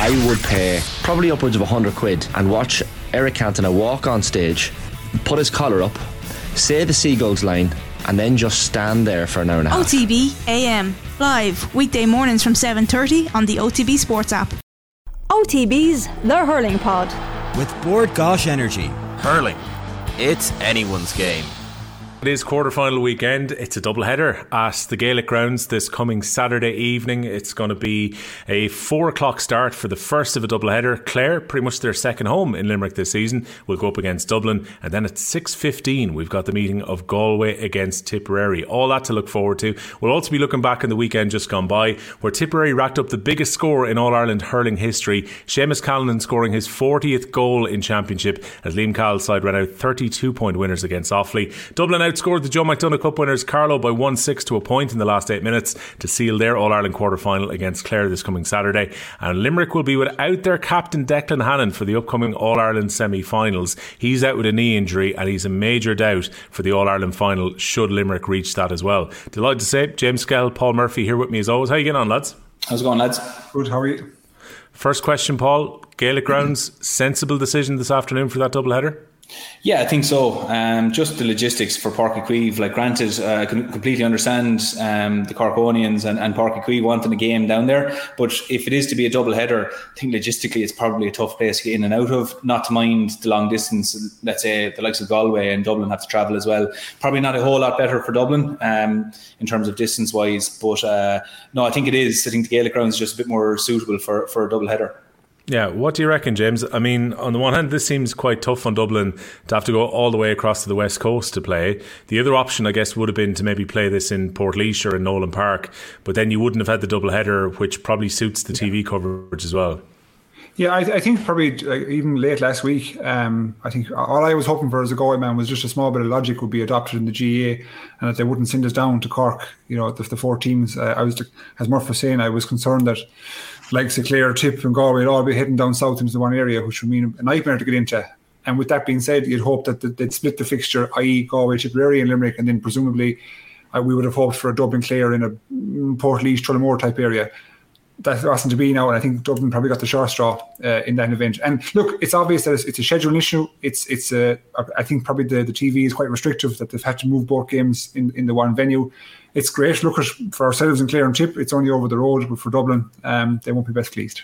I would pay probably upwards of 100 quid and watch Eric Cantona walk on stage, put his collar up, say the Seagulls line, and then just stand there for an hour and a half. OTB AM live weekday mornings from 7:30 on the OTB Sports app. OTB's The Hurling Pod with Bord Gáis Energy. Hurling, it's anyone's game. It is quarter-final weekend. It's a double header at the Gaelic grounds this coming Saturday evening. It's going to be a four o'clock start for the first of a double header. Clare, pretty much their second home in Limerick this season, will go up against Dublin, and then at six fifteen we've got the meeting of Galway against Tipperary. All that to look forward to. We'll also be looking back in the weekend just gone by, where Tipperary racked up the biggest score in All Ireland hurling history. Seamus Callanan scoring his fortieth goal in championship as Liam Cahill's side ran out thirty-two point winners against Offaly. Dublin outscored the Joe McDonagh Cup winners Carlow by 1 6 to a point in the last eight minutes to seal their All Ireland quarter final against Clare this coming Saturday. And Limerick will be without their captain Declan Hannon for the upcoming All Ireland semi finals. He's out with a knee injury and he's a major doubt for the All Ireland final should Limerick reach that as well. Delighted to say, James Skehill, Paul Murphy here with me as always. How you getting on, lads? How's it going, lads? Good, how are you? First question, Paul. Gaelic grounds, sensible decision this afternoon for that double header? Yeah, I think so. Um, just the logistics for Uí Chaoimh. Like, granted, uh, I can completely understand um, the Corkonians and, and Uí wanting a game down there. But if it is to be a double header, I think logistically it's probably a tough place to get in and out of. Not to mind the long distance. Let's say the likes of Galway and Dublin have to travel as well. Probably not a whole lot better for Dublin um, in terms of distance wise. But uh, no, I think it is. I think the Gaelic ground is just a bit more suitable for, for a double header. Yeah, what do you reckon, James? I mean, on the one hand, this seems quite tough on Dublin to have to go all the way across to the west coast to play. The other option, I guess, would have been to maybe play this in Portlaoise or in Nolan Park, but then you wouldn't have had the double header, which probably suits the TV coverage as well. Yeah, I, I think probably like, even late last week, um, I think all I was hoping for as a Galway man was just a small bit of logic would be adopted in the GAA and that they wouldn't send us down to Cork, you know, the, the four teams. Uh, I was, as Murph was saying, I was concerned that like Clare, Tip, and Galway would all be heading down south into the one area, which would mean a nightmare to get into. And with that being said, you'd hope that they'd split the fixture, i.e., Galway, Tipperary, and Limerick, and then presumably uh, we would have hoped for a Dublin Clare in a mm, Portlaoise, Tullamore type area. That wasn't to be now, and I think Dublin probably got the short straw uh, in that event. And look, it's obvious that it's, it's a scheduling issue. It's it's a, I think probably the, the TV is quite restrictive that they've had to move both games in, in the one venue it's great. Look for ourselves in Clare and Tip, it's only over the road, but for Dublin, um, they won't be best pleased.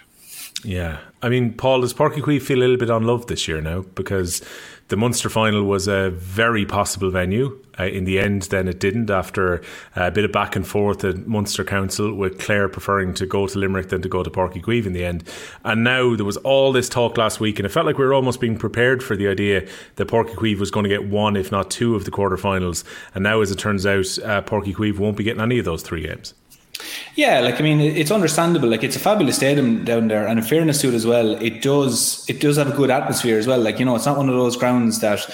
Yeah, I mean, Paul, does Uí Chaoimh feel a little bit unloved this year now because the Munster final was a very possible venue. Uh, in the end, then it didn't after a bit of back and forth at Munster Council, with Clare preferring to go to Limerick than to go to Uí Chaoimh in the end. And now there was all this talk last week, and it felt like we were almost being prepared for the idea that Uí Chaoimh was going to get one, if not two, of the quarterfinals. And now, as it turns out, uh, Uí Chaoimh won't be getting any of those three games. Yeah, like I mean, it's understandable. Like it's a fabulous stadium down there, and in fairness to it as well, it does it does have a good atmosphere as well. Like you know, it's not one of those grounds that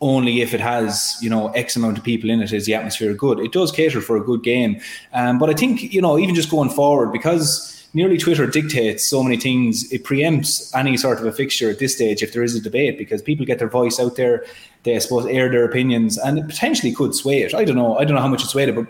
only if it has you know X amount of people in it is the atmosphere good. It does cater for a good game, um, but I think you know even just going forward because nearly Twitter dictates so many things. It preempts any sort of a fixture at this stage if there is a debate because people get their voice out there. They, I suppose, air their opinions, and it potentially could sway it. I don't know. I don't know how much it swayed it, but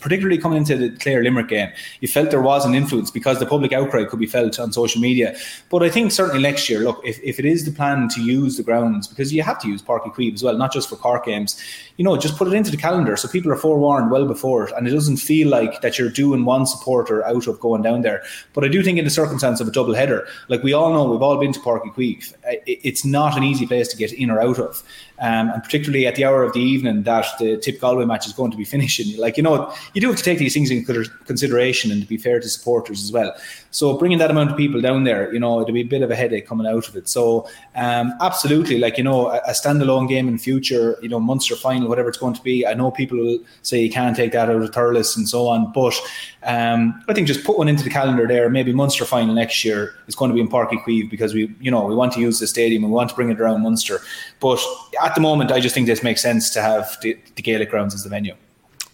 particularly coming into the Clare Limerick game, you felt there was an influence because the public outcry could be felt on social media. But I think certainly next year, look, if, if it is the plan to use the grounds, because you have to use Páirc Uí Chaoimh as well, not just for Cork games, you know, just put it into the calendar so people are forewarned well before it, and it doesn't feel like that you're doing one supporter out of going down there. But I do think in the circumstance of a double header, like we all know, we've all been to Páirc Uí Chaoimh, it's not an easy place to get in or out of. Um, and particularly at the hour of the evening that the Tip Galway match is going to be finishing. Like, you know, you do have to take these things into consideration and to be fair to supporters as well. So bringing that amount of people down there, you know, it'll be a bit of a headache coming out of it. So um, absolutely, like, you know, a, a standalone game in future, you know, Munster final, whatever it's going to be. I know people will say you can't take that out of Thurles and so on, but um, I think just put one into the calendar there. Maybe Munster final next year is going to be in Páirc Uí Chaoimh because we, you know, we want to use the stadium and we want to bring it around Munster. But at the moment, I just think this makes sense to have the, the Gaelic grounds as the venue.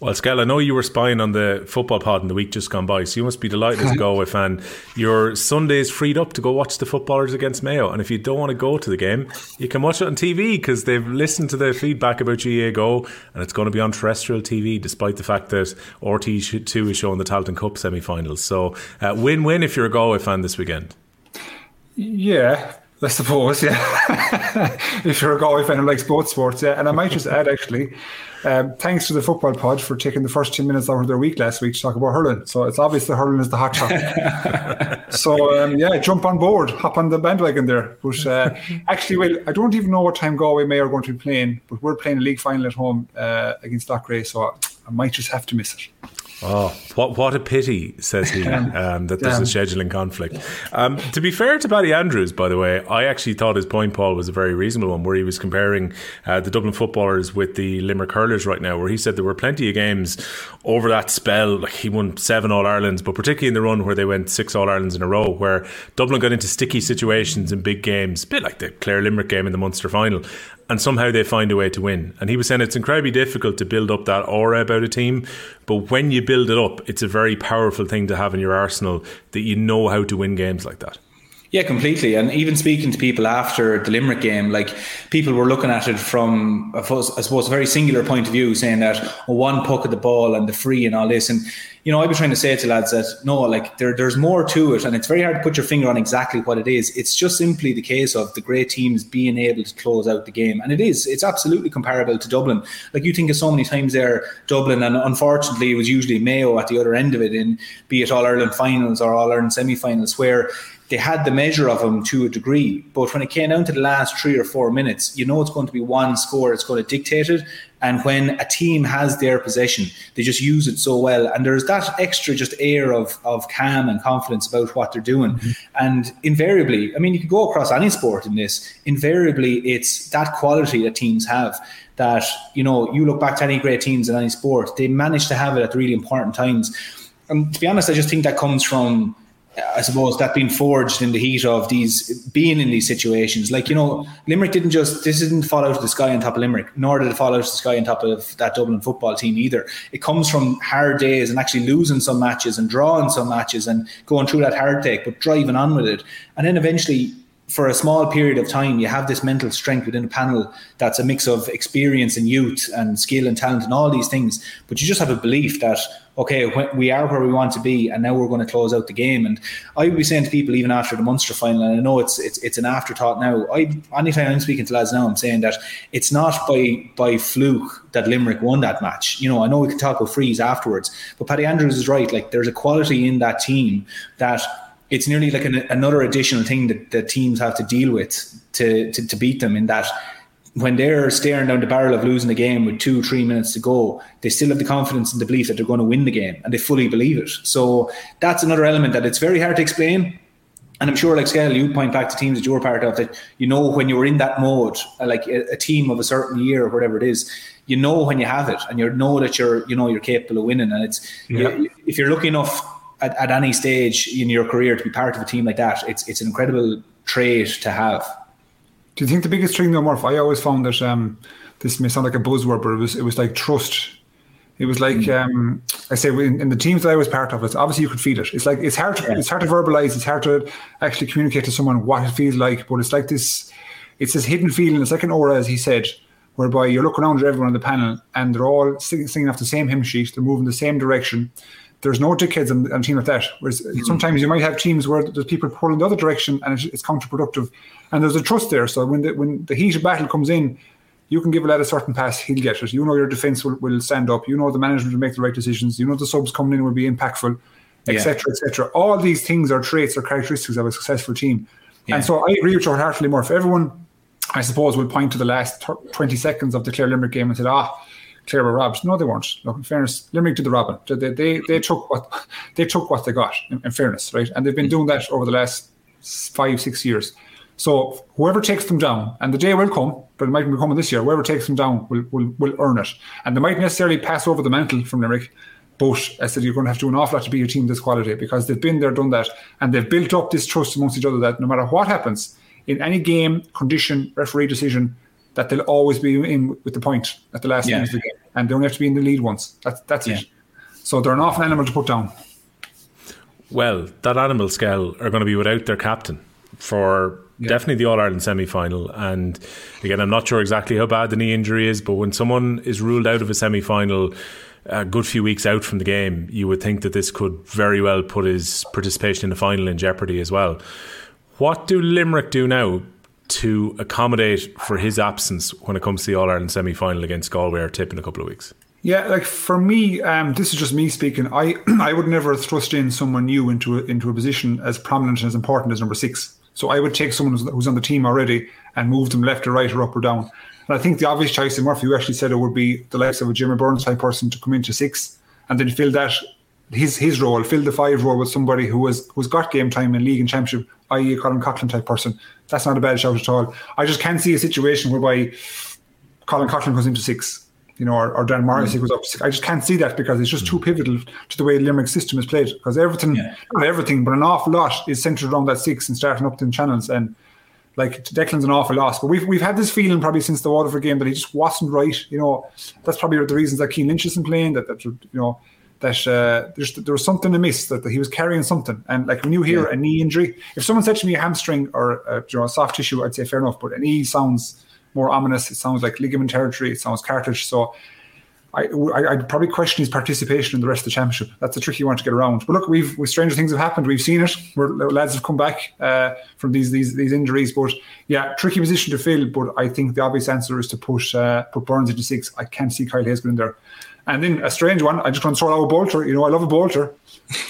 Well, Skell, I know you were spying on the football pod in the week just gone by, so you must be delighted as a Galway fan. Your Sunday's freed up to go watch the footballers against Mayo, and if you don't want to go to the game, you can watch it on TV because they've listened to the feedback about GAAGO, and it's going to be on terrestrial TV, despite the fact that RTÉ2 is showing the Tailteann Cup semi-finals. So, uh, win-win if you're a Galway fan this weekend. Yeah, I suppose, yeah. if you're a Galway fan who likes both sports, yeah. And I might just add, actually, um, thanks to the football pod for taking the first 10 minutes out of their week last week to talk about hurling. So it's obvious that hurling is the hot topic. so, um, yeah, jump on board, hop on the bandwagon there. But uh, actually, well, I don't even know what time Galway May are going to be playing, but we're playing a league final at home uh, against Loughrea, so I might just have to miss it. Oh, what what a pity, says he, um, that there's a scheduling conflict. Um, to be fair to Paddy Andrews, by the way, I actually thought his point, Paul, was a very reasonable one, where he was comparing uh, the Dublin footballers with the Limerick hurlers right now, where he said there were plenty of games over that spell, like he won seven All Irelands, but particularly in the run where they went six All Irelands in a row, where Dublin got into sticky situations in big games, a bit like the Clare Limerick game in the Munster final, and somehow they find a way to win. And he was saying it's incredibly difficult to build up that aura about a team, but when you build it up, it's a very powerful thing to have in your arsenal that you know how to win games like that. Yeah, completely. And even speaking to people after the Limerick game, like people were looking at it from, I suppose, a very singular point of view, saying that oh, one puck of the ball and the free and all this. And, you know, I've been trying to say to lads that no, like there, there's more to it. And it's very hard to put your finger on exactly what it is. It's just simply the case of the great teams being able to close out the game. And it is, it's absolutely comparable to Dublin. Like you think of so many times there, Dublin, and unfortunately it was usually Mayo at the other end of it in be it All Ireland finals or All Ireland semi finals, where they had the measure of him to a degree. But when it came down to the last three or four minutes, you know it's going to be one score, it's going to dictate it. And when a team has their possession, they just use it so well. And there's that extra just air of, of calm and confidence about what they're doing. Mm-hmm. And invariably, I mean, you can go across any sport in this, invariably, it's that quality that teams have that, you know, you look back to any great teams in any sport, they manage to have it at really important times. And to be honest, I just think that comes from I suppose that being forged in the heat of these being in these situations. Like, you know, Limerick didn't just this didn't fall out of the sky on top of Limerick, nor did it fall out of the sky on top of that Dublin football team either. It comes from hard days and actually losing some matches and drawing some matches and going through that hard take, but driving on with it. And then eventually for a small period of time, you have this mental strength within a panel that's a mix of experience and youth and skill and talent and all these things. But you just have a belief that, okay, we are where we want to be, and now we're going to close out the game. And I would be saying to people, even after the Munster final, and I know it's it's, it's an afterthought now. I anytime I'm speaking to lads now, I'm saying that it's not by by fluke that Limerick won that match. You know, I know we can talk about freeze afterwards, but Paddy Andrews is right. Like, there's a quality in that team that it's nearly like an, another additional thing that the teams have to deal with to, to, to beat them in that when they're staring down the barrel of losing the game with two, three minutes to go, they still have the confidence and the belief that they're going to win the game and they fully believe it. So that's another element that it's very hard to explain. And I'm sure, like Skell, you point back to teams that you're part of that you know when you're in that mode, uh, like a, a team of a certain year or whatever it is, you know when you have it and you know that you're, you know, you're capable of winning. And it's, yeah. if you're lucky enough at, at any stage in your career to be part of a team like that, it's it's an incredible trait to have. Do you think the biggest thing though, Murph? I always found that um, this may sound like a buzzword, but it was it was like trust. It was like mm. um, I say in, in, the teams that I was part of. It's obviously you could feel it. It's like it's hard to yeah. it's hard to verbalize. It's hard to actually communicate to someone what it feels like. But it's like this. It's this hidden feeling. It's like an aura, as he said, whereby you're looking around at everyone on the panel and they're all singing, singing off the same hymn sheet. They're moving the same direction there's no dickheads on, on a team like that. Whereas mm-hmm. sometimes you might have teams where there's people pulling the other direction and it's, it's, counterproductive. And there's a trust there. So when the when the heat of battle comes in, you can give a lad a certain pass, he'll get it. You know your defence will, will stand up. You know the management will make the right decisions. You know the subs coming in will be impactful, etc., yeah. etc. Et All these things are traits or characteristics of a successful team. Yeah. And so I agree with you heartily, more. If everyone, I suppose, will point to the last 20 seconds of the Clare Limerick game and said, ah, Were robbed. No, they weren't. Look, in fairness, Limerick did the robbing. They, they, they mm. took what they took what they got. In, in, fairness, right? And they've been mm. doing that over the last five, six years. So whoever takes them down, and the day will come, but it might be coming this year. Whoever takes them down will, will will earn it, and they might necessarily pass over the mantle from Limerick. But I said you're going to have to do an awful lot to be a team this quality because they've been there, done that, and they've built up this trust amongst each other that no matter what happens in any game, condition, referee decision, that they'll always be in with the point at the last yeah. of the game, and they only have to be in the lead once. That's that's yeah. it. So they're an awful animal to put down. Well, that animal scale are going to be without their captain for yeah. definitely the All Ireland semi final. And again, I'm not sure exactly how bad the knee injury is, but when someone is ruled out of a semi final a good few weeks out from the game, you would think that this could very well put his participation in the final in jeopardy as well What do Limerick do now to accommodate for his absence when it comes to the All Ireland semi final against Galway or Tip in a couple of weeks? Yeah, like for me, um, this is just me speaking. I I would never thrust in someone new into a, into a position as prominent and as important as number six. So I would take someone who's, on the team already and move them left or right or up or down. And I think the obvious choice in Murphy, you actually said it would be the likes of a Jimmy Byrnes type person to come into six and then fill that his his role, fill the five role with somebody who has who's got game time in league and championship, i.e. a Colin Coughlan type person. That's not a bad shout at all. I just can't see a situation whereby Colin Coughlan goes into six, you know, or, or Dan Morrissey mm. goes up. Six. I just can't see that because it's just too pivotal to the way Limerick's system is played. Because everything, Yeah. not everything, but an awful lot is centered around that six and starting up the channels. And like Declan's an awful loss, but we've we've had this feeling probably since the Waterford game that he just wasn't right. You know, that's probably the reasons that Cian Lynch isn't playing. That that you know that uh, there's, there was something amiss that, that he was carrying something. And like when you hear a knee injury, if someone said to me a hamstring or uh, you know soft tissue, I'd say fair enough. But a knee sounds more ominous. It sounds like ligament territory. It sounds cartilage. So. I, I, I'd probably question his participation in the rest of the championship. That's a tricky one to get around. But look, we've, we stranger things have happened. We've seen it. Where lads have come back uh, from these these these injuries. But yeah, tricky position to fill. But I think the obvious answer is to push uh, put Byrnes into six. I can't see Kyle Hayes going in there. And then a strange one. I just want to throw out a bolter. You know, I love a bolter.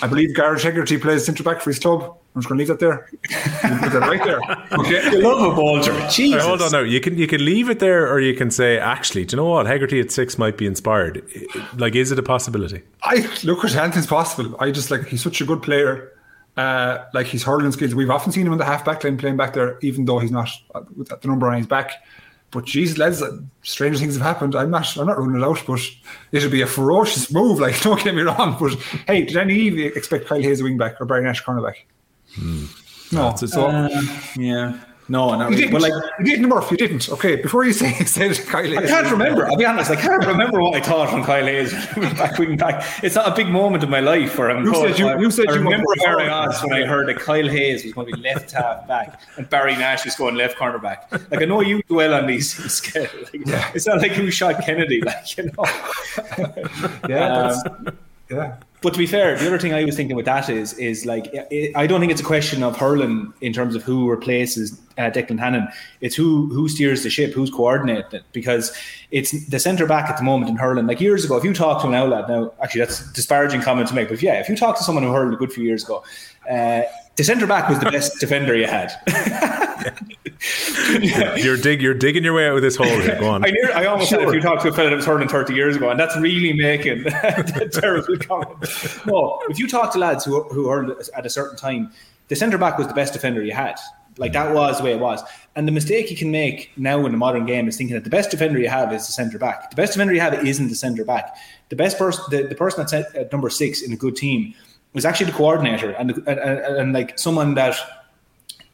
I believe Gearoid Hegarty plays centre back for his club. I'm just going to leave that there. Put that right there. Okay. You love a Bolger. Hey, Jesus. hold on now. You can you can leave it there, or you can say, actually, do you know what? Hegarty at six might be inspired. Like, is it a possibility? I look at anything's possible. I just like he's such a good player. Uh, like his hurling skills, we've often seen him in the half back line playing back there, even though he's not uh, with the number on his back. But geez, lads, uh, strange things have happened. I'm not, I'm not ruling it out, but it'll be a ferocious move. Like, don't get me wrong. But hey, did any of you expect Kyle Hayes a wing back or Barry Nash cornerback? No, It's- it's- so Uh, yeah. No, not you really. didn't. Well, like, you didn't, Murph. You didn't. Okay, before you say said Kyle Hayes, I can't remember. I'll be honest. I can't remember what I thought when Kyle Hayes back, wing back. It's not a big moment in my life where I'm. You said you- I, you said I you remember where. I was when I heard that Kyle Hayes was going to be left half back and Barry Nash was going left corner back. Like I know you dwell on these scale. Like, It's not like who shot Kennedy. Like you know. yeah, Um, yeah. But to be fair, the other thing I was thinking with that is, is like, I I don't think it's a question of hurling in terms of who replaces uh, Declan Hannon. It's who who steers the ship, who's coordinating it. Because it's the centre back at the moment in hurling. Like years ago, if you talk to an outlet now, actually that's disparaging comment to make, but yeah, if you talk to someone who hurled a good few years ago, uh, the centre back was the best defender you had. You're dig you're digging your way out of this hole here. Go on. I, near, I almost said if you talk to a fella that was hurling 30 years ago, and that's really making a terrible comment. No, if you talk to lads who, who hurled at a certain time, the centre back was the best defender you had. Like that was the way it was. And the mistake you can make now in the modern game is thinking that the best defender you have is the centre back. The best defender you have isn't the centre back. The best person, the, the person that's at, at number six in a good team was actually the coordinator and, and, and, like someone that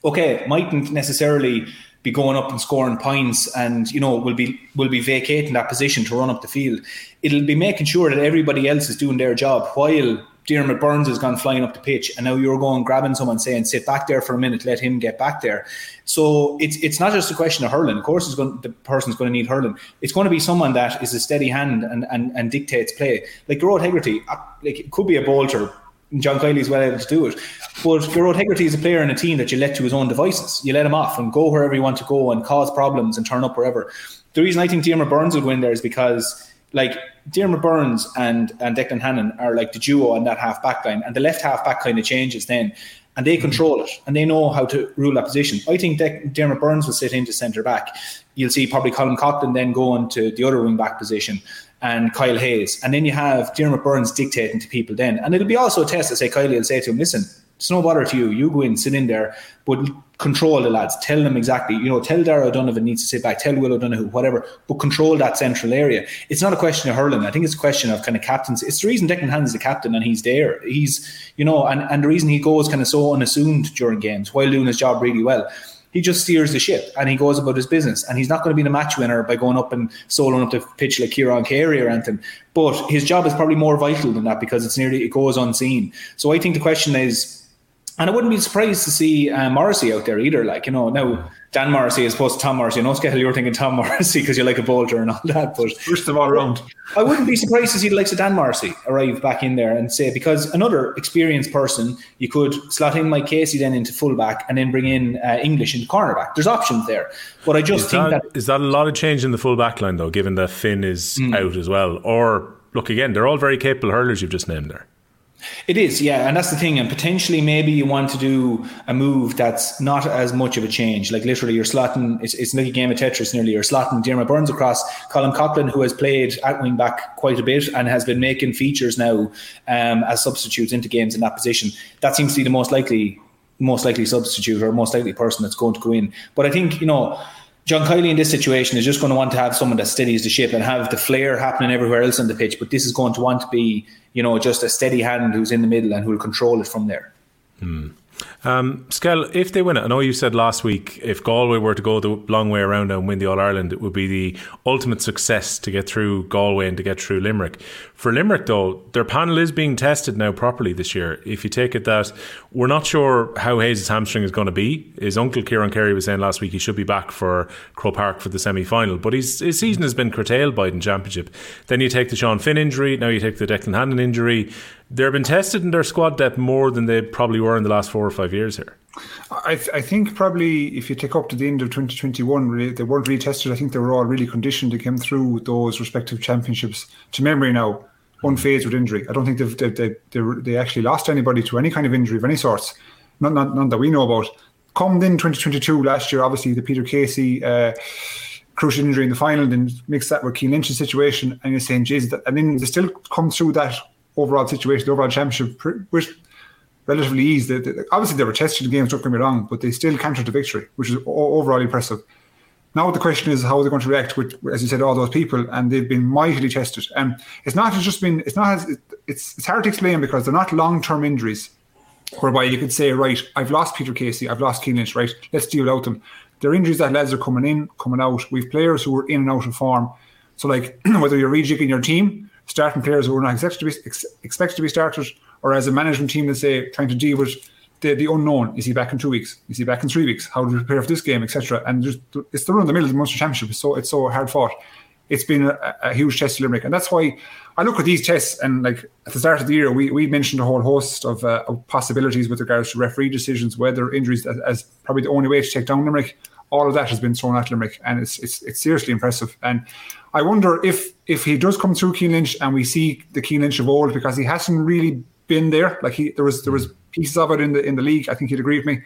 okay, mightn't necessarily be going up and scoring points and you know will be will be vacating that position to run up the field. It'll be making sure that everybody else is doing their job while Diarmaid Byrnes has gone flying up the pitch and now you're going grabbing someone saying sit back there for a minute, let him get back there. So it's it's not just a question of hurling. Of course, going, the person's going to need hurling. It's going to be someone that is a steady hand and and, and dictates play. Like Gearoid Hegarty, uh, like it could be a bolter. John Kiely's well able to do it. But Gearoid Hegarty is a player in a team that you let to his own devices. You let him off and go wherever you want to go and cause problems and turn up wherever. The reason I think Diarmaid Byrnes would win there is because like Diarmaid Byrnes and, and Declan Hannon are like the duo on that half back line, and the left half back kind of changes then. And they mm-hmm. control it and they know how to rule that position. I think De- Diarmaid Byrnes will sit into centre back. You'll see probably Colin Coughlan then go into the other wing back position and Kyle Hayes. And then you have Diarmaid Byrnes dictating to people then. And it'll be also a test to say, Kyle will say to him, listen, it's no bother to you. You go in, sit in there, but control the lads. Tell them exactly, you know, tell Darragh O'Donovan needs to sit back, tell Will O'Donoghue, whatever, but control that central area. It's not a question of hurling. I think it's a question of kind of captains. It's the reason Declan is the captain and he's there. He's, you know, and, and the reason he goes kind of so unassumed during games while doing his job really well he just steers the ship and he goes about his business. And he's not going to be the match winner by going up and soloing up the pitch like Ciarán Carey or anything. But his job is probably more vital than that because it's nearly it goes unseen. So I think the question is, and I wouldn't be surprised to see uh, Morrissey out there either. Like you know, now Dan Morrissey as opposed to Tom Morrissey. I know, Skehill, you were thinking Tom Morrissey because you like a bolter and all that. But first of all round. I wouldn't be surprised to see the likes of Dan Morrissey arrive back in there and say, because another experienced person, you could slot in Mike Casey then into fullback and then bring in uh, English into cornerback. There's options there. But I just is think that, that. Is that a lot of change in the fullback line, though, given that Finn is mm. out as well? Or, look, again, they're all very capable hurlers you've just named there. It is, yeah, and that's the thing. And potentially, maybe you want to do a move that's not as much of a change. Like literally, you're slotting. It's, it's like a game of Tetris nearly. You're slotting Diarmaid Byrnes across Colin Coughlan, who has played at wing back quite a bit and has been making features now um, as substitutes into games in that position. That seems to be the most likely, most likely substitute or most likely person that's going to go in. But I think you know John Kiely in this situation is just going to want to have someone that steadies the ship and have the flair happening everywhere else on the pitch. But this is going to want to be, you know, just a steady hand who's in the middle and who will control it from there. Hmm. Um, Skell, if they win it, I know you said last week if Galway were to go the long way around and win the All Ireland, it would be the ultimate success to get through Galway and to get through Limerick. For Limerick, though, their panel is being tested now properly this year. If you take it that we're not sure how Hayes' hamstring is going to be. His uncle Ciarán Carey was saying last week he should be back for Croke Park for the semi final, but his, his season has been curtailed by the Championship. Then you take the Sean Finn injury, now you take the Declan Hannon injury. They've been tested in their squad depth more than they probably were in the last four or five years here. I, I think probably if you take up to the end of 2021, really, they weren't really tested. I think they were all really conditioned to come through those respective championships. To memory now, unfazed with injury. I don't think they've, they, they, they actually lost anybody to any kind of injury of any sorts. Not, not, none that we know about. Come in 2022 last year, obviously the Peter Casey uh, crucial injury in the final, then mix that with Cian Lynch's situation, and you're saying, Jesus, that, and then they still come through that overall situation, the overall championship, with relatively ease. They, they, obviously, they were tested games, don't get me wrong, but they still cantered to victory, which is overall impressive. Now the question is how are they're going to react with, as you said, all those people, and they've been mightily tested. And it's not just been, it's not, as, it's it's hard to explain because they're not long term injuries, whereby you could say, right, I've lost Peter Casey, I've lost Lynch, right, let's deal without them. They're injuries that lads are coming in, coming out. We've players who are in and out of form. So like whether you're rejigging your team, starting players who are not expected to be ex- expected to be starters, or as a management team, let's say trying to deal with the, the unknown. Is he back in two weeks? Is he back in three weeks? How do we prepare for this game, etc. And it's the run in the middle of the Munster Championship. So it's so hard fought. It's been a, a, huge test to Limerick, and that's why I look at these tests. And like at the start of the year, we, we mentioned a whole host of, uh, of possibilities with regards to referee decisions, weather, injuries, as, as, probably the only way to take down Limerick. All of that has been thrown at Limerick, and it's it's, it's seriously impressive. And I wonder if if he does come through Cian Lynch, and we see the Cian Lynch of old, because he hasn't really been there. Like he there was there was pieces of it in the in the league. I think he'd agree with me.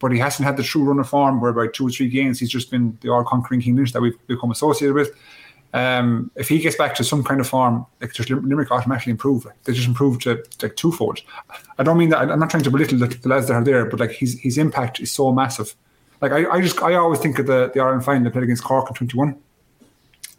But he hasn't had the true run of form where by two or three games he's just been the all conquering Cian Lynch that we've become associated with. Um, if he gets back to some kind of form, like just Limerick automatically improve. Like, they just improve to like twofold. I don't mean that. I'm not trying to belittle the, the lads that are there, but like his his impact is so massive. Like I, I just I always think of the the Ireland final they played against Cork in 21. Do you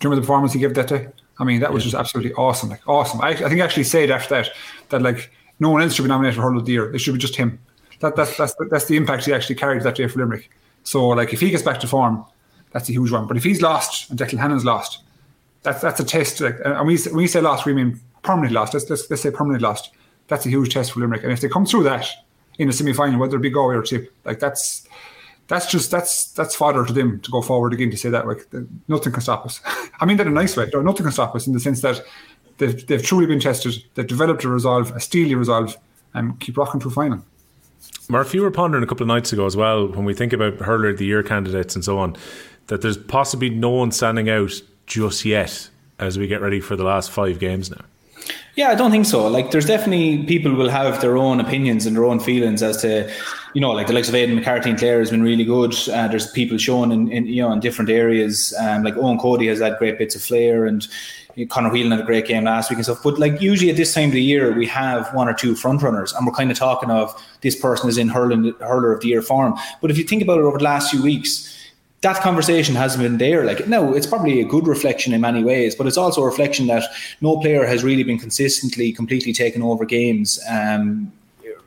remember the performance he gave that day? I mean, that was yeah. just absolutely awesome. Like awesome. I, I think I actually said after that that like no one else should be nominated for Hurler of the Year. It should be just him. That, that's that's that's the impact he actually carried that day for Limerick. So like if he gets back to form, that's a huge one. But if he's lost and Declan Hannon's lost, that's that's a test. Like, and we when we say lost, we mean permanently lost. Let's, let's let's say permanently lost. That's a huge test for Limerick. And if they come through that in a semi final, whether it be Galway or Tip, like that's that's just that's that's fodder to them to go forward again to say that like nothing can stop us. I mean that in a nice way. Nothing can stop us in the sense that they've, they've truly been tested. They've developed a resolve, a steely resolve, and keep rocking to a final. Murph, you were pondering a couple of nights ago as well when we think about hurler of the year candidates and so on, that there's possibly no one standing out just yet as we get ready for the last five games now. Yeah, I don't think so. Like, there's definitely people will have their own opinions and their own feelings as to, you know, like the likes of Aidan McCarthy and Clare has been really good. Uh, there's people shown in, in, you know, in different areas. Um, like Eoin Cody has had great bits of flair, and Conor Whelan had a great game last week and stuff. But like usually at this time of the year, we have one or two front runners, and we're kind of talking of this person is in hurling, hurler of the year form. But if you think about it over the last few weeks, that conversation hasn't been there. Like, no, it's probably a good reflection in many ways, but it's also a reflection that no player has really been consistently, completely taken over games. Um,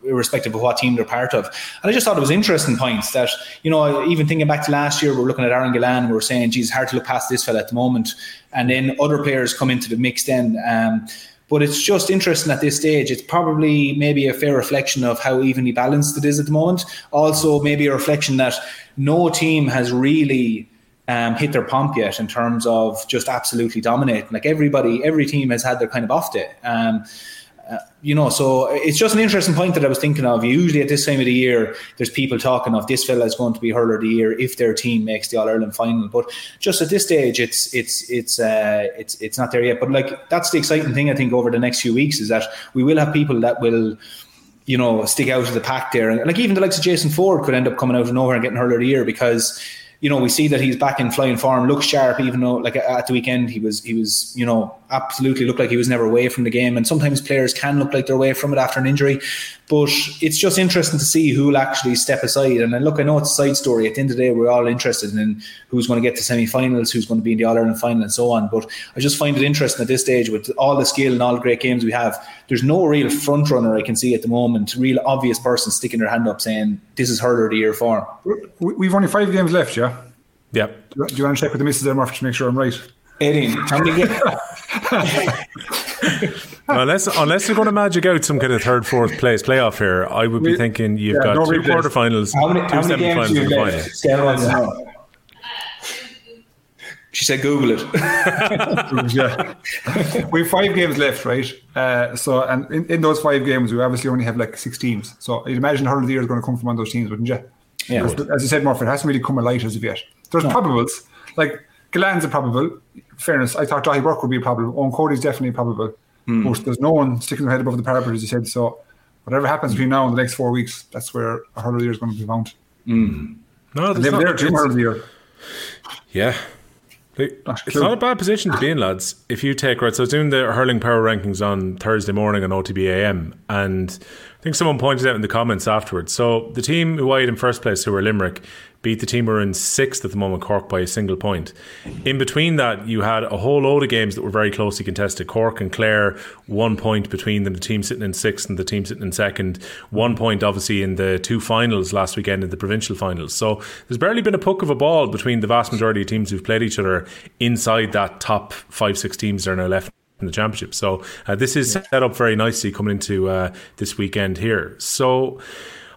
irrespective of what team they're part of. And I just thought it was interesting points that, you know, even thinking back to last year, we are looking at Aaron Gillane we are saying, geez, hard to look past this fella at the moment. And then other players come into the mix then. Um, But it's just interesting at this stage. It's probably maybe a fair reflection of how evenly balanced it is at the moment. Also, maybe a reflection that no team has really um, hit their pomp yet in terms of just absolutely dominating. Like everybody, every team has had their kind of off day. Um, uh, you know, so it's just an interesting point that I was thinking of. Usually at this time of the year, there's people talking of this fella is going to be hurler of the year if their team makes the All Ireland final. But just at this stage, it's it's it's uh, it's it's not there yet. But like that's the exciting thing I think over the next few weeks is that we will have people that will you know, stick out of the pack there. And like even the likes of Jason Forde could end up coming out of nowhere and getting hurler of the year because you know, we see that he's back in flying form, looks sharp, even though like at the weekend he was he was, you know, absolutely looked like he was never away from the game. And sometimes players can look like they're away from it after an injury. But it's just interesting to see who will actually step aside. And look, I know it's a side story. At the end of the day, we're all interested in who's going to get to semi finals, who's going to be in the All Ireland final, and so on. But I just find it interesting at this stage with all the skill and all the great games we have. There's no real front runner I can see at the moment, real obvious person sticking their hand up saying, This is hurler of the year form. We've only five games left, yeah? Yep. Do you want to check with the missus there, Murphy, to make sure I'm right? 18. How many games? unless unless you're going to magic out some kind of third, fourth place playoff here, I would be thinking you've Yeah, got no two replays. quarterfinals, How many, two how many games semi-finals, and final. Scale wants to. She said, Google it. yeah. we have five games left, right? Uh, so, and in, in those five games, we obviously only have like six teams. So, you'd imagine Hurl of the Year is going to come from one of those teams, wouldn't you? Yeah. Because, As you said, Murphy, it hasn't really come alight as of yet. There's probables. Like, Gillane's a probable. Fairness, I thought Daithí Burke would be a probable. Eoin Cody's definitely a probable. Hmm. But there's no one sticking their head above the parapet, as you said. So, whatever happens between now and the next four weeks, that's where a Hurl of the Year is going to be found. Hmm. No, And there's they've there two it's- Hurl Year. Yeah. Like, That's It's not a bad position to be in, lads. If you take right, so I was doing the hurling power rankings on Thursday morning on OTB AM, and I think someone pointed out in the comments afterwards. So the team who I had in first place, who were Limerick, beat the team who are in sixth at the moment, Cork, by a single point. In between that, you had a whole load of games that were very closely contested. Cork and Clare, one point between them, the team sitting in sixth and the team sitting in second. One point, obviously, in the two finals last weekend in the provincial finals. So there's barely been a puck of a ball between the vast majority of teams who've played each other inside that top five, six teams that are now left in the championship. So uh, this is set up very nicely coming into uh, this weekend here. So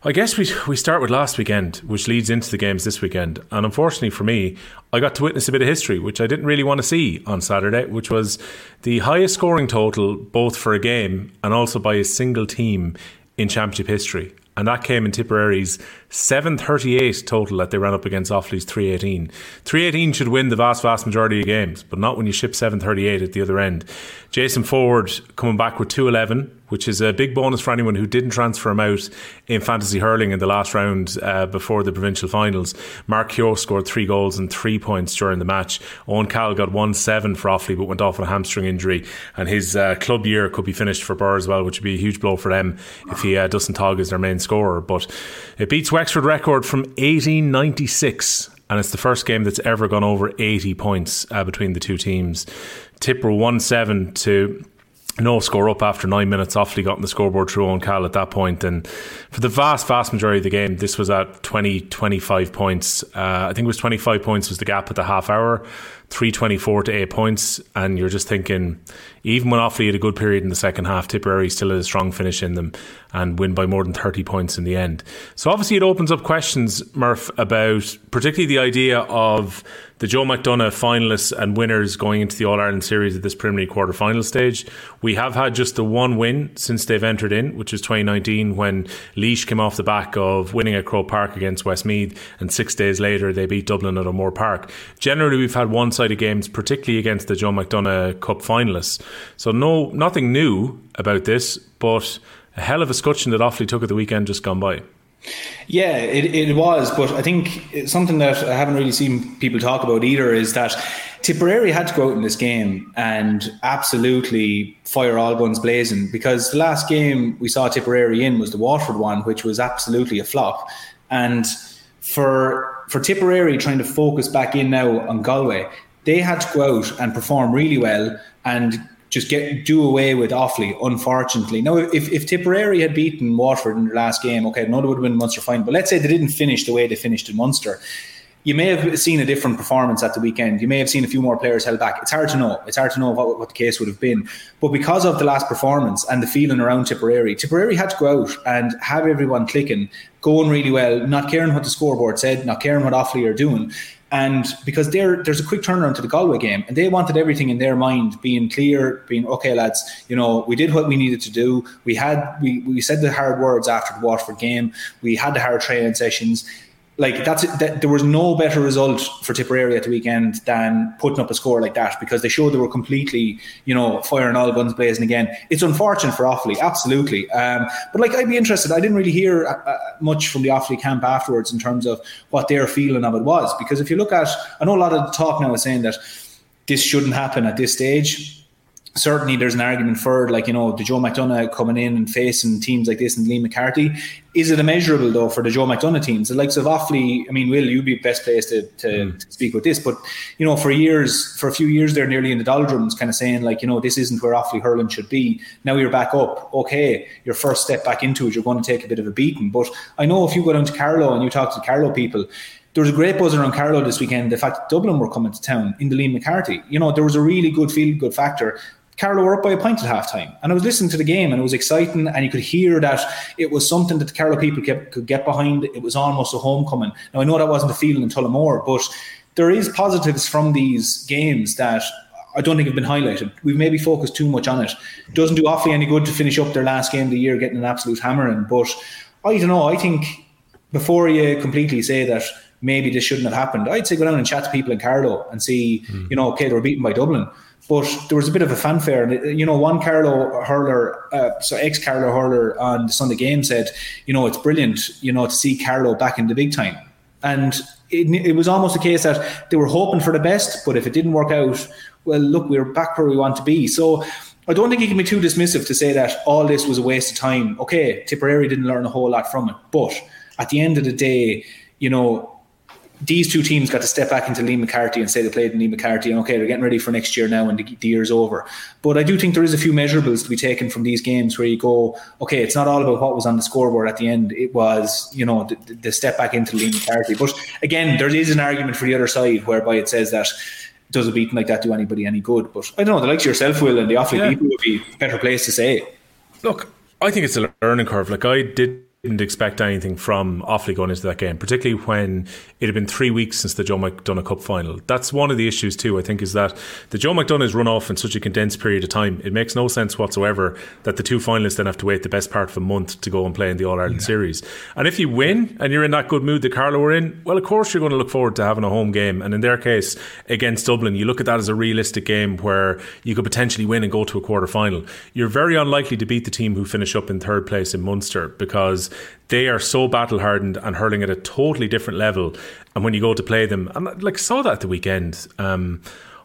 I guess we we start with last weekend, which leads into the games this weekend. And unfortunately for me, I got to witness a bit of history, which I didn't really want to see on Saturday, which was the highest scoring total both for a game and also by a single team in championship history. And that came in Tipperary's 738 total that they ran up against Offaly's 318. 318 should win the vast, vast majority of games, but not when you ship 738 at the other end. Jason Forde coming back with 211, which is a big bonus for anyone who didn't transfer him out in fantasy hurling in the last round uh, before the provincial finals. Mark Kehoe scored three goals and three points during the match. Eoghan Cahill got 1 7 for Offaly, but went off with a hamstring injury. And his uh, club year could be finished for Birr as well, which would be a huge blow for them if he uh, Dustin Tog as their main scorer. But it beats Wexford record from 1896 and it's the first game that's ever gone over 80 points uh, between the two teams. Tipper 1 7 to no score up after nine minutes. Offaly got on the scoreboard through on Cal at that point. And for the vast, vast majority of the game, this was at 20, 25 points. Uh, I think it was 25 points was the gap at the half hour. 324 to 8 points. And you're just thinking, even when Offaly had a good period in the second half, Tipperary still had a strong finish in them and win by more than 30 points in the end. So obviously it opens up questions, Murph, about particularly the idea of the Joe McDonagh finalists and winners going into the All Ireland series at this preliminary quarter final stage. We have had just the one win since they've entered in, which was 2019 when Laois came off the back of winning at Croke Park against Westmeath, and six days later they beat Dublin at O'Moore Park. Generally, we've had one sided games, particularly against the Joe McDonagh Cup finalists. So, no, nothing new about this, but a hell of a scutcheon that Offaly took at the weekend just gone by. Yeah, it, it was, but I think something that I haven't really seen people talk about either is that Tipperary had to go out in this game and absolutely fire all guns blazing because the last game we saw Tipperary in was the Waterford one, which was absolutely a flop. And for for Tipperary trying to focus back in now on Galway, they had to go out and perform really well and just get do away with Offaly, unfortunately. Now, if, if Tipperary had beaten Waterford in their last game, okay, no, would have been Munster fine. But let's say they didn't finish the way they finished in Munster. you may have seen a different performance at the weekend. You may have seen a few more players held back. It's hard to know. It's hard to know what, what the case would have been. But because of the last performance and the feeling around Tipperary, Tipperary had to go out and have everyone clicking, going really well, not caring what the scoreboard said, not caring what Offaly are doing. And because there's a quick turnaround to the Galway game, and they wanted everything in their mind being clear, being okay, lads. You know, we did what we needed to do. We had we we said the hard words after the Waterford game. We had the hard training sessions like that's that, there was no better result for Tipperary at the weekend than putting up a score like that because they showed they were completely, you know, firing all guns blazing again. It's unfortunate for Offaly, absolutely. Um, but like, I'd be interested. I didn't really hear uh, uh, much from the Offaly camp afterwards in terms of what their feeling of it was because if you look at, I know a lot of the talk now is saying that this shouldn't happen at this stage certainly there's an argument for like you know the Joe McDonagh coming in and facing teams like this and Liam McCarthy. Is it immeasurable though for the Joe McDonagh teams? The likes of Offaly, I mean, Will you be best placed to, to, mm. to, speak with this? But you know, for years, for a few years, they're nearly in the doldrums, kind of saying like you know this isn't where Offaly hurling should be. Now you're back up. Okay, your first step back into it, you're going to take a bit of a beating. But I know if you go down to Carlow and you talk to the Carlow people, there was a great buzz around Carlow this weekend. The fact that Dublin were coming to town in the Liam McCarthy, you know, there was a really good feel good factor. Carlow were up by a point at half time. And I was listening to the game and it was exciting and you could hear that it was something that the Carlow people kept, could get behind. It was almost a homecoming. Now I know that wasn't the feeling in Tullamore, but there is positives from these games that I don't think have been highlighted. We've maybe focused too much on it. it doesn't do Offaly any good to finish up their last game of the year getting an absolute hammering. But I don't know. I think before you completely say that maybe this shouldn't have happened, I'd say go down and chat to people in Carlow and see, mm. you know, okay, they were beaten by Dublin but there was a bit of a fanfare. And, you know, one Carlow hurler, uh, so ex Carlow hurler on the Sunday game said, you know, it's brilliant, you know, to see Carlow back in the big time. And it, it was almost a case that they were hoping for the best, but if it didn't work out, well, look, we're back where we want to be. So I don't think you can be too dismissive to say that all this was a waste of time. Okay, Tipperary didn't learn a whole lot from it, but at the end of the day, you know, these two teams got to step back into Liam McCarthy and say they played in Liam McCarthy and okay, they're getting ready for next year now and the, the, year's over. But I do think there is a few measurables to be taken from these games where you go, okay, it's not all about what was on the scoreboard at the end. It was, you know, the, the step back into Liam McCarthy. But again, there is an argument for the other side whereby it says that does a beating like that do anybody any good? But I don't know, the likes of yourself, Will, and the Offaly yeah. people would be a better place to say. Look, I think it's a learning curve. Like I did didn't expect anything from Offaly going into that game, particularly when it had been three weeks since the Joe McDonagh Cup final. That's one of the issues too. I think is that the Joe McDonagh is run off in such a condensed period of time. It makes no sense whatsoever that the two finalists then have to wait the best part of a month to go and play in the All Ireland yeah. series. And if you win and you're in that good mood that Carlow were in, well, of course you're going to look forward to having a home game. And in their case against Dublin, you look at that as a realistic game where you could potentially win and go to a quarter final. You're very unlikely to beat the team who finish up in third place in Munster because they are so battle hardened and hurling at a totally different level. And when you go to play them, and like saw that at the weekend. Um,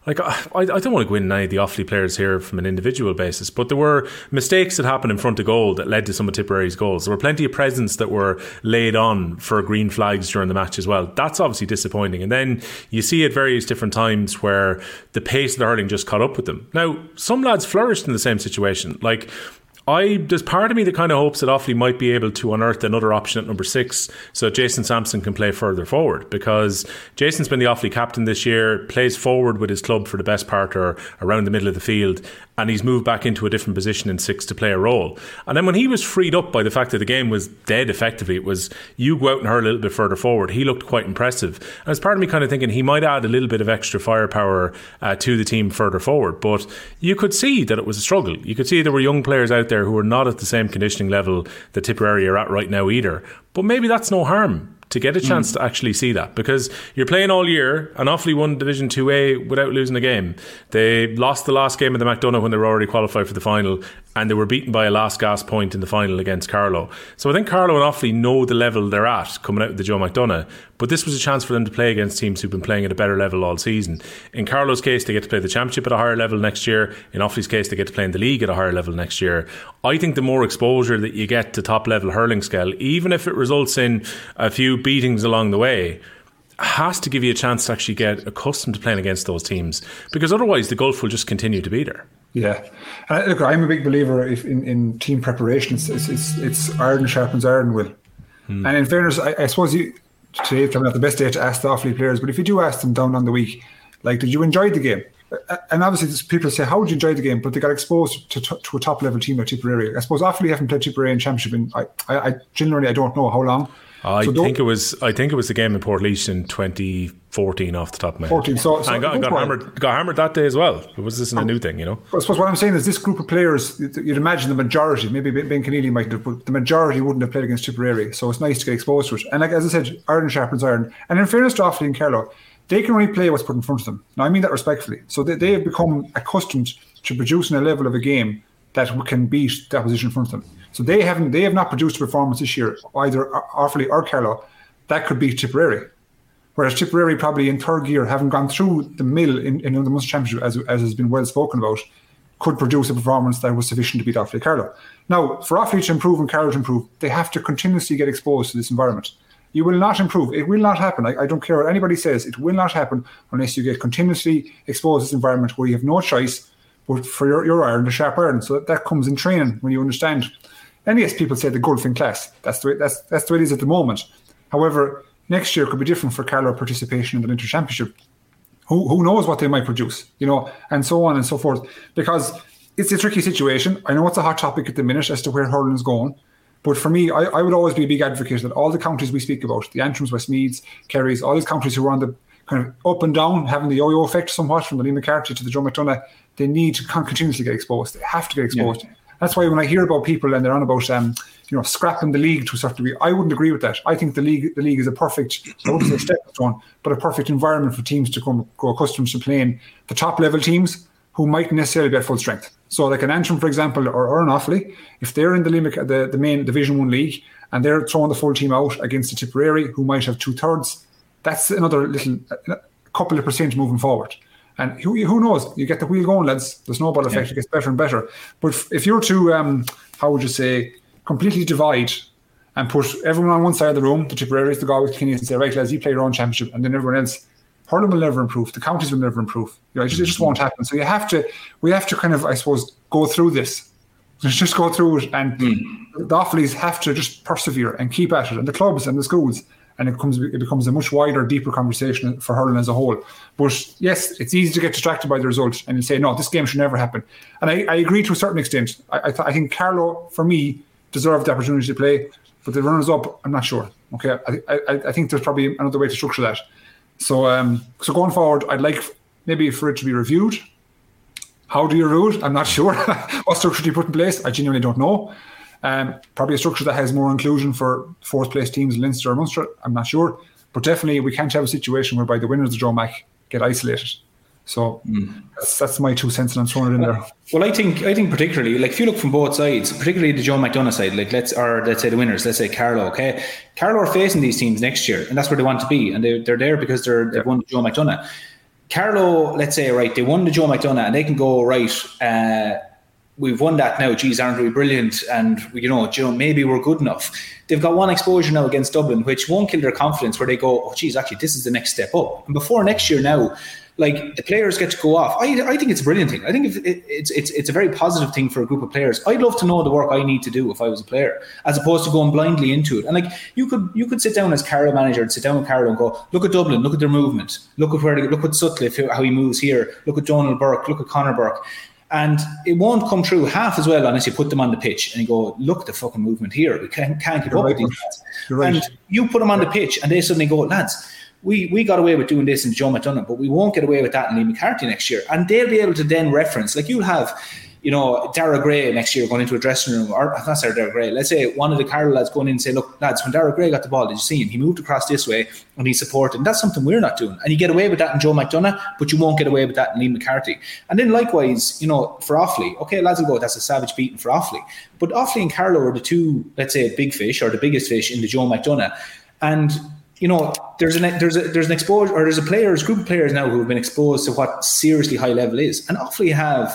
like I, I don't want to go in any of the Offaly players here from an individual basis, but there were mistakes that happened in front of goal that led to some of Tipperary's goals. There were plenty of presents that were laid on for green flags during the match as well. That's obviously disappointing. And then you see at various different times where the pace of the hurling just caught up with them. Now, some lads flourished in the same situation. Like I there's part of me that kind of hopes that Offaly might be able to unearth another option at number six, so Jason Sampson can play further forward because Jason's been the Offaly captain this year, plays forward with his club for the best part or around the middle of the field, and he's moved back into a different position in six to play a role. And then when he was freed up by the fact that the game was dead effectively, it was you go out and hurl a little bit further forward. He looked quite impressive. And as part of me kind of thinking he might add a little bit of extra firepower uh, to the team further forward. But you could see that it was a struggle. You could see there were young players out there who were not at the same conditioning level that Tipperary are at right now either. But maybe that's no harm to get a chance mm. to actually see that because you're playing all year and Offaly won Division 2A without losing a game. They lost the last game of the McDonagh when they were already qualified for the final and they were beaten by a last gasp point in the final against Carlow. So I think Carlow and Offaly know the level they're at coming out of the Joe McDonagh, but this was a chance for them to play against teams who've been playing at a better level all season. In Carlow's case, they get to play the championship at a higher level next year. In Offaly's case, they get to play in the league at a higher level next year. I think the more exposure that you get to top level hurling scale, even if it results in a few beatings along the way, has to give you a chance to actually get accustomed to playing against those teams because otherwise the gulf will just continue to be there. Yeah, uh, look, I'm a big believer if in, in team preparation. It's, it's, it's iron sharpens iron. Will, hmm. and in fairness, I, I suppose you today is probably not the best day to ask the Offaly players, but if you do ask them down on the week, like, did you enjoy the game? And obviously, people say, "How would you enjoy the game?" But they got exposed to, to a top level team like Tipperary. I suppose after Offaly haven't played Tipperary in Championship in I, I, I generally I don't know how long. I so think it was. I think it was the game in Portlaoise in 2014, off the top of my head. 14. So, so and got, got hammered. Got hammered that day as well. It was this a new thing? You know. I suppose what I'm saying is this group of players. You'd imagine the majority, maybe Ben Conneely might have, but the majority wouldn't have played against Tipperary. So it's nice to get exposed to it. And like as I said, iron sharpens iron. And in fairness to Offaly and Carlow, they can only play what's put in front of them. Now I mean that respectfully. So they, they have become accustomed to producing a level of a game that can beat the opposition in front of them. So they haven't. They have not produced a performance this year, either Offaly or Carlow that could be Tipperary. Whereas Tipperary probably in third gear, having gone through the mill in, in the Munster Championship, as, as has been well spoken about, could produce a performance that was sufficient to beat Offaly Carlow. Now, for Offaly to improve and Carlow to improve, they have to continuously get exposed to this environment. You will not improve. It will not happen. I, I don't care what anybody says. It will not happen unless you get continuously exposed to this environment where you have no choice but for your, your iron, the sharp iron. So that, that comes in training when you understand. And yes, people say the golfing class. That's the way, that's, that's the way it is at the moment. However, next year could be different for Carlow participation in the Winter Championship. Who, who knows what they might produce, you know, and so on and so forth. Because it's a tricky situation. I know it's a hot topic at the minute as to where hurling is going. But for me, I, I would always be a big advocate that all the counties we speak about, the Antrims, Westmeaths, Kerrys, all these counties who are on the kind of up and down, having the yo-yo effect somewhat from the Liam McCarthy to the Joe McDonagh, they need to continuously get exposed. They have to get exposed. Yeah. That's why when I hear about people and they're on about um, you know scrapping the league to a certain degree, I wouldn't agree with that. I think the league the league is a perfect I wouldn't say step stone, but a perfect environment for teams to come grow accustomed to playing the top level teams who might necessarily be at full strength. So like an Antrim, for example, or, Offaly, if they're in the, the the main Division One league and they're throwing the full team out against the Tipperary, who might have two thirds, that's another little couple of percent moving forward. And who, who knows? You get the wheel going, lads. The snowball effect yeah. gets better and better. But if you're to, um, how would you say, completely divide and put everyone on one side of the room, the Tipperaries, the Galways, the Kenyans, and say, right, lads, you play your own championship, and then everyone else, hurling will never improve. The counties will never improve. You know, it, just, it just won't happen. So you have to, we have to kind of, I suppose, go through this. Just go through it, and mm. the Offaly's have to just persevere and keep at it, and the clubs and the schools and it becomes it becomes a much wider, deeper conversation for hurling as a whole. But yes, it's easy to get distracted by the result and you say, no, this game should never happen. And I, I agree to a certain extent. I, I, th- I, think Carlow, for me, deserved the opportunity to play, but the runners up, I'm not sure. Okay, I, I, I think there's probably another way to structure that. So um, so going forward, I'd like maybe for it to be reviewed. How do you review it? I'm not sure. what structure do you put in place? I genuinely don't know. Um, probably a structure that has more inclusion for fourth place teams, Leinster or Munster. I'm not sure, but definitely we can't have a situation whereby the winners of the Joe Mac get isolated. So mm. that's, that's my two cents, and I'm throwing it in well, there. Well, I think I think particularly like if you look from both sides, particularly the Joe McDonagh side, like let's or let's say the winners, let's say Carlow. Okay, Carlow are facing these teams next year, and that's where they want to be, and they they're there because they're they've won the Joe McDonagh. Carlow, let's say right, they won the Joe McDonagh, and they can go right. Uh, we've won that now. Geez, aren't we brilliant? And you know, you know, maybe we're good enough. They've got one exposure now against Dublin, which won't kill their confidence. Where they go, oh, geez, actually, this is the next step up. And before next year, now, like the players get to go off. I, I think it's a brilliant thing. I think if it, it's it's it's a very positive thing for a group of players. I'd love to know the work I need to do if I was a player, as opposed to going blindly into it. And like you could you could sit down as Carlow manager and sit down with Carlow and go, look at Dublin, look at their movement, look at where they, look at Sutcliffe how he moves here, look at Donal Burke, look at Conor Burke. And it won't come true half as well unless you put them on the pitch and you go, look at the fucking movement here. We can't, can't keep You're up right, with these lads. Right. And you put them on the pitch and they suddenly go, lads, we, we got away with doing this in Joe McDonagh, but we won't get away with that in Liam McCarthy next year. And they'll be able to then reference, like you'll have you know, Dara Gray next year going into a dressing room, or not sorry, Dara Gray. Let's say one of the Carlow lads going in and say, "Look, lads, when Dara Gray got the ball, did you see him? He moved across this way and he supported." And that's something we're not doing. And you get away with that in Joe McDonagh, but you won't get away with that in Liam McCarthy. And then likewise, you know, for Offaly, okay, lads will go, that's a savage beating for Offaly. But Offaly and Carlow are the two, let's say, big fish or the biggest fish in the Joe McDonagh. And you know, there's an there's a there's an exposure or there's a players group of players now who have been exposed to what seriously high level is, and Offaly have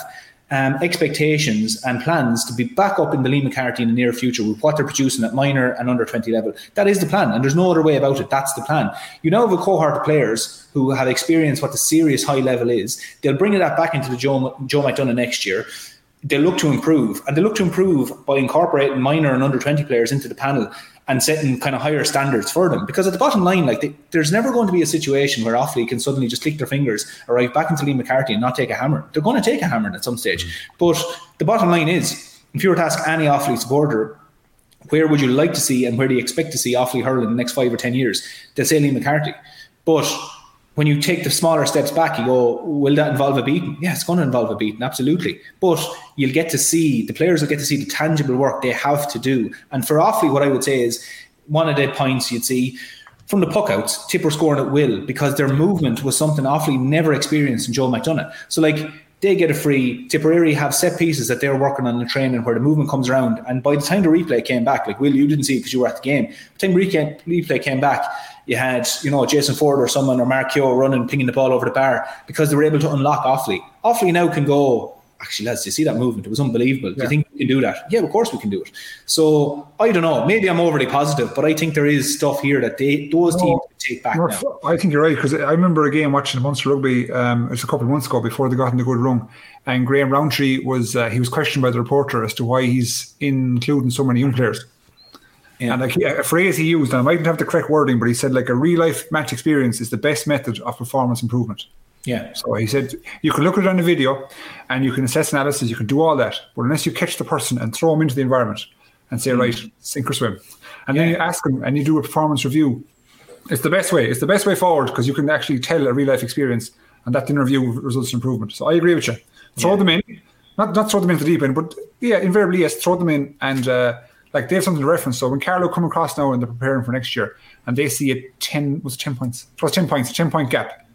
um, expectations and plans to be back up in the Liam McCarthy in the near future with what they're producing at minor and under 20 level. That is the plan, and there's no other way about it. That's the plan. You now have a cohort of players who have experienced what the serious high level is. They'll bring that back into the Joe, Joe McDonagh next year. They look to improve, and they look to improve by incorporating minor and under 20 players into the panel and setting kind of higher standards for them. Because at the bottom line, like they, there's never going to be a situation where Offaly can suddenly just click their fingers, arrive back into Liam McCarthy and not take a hammer. They're going to take a hammer at some stage. But the bottom line is, if you were to ask any Offaly supporter, where would you like to see and where do you expect to see Offaly hurl in the next five or ten years? They'll say Liam McCarthy. But when you take the smaller steps back, you go, will that involve a beating? Yeah, it's going to involve a beating, absolutely. But you'll get to see, the players will get to see the tangible work they have to do. And for Offaly, what I would say is one of the points you'd see from the puckouts, Tipper scoring at will because their movement was something Offaly never experienced in Joe McDonagh. So, like, they get a free. Tipperary have set pieces that they're working on in the training where the movement comes around. And by the time the replay came back, like Will, you didn't see it because you were at the game. By the time replay, replay came back, you had you know Jason Forde or someone or Mark Kehoe running, pinging the ball over the bar because they were able to unlock Offaly. Offaly now can go. Actually, lads, you see that movement? It was unbelievable. Do you think we can do that? Yeah, of course we can do it. So I don't know. Maybe I'm overly positive, but I think there is stuff here that they those teams can take back. I think you're right because I remember a game watching the Munster rugby. Um, it was a couple of months ago before they got in the good run, and Graham Rowntree was uh, he was questioned by the reporter as to why he's including so many young players. Yeah. And like he- a phrase he used, and I mightn't have the correct wording, but he said like a real life match experience is the best method of performance improvement. Yeah, So he said you can look at it on the video and you can assess analysis, you can do all that, but unless you catch the person and throw them into the environment and say, right, sink or swim, and then you ask them and you do a performance review, it's the best way. It's the best way forward because you can actually tell a real life experience, and that interview results in improvement. So I agree with you. Throw them in, not not throw them into the deep end, but yeah, invariably yes, throw them in and. Uh, like they have something to reference. So when Carlow come across now and they're preparing for next year, and they see a ten was ten points, it was ten points, a ten point gap,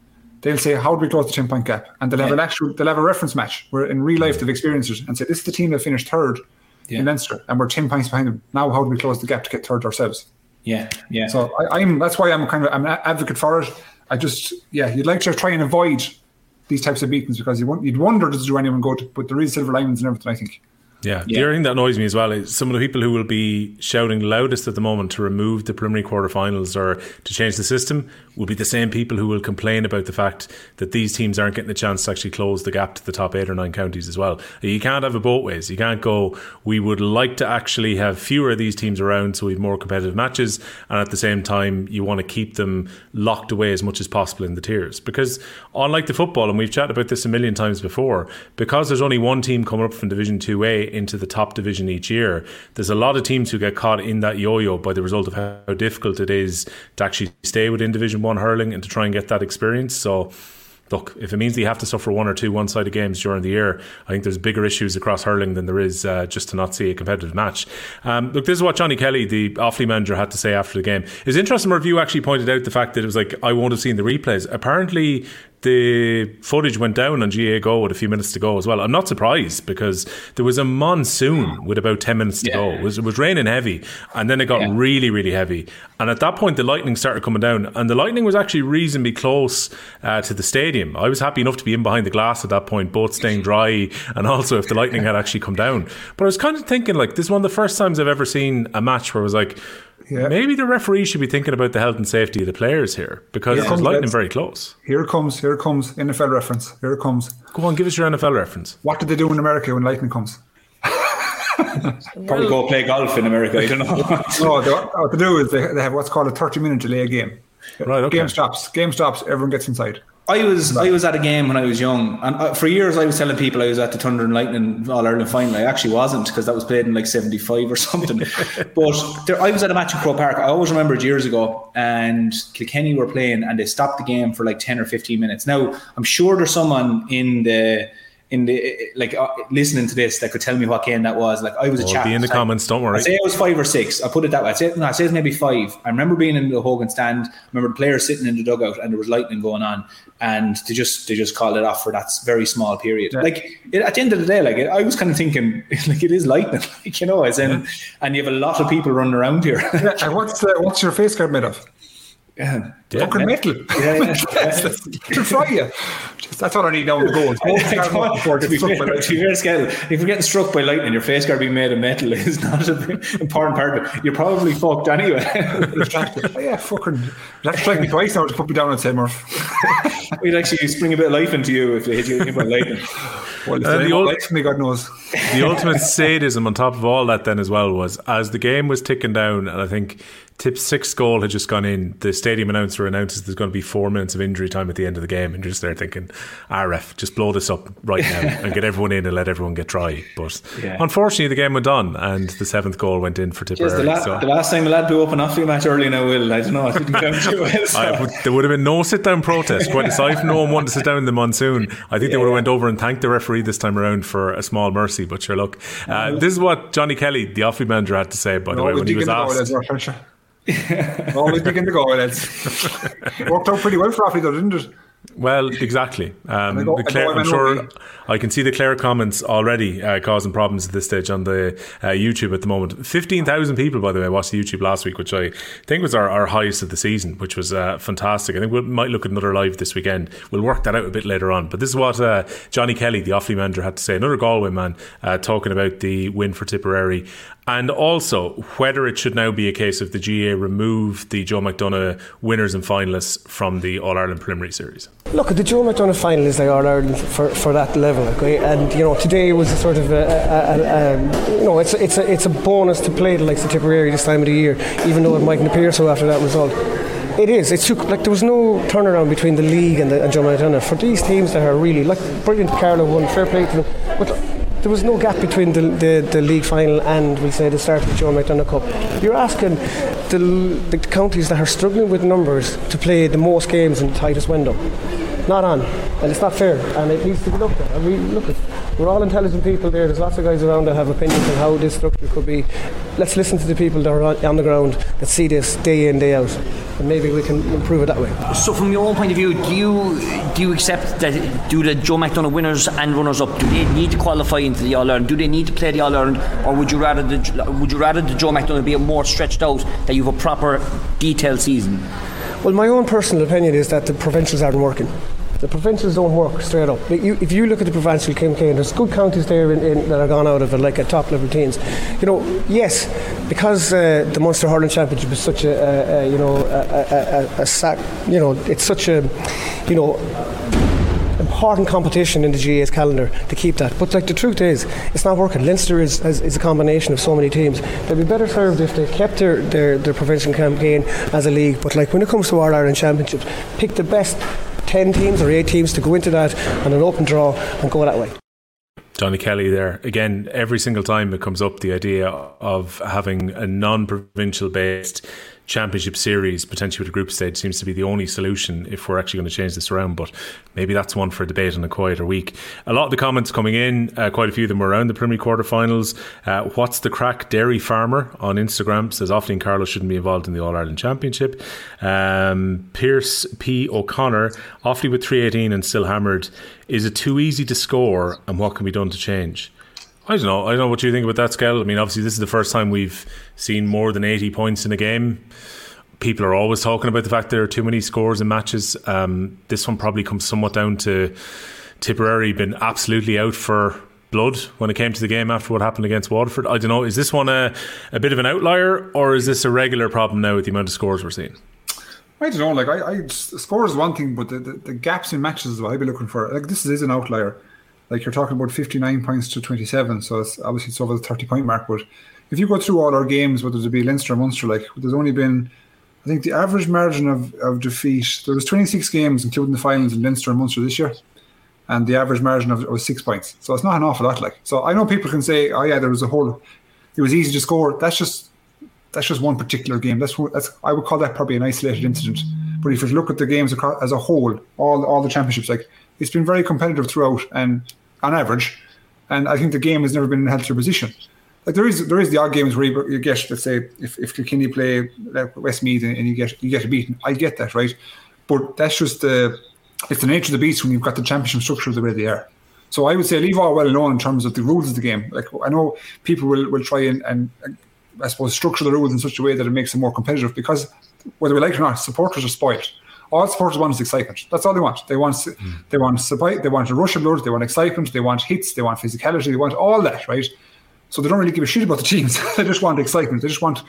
they'll say, "How do we close the ten point gap?" And they'll have an actual, they'll have a reference match where in real life they've experienced it, and say, "This is the team that finished third Yeah. in Leinster, and we're ten points behind them. Now, how do we close the gap to get third ourselves?" yeah, yeah. So I, I'm that's why I'm kind of I'm an advocate for it. I just yeah, you'd like to try and avoid these types of beatings because you want you'd wonder does do anyone good, but there is silver linings and everything. I think. Yeah. the other thing that annoys me as well is some of the people who will be shouting loudest at the moment to remove the preliminary quarterfinals or to change the system will be the same people who will complain about the fact that these teams aren't getting the chance to actually close the gap to the top eight or nine counties as well. You can't have it both ways. You can't go, we would like to actually have fewer of these teams around so we have more competitive matches, and at the same time, you want to keep them locked away as much as possible in the tiers. Because unlike the football, and we've chatted about this a million times before, because there's only one team coming up from Division 2A into the top division each year, there's a lot of teams who get caught in that yo yo by the result of how, difficult it is to actually stay within Division 1 hurling and to try and get that experience. So, look, if it means that you have to suffer one or two one sided games during the year, I think there's bigger issues across hurling than there is uh, just to not see a competitive match. Um, look, this is what Johnny Kelly, the Offaly manager, had to say after the game. It's interesting, review actually pointed out the fact that it was like, I won't have seen the replays. Apparently, the footage went down on GAAGO with a few minutes to go as well. I'm not surprised because there was a monsoon with about 10 minutes to go. It was, it was raining heavy and then it got Yeah. really, really heavy. And at that point, the lightning started coming down and the lightning was actually reasonably close uh, to the stadium. I was happy enough to be in behind the glass at that point, both staying dry and also if the lightning had actually come down. But I was kind of thinking, like, this is one of the first times I've ever seen a match where I was like, Yeah. maybe the referee should be thinking about the health and safety of the players here because Here there's comes lightning very close. Here it comes, here it comes, NFL reference. Here it comes. Go on, give us your NFL reference. What did they do in America when lightning comes? Probably go play golf in America. I don't know. No, they, what they do is they, they have what's called a 30 minute delay game. Right, okay. Game stops. Game stops. Everyone gets inside. I was I was at a game when I was young, and uh, for years I was telling people I was at the Thunder and Lightning All Ireland final. I actually wasn't because that was played in like '75 or something. but there, I was at a match in Croke Park. I always remember it years ago, and Kilkenny were playing, and they stopped the game for like 10 or 15 minutes. Now I'm sure there's someone in the in the like uh, listening to this that could tell me what game that was. Like I was a Well, chap. be in the I- comments, don't worry. I'd say it was five or six. I'll put it that way. I'd say, no, I'd say it's maybe five. I remember being in the Hogan stand. I remember the players sitting in the dugout and there was lightning going on, and they just they just called it off for that very small period. Like it, at the end of the day, like it, I was kind of thinking, like it is lightning, like you know, as in, and you have a lot of people running around here. And what's uh, what's your face card made of? Yeah. Er fucking metal. Yeah, yeah. to fry you. Just- That's all I need now to go. Before er to, be fair, to be fair, Skell, if you're getting struck by lightning, your face got to be made of metal is not an important part of it. You're probably fucked anyway. Oh, yeah, fucking. That's strike me twice now to put me down and say, Murph. We'd actually spring a bit of life into you if they hit you hit by lightning. Well, Uh, the the old- life me, God knows. the ultimate sadism on top of all that then as well was as the game was ticking down and I think Tip's sixth goal had just gone in, the stadium announcer announces there's going to be four minutes of injury time at the end of the game and you're just there thinking, "RF, just blow this up right now and get everyone in and let everyone get dry. But Yeah. unfortunately the game went on and the seventh goal went in for Just the, Tipperary. la- so the last time the lad blew up an off match early now, Will, I don't know, I didn't come too well. So. I would, there would have been no sit down protest. Quite aside from no one wanted to sit down in the monsoon, I think they would have went over and thanked the referee this time around for a small mercy. But sure, look, uh, this is what Johnny Kelly, the off manager, had to say. By the way, when he was asked, lads, Ross Fletcher. Always digging the goal, lads. Worked out pretty well for Offaly, though, didn't it? Well, exactly. Um, go- Clare, I'm sure I can see the Clare comments already uh, causing problems at this stage on the uh, YouTube at the moment. 15,000 people, by the way, watched the YouTube last week, which I think was our, our highest of the season, which was uh, fantastic. I think we might look at another live this weekend. We'll work that out a bit later on. But this is what uh, Johnny Kelly, the Offaly manager, had to say. Another Galway man uh, talking about the win for Tipperary. And also whether it should now be a case of the GAA remove the Joe McDonagh winners and finalists from the All Ireland preliminary series. Look, the Joe McDonagh final is the All Ireland for, for that level, okay? And you know, today was a sort of a, a, a, a you know, it's it's a it's a bonus to play the likes of Tipperary this time of the year, even though it mightn't appear so after that result. It is. It's like there was no turnaround between the league and, the, and Joe McDonagh for these teams that are really like brilliant. Carlow won, fair play to them, but there was no gap between the, the, the league final and we'll say the start of the Joe McDonagh Cup. You're asking the, the counties that are struggling with numbers to play the most games in the tightest window. Not on, and it's not fair, and it needs to be looked at. And we look at, we're all intelligent people there. There's lots of guys around that have opinions on how this structure could be. Let's listen to the people that are on, on the ground that see this day in day out, and maybe we can improve it that way. So, from your own point of view, do you do you accept that do the Joe McDonagh winners and runners up do they need to qualify into the All Ireland? Do they need to play the All Ireland, or would you rather the would you rather the Joe McDonagh be a more stretched out that you have a proper detailed season? Well, my own personal opinion is that the provincials aren't working. The provincials don't work straight up. You, if you look at the provincial campaign, there's good counties there in, in, that are gone out of it, like at top level teams. You know, yes, because uh, the Munster Hurling Championship is such a, a, a you know a, a, a, a sac, you know it's such a you know important competition in the GAA's calendar to keep that. But like the truth is, it's not working. Leinster is, is, is a combination of so many teams. They'd be better served if they kept their, their, their provincial campaign as a league. But like when it comes to our Ireland Championships, pick the best ten teams or eight teams to go into that on an open draw and go that way. Johnny Kelly there. Again, every single time it comes up, the idea of having a non provincial based championship series, potentially with a group stage, seems to be the only solution if we're actually going to change this around. But maybe that's one for debate in a quieter week. A lot of the comments coming in, uh, quite a few of them were around the Premier quarterfinals. Uh, what's the crack? Dairy Farmer on Instagram says Offaly and Carlow shouldn't be involved in the All Ireland Championship. Um, Pierce P. O'Connor, Offaly with 318 and still hammered. Is it too easy to score and what can be done to change? I don't know. I don't know what you think about that, Skell. I mean, obviously, this is the first time we've seen more than 80 points in a game. People are always talking about the fact there are too many scores in matches. Um, this one probably comes somewhat down to Tipperary being absolutely out for blood when it came to the game after what happened against Waterford. I don't know. Is this one a, a bit of an outlier or is this a regular problem now with the amount of scores we're seeing? I don't know. Like I, I score is one thing, but the, the, the gaps in matches is what I'd be looking for. Like this is an outlier. Like you're talking about 59 points to 27, so it's obviously it's over the 30 point mark. But if you go through all our games, whether it be Leinster or Munster, like there's only been, I think the average margin of, of defeat. There was 26 games, including the finals in Leinster and Munster this year, and the average margin of was six points. So it's not an awful lot. Like so, I know people can say, oh yeah, there was a whole, it was easy to score. That's just that's just one particular game. That's that's I would call that probably an isolated incident. But if you look at the games as a whole, all all the championships, like it's been very competitive throughout and on average. And I think the game has never been in a healthier position. Like there is there is the odd games where you, you get let's say if if Kilkenny play like Westmeath and, and you get you get beaten, I get that right, but that's just the it's the nature of the beast when you've got the championship structure the way they are. So I would say leave all well alone in terms of the rules of the game. Like I know people will, will try and, and, and I suppose structure the rules in such a way that it makes them more competitive because whether we like it or not, supporters are spoiled. All supporters want is excitement. That's all they want. They want mm. they want supply, they want a rush of blood, they want excitement, they want hits, they want physicality, they want all that, right? So they don't really give a shit about the teams. they just want excitement. They just want,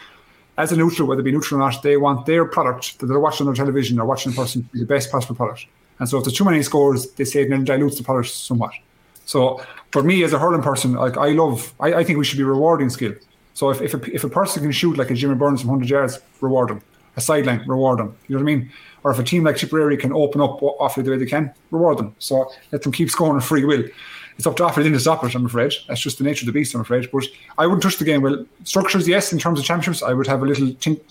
as a neutral, whether it be neutral or not, they want their product that they're watching on their television or watching in person to be the best possible product. And so if there's too many scores, they say it then dilutes the product somewhat. So for me as a hurling person, like I love, I, I think we should be rewarding skill. So if, if, a, if a person can shoot like a Jimmy Burns from 100 yards, reward them. A sideline, reward them. You know what I mean? Or if a team like Tipperary can open up Offaly the way they can, reward them. So let them keep scoring free will. It's up to Offaly to stop it, I'm afraid. That's just the nature of the beast, I'm afraid. But I wouldn't touch the game. Well, structures, yes, in terms of championships, I would have a little tink,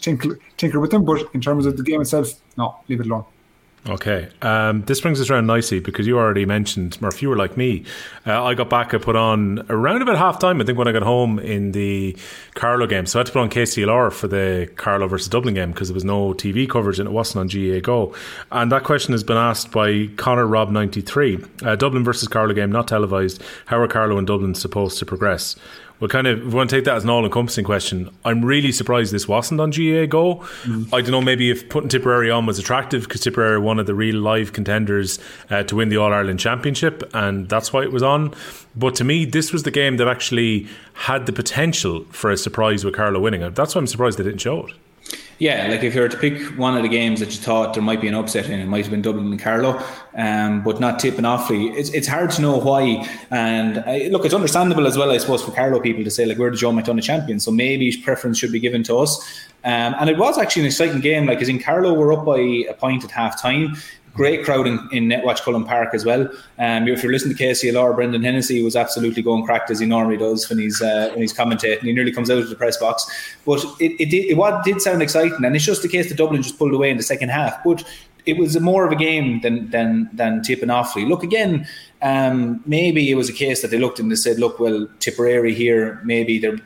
tinker with them. But in terms of the game itself, no, leave it alone. Okay, um, this brings us around nicely because you already mentioned, Murph, you were like me. Uh, I got back, I put on around about half time, I think, when I got home in the Carlow game. So I had to put on KCLR for the Carlow versus Dublin game because there was no TV coverage and it wasn't on GAAGO. And that question has been asked by Connor Rob 93. Uh, Dublin versus Carlow game, not televised. How are Carlow and Dublin supposed to progress? Well, kind of, we want to take that as an all encompassing question, I'm really surprised this wasn't on GAAGO. Mm. I don't know, maybe if putting Tipperary on was attractive because Tipperary are one of the real live contenders uh, to win the All Ireland Championship, and that's why it was on. But to me, this was the game that actually had the potential for a surprise with Carlow winning. It. That's why I'm surprised they didn't show it. Yeah, like if you were to pick one of the games that you thought there might be an upset in, it might have been Dublin and Carlow, um, but not Tip and Offaly. It's, it's hard to know why. And I, look, it's understandable as well, I suppose, for Carlow people to say, like, we're the Joe McDonagh champions, so maybe preference should be given to us. Um, and it was actually an exciting game, like, as in Carlow were up by a point at half time great crowd in, in Netwatch Cullen Park as well. Um, if you're listening to KCLR, Brendan Hennessy was absolutely going cracked as he normally does when he's uh, when he's commentating. He nearly comes out of the press box, but it, it did it, what did sound exciting, and it's just the case that Dublin just pulled away in the second half, but. It was more of a game than than than Tip Offaly. Look again, um, maybe it was a case that they looked and they said, "Look, well, Tipperary here, maybe there,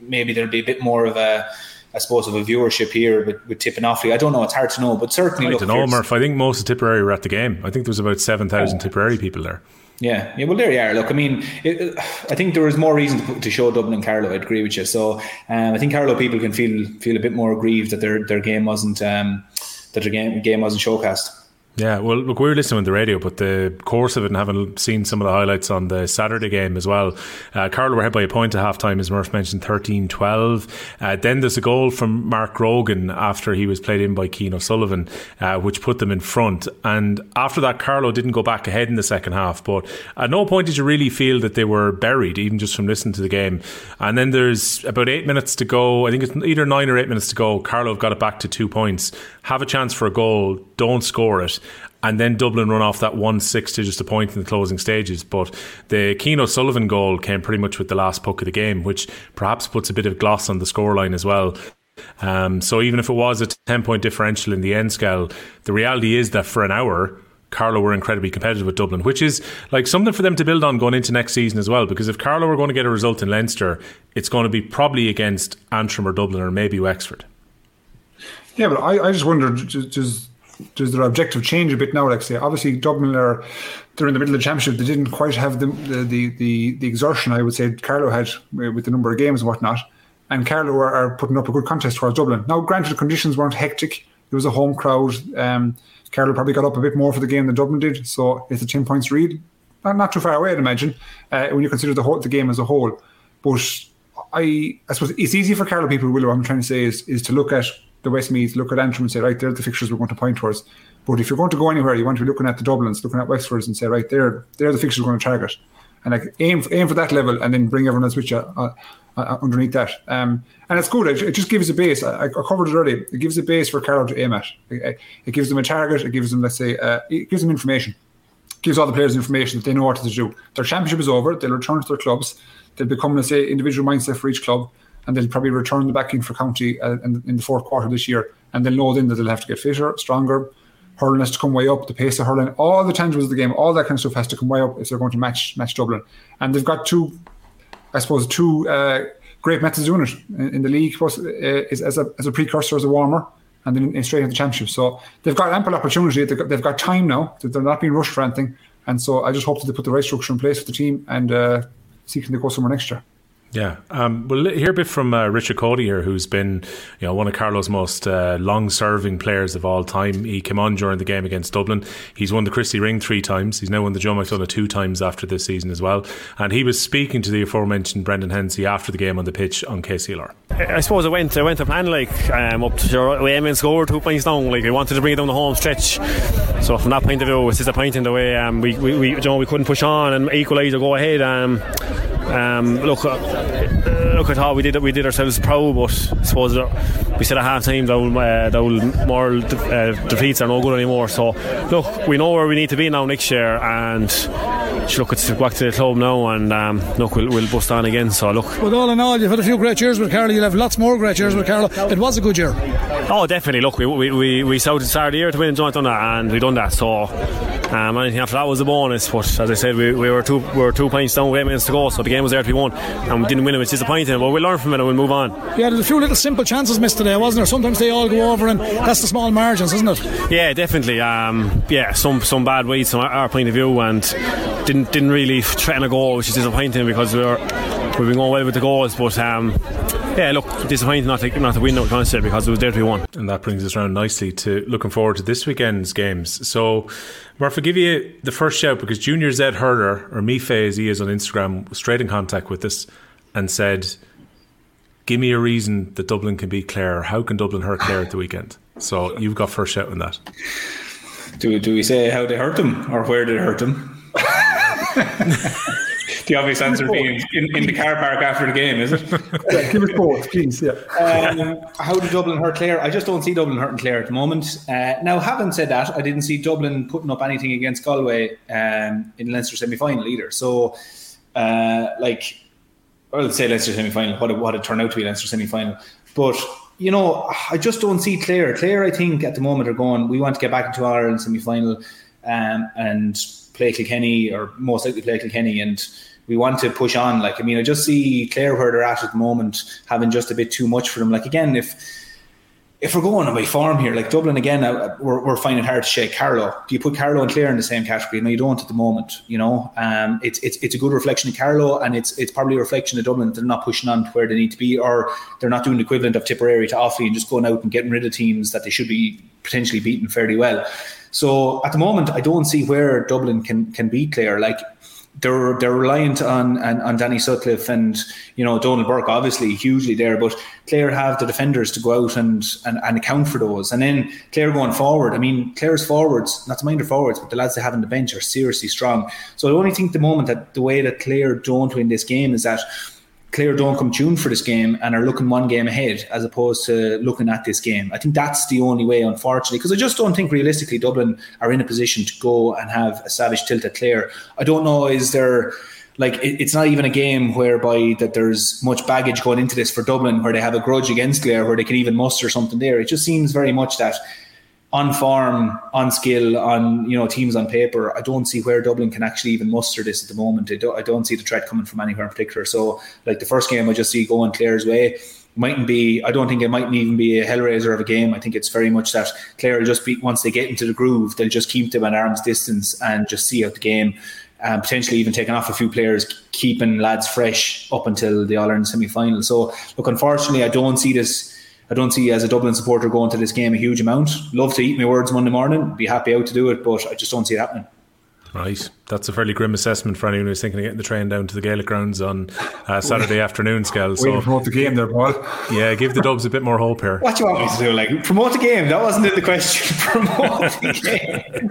maybe there'll be a bit more of a I suppose, of a viewership here with, with Tip and Offaly. I don't know, it's hard to know, but certainly. I don't know, Murph. I think most of Tipperary were at the game. I think there was about 7,000 Tipperary people there. Yeah, yeah. Well, there you are. Look, I mean, it, I think there was more reason to, to show Dublin and Carlow. I'd agree with you. So, um, I think Carlow people can feel feel a bit more aggrieved that their their game wasn't um, that their game game wasn't showcased. Yeah, well, look, we were listening on the radio, but the course of it and having seen some of the highlights on the Saturday game as well. Uh, Carlow were ahead by a point at half time, as Murph mentioned, 13 12. Uh, then there's a goal from Mark Grogan after he was played in by Cian O'Sullivan, uh, which put them in front. And after that, Carlow didn't go back ahead in the second half, but at no point did you really feel that they were buried, even just from listening to the game. And then there's about eight minutes to go. I think it's either nine or eight minutes to go. Carlow have got it back to two points, have a chance for a goal, don't score it and then Dublin run off that 1 6 to just a point in the closing stages. But the Cian O'Sullivan goal came pretty much with the last puck of the game, which perhaps puts a bit of gloss on the scoreline as well. Um, so even if it was a 10 point differential in the end scale, the reality is that for an hour, Carlow were incredibly competitive with Dublin, which is like something for them to build on going into next season as well. Because if Carlow were going to get a result in Leinster, it's going to be probably against Antrim or Dublin or maybe Wexford. Yeah, but I, I just wonder, does does their objective change a bit now? Like say, obviously Dublin are they're in the middle of the championship. They didn't quite have the the the, the exertion I would say Carlow had with the number of games and whatnot. And Carlow are, are putting up a good contest towards Dublin. Now, granted, the conditions weren't hectic. It was a home crowd. Um, Carlow probably got up a bit more for the game than Dublin did, so it's a ten points read. Not, not too far away, I'd imagine, uh, when you consider the whole the game as a whole. But I, I suppose it's easy for Carlow people. Will what I'm trying to say is is to look at the Westmeath, look at Antrim and say, right, they're the fixtures we're going to point towards. But if you're going to go anywhere, you want to be looking at the Dublins, looking at Wexfords and say, right, they're, they're the fixtures we're going to target. And like aim, aim for that level and then bring everyone else with you uh, uh, underneath that. Um, and it's good. It, it, just gives a base. I, I, covered it earlier. It gives a base for Carlow to aim at. It, it, gives them a target. It gives them, let's say, uh, it gives them information. It gives all the players information that they know what to do. Their championship is over. They'll return to their clubs. They'll become, let's say, individual mindset for each club and they'll probably return the backing for County uh, in, in, the fourth quarter this year. And they'll know then that they'll have to get fitter, stronger. Hurling has to come way up, the pace of hurling, all the tangibles of the game, all that kind of stuff has to come way up if they're going to match match Dublin. And they've got two, I suppose, two uh, great methods doing it in, in the league. Plus, uh, is as a as a precursor, as a warmer, and then in, straight into the championship. So they've got ample opportunity. They've got, they've got time now. They're not being rushed for anything. And so I just hope that they put the right structure in place for the team and uh, see can they go somewhere next year. Yeah, um, we'll hear a bit from uh, Richard Coady here, who's been, you know, one of Carlow's most uh, long-serving players of all time. He came on during the game against Dublin. He's won the Christy Ring three times. He's now won the Joe McDonagh two times after this season as well. And he was speaking to the aforementioned Brendan Hennessy after the game on the pitch on KCLR. I suppose I went, I went to plan like um, up to we aim and score two points down. Like I wanted to bring it down the home stretch. So from that point of view, it was disappointing the way um, we, we, we, you know, we couldn't push on and equalise or go ahead. Um, um, look, uh, look, I thought we did we did ourselves proud, but I suppose we said at half time that will, uh, that will more uh, defeats are no good anymore. So look, we know where we need to be now next year, and look, it's back to the club now, and um, look, we'll, we'll bust on again. So look, but all in all, you've had a few great years with Carlow. You'll have lots more great years with Carlow. It was a good year. Oh, definitely. Look, we we we, we started the year to win joint on that, and we've done that. So um, anything after that was a bonus. But as I said, we, we were two we were two points down eight minutes to go, so the game was there to be won, and we didn't win it. It's disappointing, but we learn from it and we'll move on. Yeah, there's a few little simple chances missed today, wasn't there? Sometimes they all go over, and that's the small margins, isn't it? Yeah, definitely. Um, yeah, some some bad weights from our, our point of view, and didn't didn't really threaten a goal, which is disappointing because we were we've been going well with the goals, but. Um, yeah, look, disappointing not to, not to win that concert because it was there to be won. And that brings us around nicely to looking forward to this weekend's games. So, Murph, I'll give you the first shout because Junior Zed Herder, or Mife as he is on Instagram, was straight in contact with us and said, Give me a reason that Dublin can beat Clare. How can Dublin hurt Clare at the weekend? So, you've got first shout on that. Do, do we say how they hurt them or where they hurt them? the obvious answer being in, in, the car park after the game, is it? yeah, give us both, please. Yeah. Um, how did Dublin hurt Clare? I just don't see Dublin hurting Clare at the moment. Uh, now, having said that, I didn't see Dublin putting up anything against Galway um, in Leinster semi final either. So, uh, like, well, let's say Leinster semi final, what it, what it turned out to be Leinster semi final. But you know, I just don't see Clare. Clare, I think, at the moment are going. We want to get back into Ireland semi final um, and play Kilkenny, or most likely play Kilkenny, and we want to push on. Like, I mean, I just see Clare where they're at at the moment, having just a bit too much for them. Like, again, if if we're going on my form here, like Dublin again, uh, we're, we're finding hard to shake Carlow. Do you put Carlow and Clare in the same category? No, you don't at the moment. You know, um, it's it's it's a good reflection of Carlow, and it's it's probably a reflection of Dublin that they're not pushing on to where they need to be, or they're not doing the equivalent of Tipperary to Offaly and just going out and getting rid of teams that they should be potentially beating fairly well. So at the moment, I don't see where Dublin can can beat Clare. Like they're they're reliant on, on, on Danny Sutcliffe and you know Donal Burke obviously hugely there, but Clare have the defenders to go out and, and, and account for those. And then Clare going forward, I mean Clare's forwards, not to mind their forwards, but the lads they have on the bench are seriously strong. So I only think the moment that the way that Clare don't win this game is that Clare don't come tuned for this game and are looking one game ahead as opposed to looking at this game. I think that's the only way, unfortunately, because I just don't think realistically Dublin are in a position to go and have a savage tilt at Clare. I don't know, is there like it's not even a game whereby that there's much baggage going into this for Dublin where they have a grudge against Clare where they can even muster something there. It just seems very much that on form, on skill, on you know teams on paper, I don't see where Dublin can actually even muster this at the moment. I don't, I don't see the threat coming from anywhere in particular. So, like the first game, I just see going Clare's way. Mightn't be. I don't think it mightn't even be a hellraiser of a game. I think it's very much that Clare will just be once they get into the groove, they'll just keep them at arm's distance and just see out the game. And potentially even taking off a few players, keeping lads fresh up until the All Ireland semi final. So, look, unfortunately, I don't see this I don't see as a Dublin supporter going to this game a huge amount. Love to eat my words Monday morning, be happy out to do it, but I just don't see it happening. Right. That's a fairly grim assessment for anyone who's thinking of getting the train down to the Gaelic grounds on uh, Saturday afternoon, Skell. So promote the game there, Paul. Yeah, give the Dubs a bit more hope here. What do you want me to do? Like promote the game? That wasn't in the question. promote the game.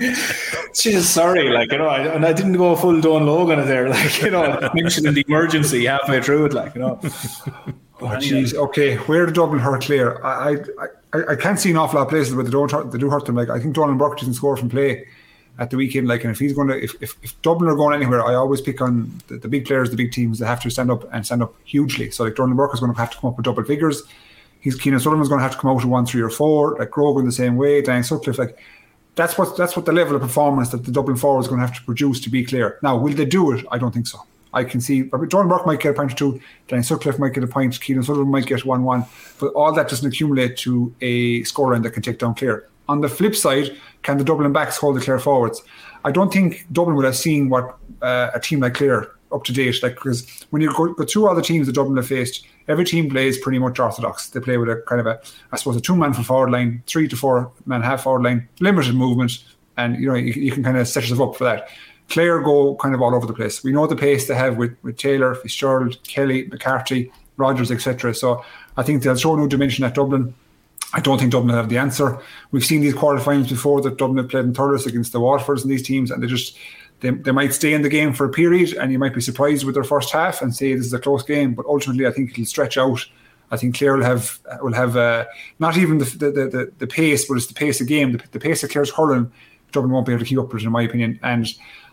Jeez, sorry, like you know, I, and I didn't go full Don Logan there, like you know, mentioning the emergency halfway through it, like you know. Oh, jeez. Okay, where did Dublin hurt Clare? I, I, I can't see an awful lot of places where they don't hurt, they do hurt them. Like I think Donal Burke didn't score from play at the weekend. Like, and if he's going to, if, if, if Dublin are going anywhere, I always pick on the, the, big players, the big teams that have to stand up and stand up hugely. So like Donal Burke is going to have to come up with double figures. He's Cian O'Sullivan's going to have to come out with one, three, or four. Like Grogan the same way. Dan Sutcliffe, like that's what that's what the level of performance that the Dublin forward is going to have to produce to be clear. Now, will they do it? I don't think so. I can see Jordan Burke might get a point or two, Danny Sutcliffe might get a point, Cian O'Sullivan might get 1 1, but all that doesn't accumulate to a scoreline that can take down Clare. On the flip side, can the Dublin backs hold the Clare forwards? I don't think Dublin would have seen what uh, a team like Clare up to date. Like because when you go, go through all the teams that Dublin have faced, every team plays pretty much orthodox. They play with a kind of a, I suppose, a two man from forward line, three to four man half forward line, limited movement, and you know you, you can kind of set yourself up for that. Clare go kind of all over the place. We know the pace they have with, with Taylor, Fitzgerald, Kelly, McCarthy, Rogers, etc. So I think they'll show no dimension at Dublin. I don't think Dublin have the answer. We've seen these quarterfinals before that Dublin have played in Thurles against the Waterfords and these teams, and they just they, they might stay in the game for a period, and you might be surprised with their first half and say this is a close game. But ultimately, I think it'll stretch out. I think Clare will have will have uh, not even the, the, the the pace, but it's the pace of game. The, the pace of Clare's hurling, Dublin won't be able to keep up with, it, in my opinion. And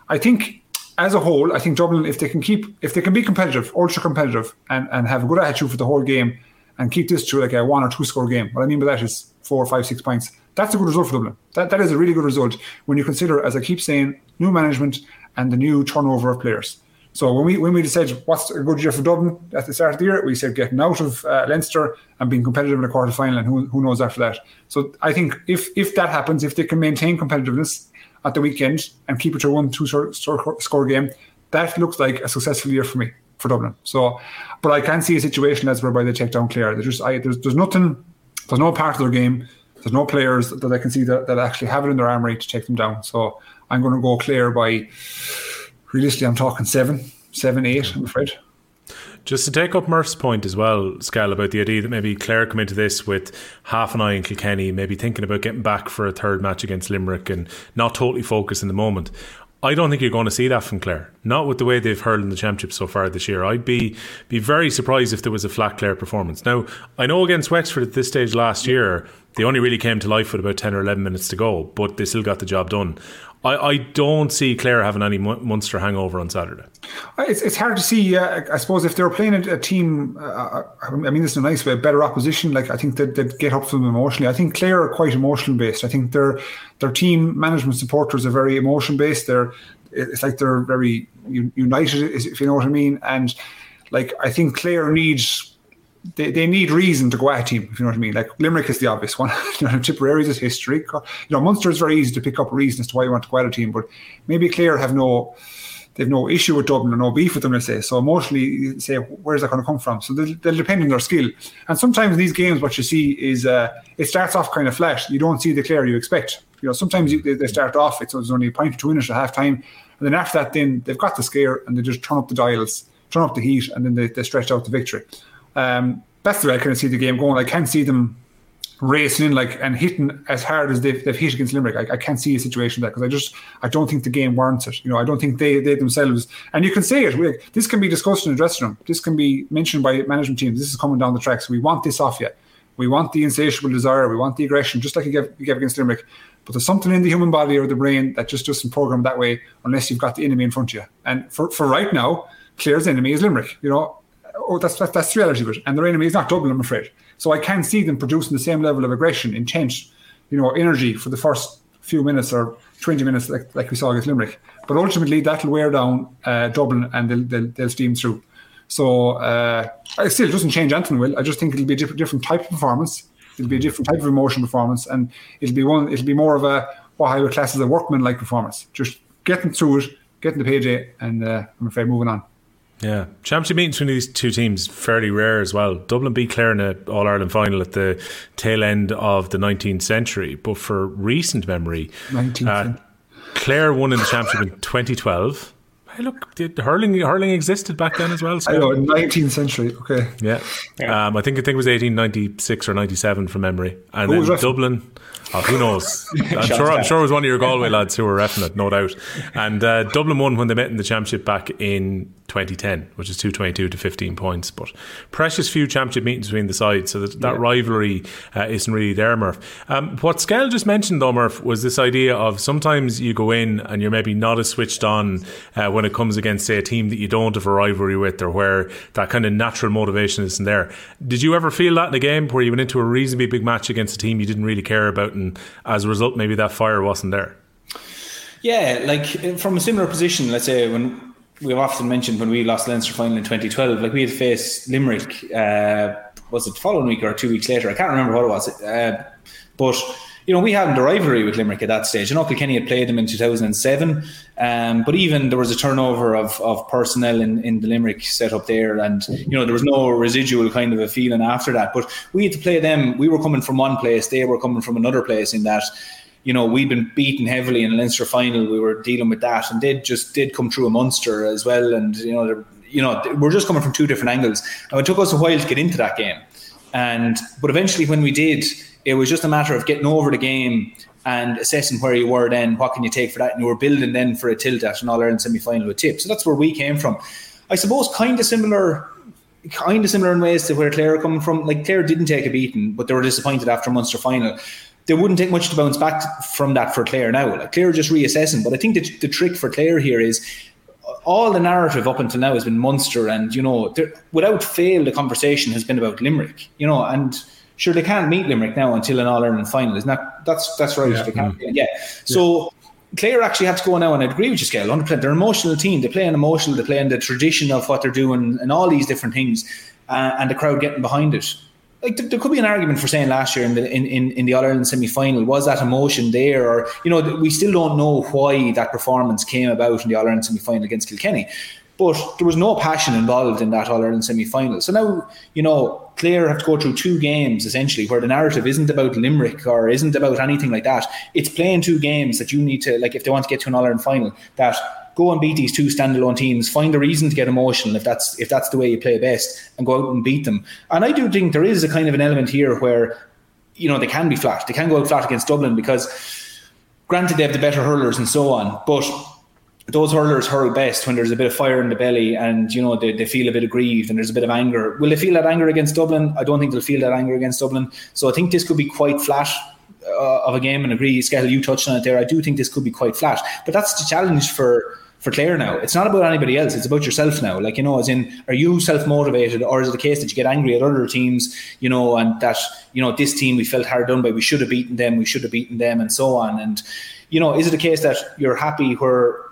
I think as a whole, I think Dublin, if they can keep, if they can be competitive, ultra competitive, and, and have a good attitude for the whole game, and keep this to like a one or two score game. What I mean by that is four, five, six points. That's a good result for Dublin. That that is a really good result when you consider, as I keep saying, new management and the new turnover of players. So when we when we decided what's a good year for Dublin at the start of the year, we said getting out of uh, Leinster and being competitive in a quarter final, and who, who knows after that. So I think if if that happens, if they can maintain competitiveness at the weekend and keep it to one two score game, that looks like a successful year for me for Dublin. So, but I can see a situation as whereby they take down Clare. There's just I, there's there's nothing, there's no part of their game, there's no players that I can see that, that actually have it in their armory to take them down. So I'm going to go Clare by realistically, I'm talking seven, seven, eight. I'm afraid. Just to take up Murph's point as well, Scal, about the idea that maybe Clare come into this with half an eye on Kilkenny, maybe thinking about getting back for a third match against Limerick and not totally focused in the moment. I don't think you're going to see that from Clare. Not with the way they've hurled in the championship so far this year. I'd be be very surprised if there was a flat Clare performance. Now, I know against Wexford at this stage last year, they only really came to life with about 10 or 11 minutes to go, but they still got the job done. I, I don't see Clare having any Munster hangover on Saturday. It's, it's hard to see. Uh, I suppose if they're playing a, a team, uh, I mean this in a nice way, a better opposition. Like I think they'd, they'd, get up for them emotionally. I think Clare are quite emotional based. I think their their team management supporters are very emotion based. They're it's like they're very united, if you know what I mean. And like I think Clare needs they, they need reason to go at team, if you know what I mean. Like Limerick is the obvious one. you know, is history. You know, Munster is very easy to pick up reason as to why you want to go at a team, but maybe Clare have no they've no issue with Dublin or no beef with them, let's say. So emotionally, you say, where's that going to come from? So they'll, they'll, depend on their skill. And sometimes in these games, what you see is uh, it starts off kind of flat. You don't see the Clare you expect. You know, sometimes you, they, they, start off, it's, it's only a point or two in at half time. And then after that, then they've got the scare and they just turn up the dials, turn up the heat, and then they, they stretch out the victory. Um, that's the way I kind of see the game going. I can't see them racing in like and hitting as hard as they've, they've hit against Limerick. I, I can't see a situation there because I just I don't think the game warrants it. You know, I don't think they they themselves and you can say it. This can be discussed in the dressing room. This can be mentioned by management teams. This is coming down the tracks. We want this off you. We want the insatiable desire. We want the aggression, just like you gave, you gave against Limerick. But there's something in the human body or the brain that just doesn't program that way unless you've got the enemy in front of you. And for, for right now, Clare's enemy is Limerick. You know, oh, that's, that's, that's the reality of it. And their enemy is not Dublin, I'm afraid. So I can't see them producing the same level of aggression, intent, you know, energy for the first few minutes or 20 minutes like, like we saw against Limerick. But ultimately, that'll wear down uh, Dublin and they'll, they'll, they'll, steam through. So uh, it still doesn't change anything, Will. I just think it'll be a different, different type of performance. It'll be a different type of emotion performance, and it'll be one. It'll be more of a what I would class as a workman-like performance. Just getting through it, getting the eight, and uh, I'm afraid moving on. Yeah, championship meetings between these two teams fairly rare as well. Dublin beat Clare in an All Ireland final at the tail end of the 19th century, but for recent memory, uh, Clare won in the championship in 2012. Hey, look, did hurling hurling existed back then as well? I know, 19th century. Okay. Yeah, yeah. Um, I think I think it was 1896 or 97 from memory, and Who then Dublin. Oh, who knows? I'm sure. I'm sure it was one of your Galway lads who were refing it, no doubt. And uh, Dublin won when they met in the championship back in 2010, which is 222 to 15 points. But precious few championship meetings between the sides, so that, that yeah. rivalry uh, isn't really there, Murph. Um, what Skell just mentioned, though, Murph, was this idea of sometimes you go in and you're maybe not as switched on uh, when it comes against, say, a team that you don't have a rivalry with, or where that kind of natural motivation isn't there. Did you ever feel that in a game where you went into a reasonably big match against a team you didn't really care about? And as a result, maybe that fire wasn't there. Yeah, like from a similar position, let's say when we've often mentioned when we lost Leinster final in 2012, like we had faced Limerick, uh, was it the following week or two weeks later? I can't remember what it was, uh, but you know, we had a rivalry with Limerick at that stage. You know, Kilkenny had played them in 2007, um, but even there was a turnover of, of personnel in, in the Limerick setup there, and you know there was no residual kind of a feeling after that. But we had to play them. We were coming from one place, they were coming from another place. In that, you know, we'd been beaten heavily in the Leinster final. We were dealing with that, and they just did come through a monster as well. And you know, you know, we're just coming from two different angles, and it took us a while to get into that game. And but eventually, when we did it was just a matter of getting over the game and assessing where you were then, what can you take for that? And you were building then for a tilt at an All Ireland semi final with tip. So that's where we came from. I suppose kind of similar kind of similar in ways to where Clare are coming from. Like Clare didn't take a beating, but they were disappointed after Munster final. They wouldn't take much to bounce back from that for Clare now. Like Clare just reassessing. But I think the, the trick for Clare here is all the narrative up until now has been Munster, and you know, without fail, the conversation has been about Limerick. You know, and sure they can't meet Limerick now until an All Ireland final. Isn't that that's that's right? Yeah. They can't, mm. yeah. So Clare actually have to go now, and I agree with you, Scale, 100. percent They're an emotional team. They play an emotional. They play in the tradition of what they're doing, and all these different things, uh, and the crowd getting behind it. Like there, there, could be an argument for saying last year in the in, in, in the All Ireland semi final was that emotion there, or you know we still don't know why that performance came about in the All Ireland semi final against Kilkenny. But there was no passion involved in that All Ireland semi final. So now, you know, Clare have to go through two games essentially where the narrative isn't about Limerick or isn't about anything like that. It's playing two games that you need to, like, if they want to get to an All Ireland final, that go and beat these two standalone teams. Find a reason to get emotional if that's if that's the way you play best, and go out and beat them. And I do think there is a kind of an element here where, you know, they can be flat. They can go out flat against Dublin because, granted, they have the better hurlers and so on, but those hurlers hurl best when there's a bit of fire in the belly and you know they, they feel a bit aggrieved and there's a bit of anger. Will they feel that anger against Dublin? I don't think they'll feel that anger against Dublin. So I think this could be quite flat uh, of a game and agree, Skell, you touched on it there. I do think this could be quite flat. But that's the challenge for for Clare now. It's not about anybody else. It's about yourself now. Like, you know, as in, are you self motivated or is it the case that you get angry at other teams, you know, and that, you know, this team we felt hard done by, we should have beaten them, we should have beaten them, and so on. And, you know, is it a case that you're happy where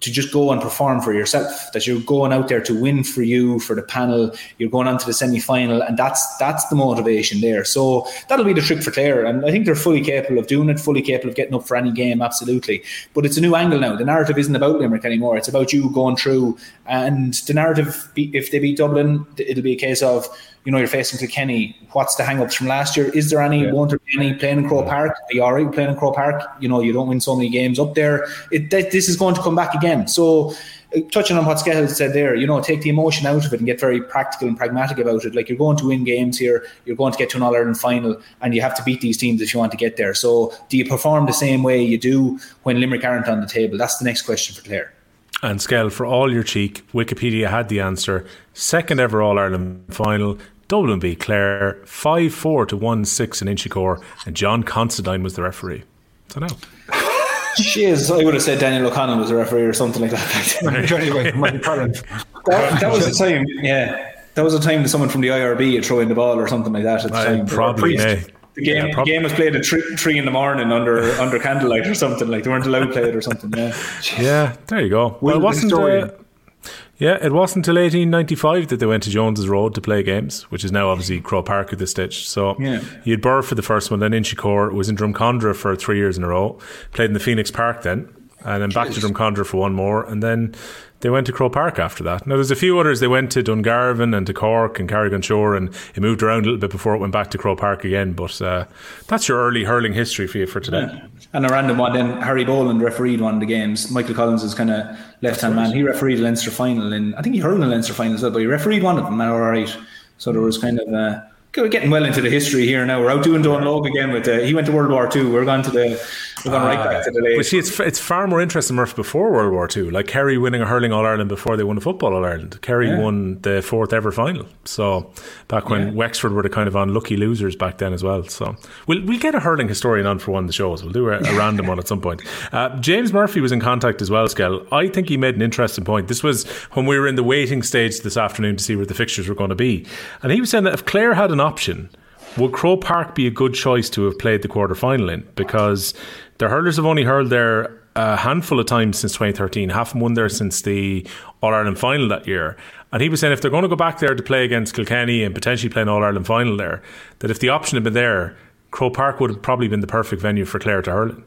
to just go and perform for yourself. That you're going out there to win for you, for the panel. You're going on to the semi final, and that's that's the motivation there. So that'll be the trick for Clare, and I think they're fully capable of doing it, fully capable of getting up for any game, absolutely. But it's a new angle now. The narrative isn't about Limerick anymore. It's about you going through, and the narrative, if they beat Dublin, it'll be a case of you know, you're facing Kilkenny. What's the hang ups from last year? Is there any, yeah. won't there be any playing in Croke Park? Are you already playing in Croke Park? You know, you don't win so many games up there. It, this is going to come back again. So, uh, touching on what Skell said there, you know, take the emotion out of it and get very practical and pragmatic about it. Like you're going to win games here, you're going to get to an All Ireland final, and you have to beat these teams if you want to get there. So, do you perform the same way you do when Limerick aren't on the table? That's the next question for Clare. And Skell, for all your cheek, Wikipedia had the answer. Second ever All Ireland final, Dublin beat Clare 5 4 to 1 6 in Inchicore, and John Considine was the referee. So now. Jeez, I would have said Daniel O'Connell was the referee or something like that. that, that was the time, yeah. That was a time that someone from the IRB had thrown the ball or something like that at the time. Probably, yeah. The game, yeah, the game was played at three, three in the morning under under candlelight or something like they weren't allowed to play it or something. Yeah, yeah. There you go. Well, it wasn't. Uh, yeah, it wasn't until 1895 that they went to Jones's Road to play games, which is now obviously Croke Park at this stage. So yeah. you had Birr for the first one, then Inchicore, was in Drumcondra for three years in a row, played in the Phoenix Park then, and then Jeez. back to Drumcondra for one more, and then they went to Croke Park after that. Now, there's a few others. They went to Dungarvan and to Cork and Carrick-on-Suir, and it moved around a little bit before it went back to Croke Park again. But uh, that's your early hurling history for you for today. Yeah. And a random one, then Harry Boland refereed one of the games. Michael Collins is kind of left hand man. He refereed the Leinster final, and I think he hurled the Leinster final as well, but he refereed one of them, all right. So there was kind of. Uh, we're getting well into the history here now. We're out doing Don Logue again with he went to World War Two. We're going to the we're going uh, right back to the. But see, it's it's far more interesting Murph before World War Two. Like Kerry winning a hurling All Ireland before they won a football All Ireland. Kerry yeah. won the fourth ever final. So back when yeah. Wexford were the kind of unlucky losers back then as well. So we'll we'll get a hurling historian on for one of the shows. We'll do a, a random one at some point. Uh, James Murphy was in contact as well, Skell. I think he made an interesting point. This was when we were in the waiting stage this afternoon to see where the fixtures were going to be, and he was saying that if Clare had an option would Croke Park be a good choice to have played the quarter final in? Because the hurlers have only hurled there a handful of times since 2013, haven't won there since the All Ireland final that year. And he was saying if they're going to go back there to play against Kilkenny and potentially play an All Ireland final there, that if the option had been there, Croke Park would have probably been the perfect venue for Clare to hurl in.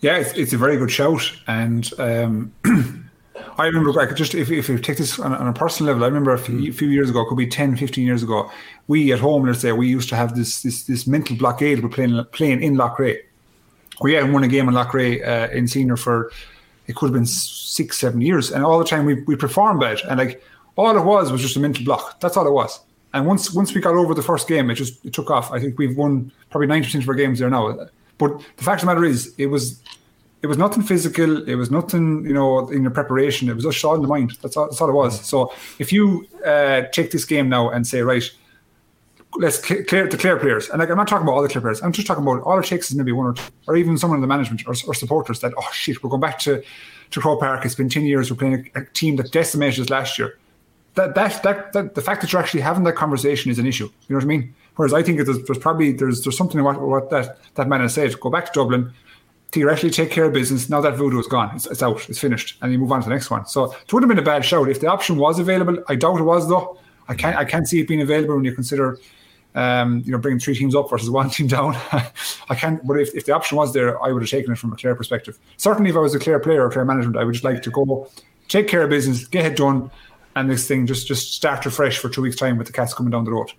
Yeah, it's, it's a very good shout, and um, I remember like just if, if you take this on, on a personal level, I remember a few, few, years ago, could be 10, 15 years ago, we at home, let's say, we used to have this this this mental blockade. We're playing playing in Loughrea. We hadn't won a game in Loughrea uh, in senior for it could have been six, seven years, and all the time we we performed bad, and like all it was was just a mental block. That's all it was. And once once we got over the first game, it just it took off. I think we've won probably ninety percent of our games there now. But the fact of the matter is, it was it was nothing physical. It was nothing, you know, in your preparation. It was just all in the mind. That's all, that's all it was. So if you uh, take this game now and say, right, let's clear the clear players, and like I'm not talking about all the clear players. I'm just talking about all it takes is maybe one or two, or even someone in the management or, or supporters that, oh shit, we're going back to to Croke Park. It's been ten years. We're playing a, a team that decimated us last year. That, that that that the fact that you're actually having that conversation is an issue. You know what I mean? Whereas I think there's, there's probably there's there's something in what, what that that man has said. Go back to Dublin theoretically take care of business. Now that voodoo is gone, it's, it's, out, it's finished, and you move on to the next one. So it would have been a bad shout if the option was available. I doubt it was though. I can't I can't see it being available when you consider. Um, you know, bringing three teams up versus one team down. I can't. But if, if the option was there, I would have taken it from a Clare perspective. Certainly, if I was a Clare player or Clare management, I would just like to go take care of business, get it done, and this thing just just start afresh for two weeks' time with the cats coming down the road.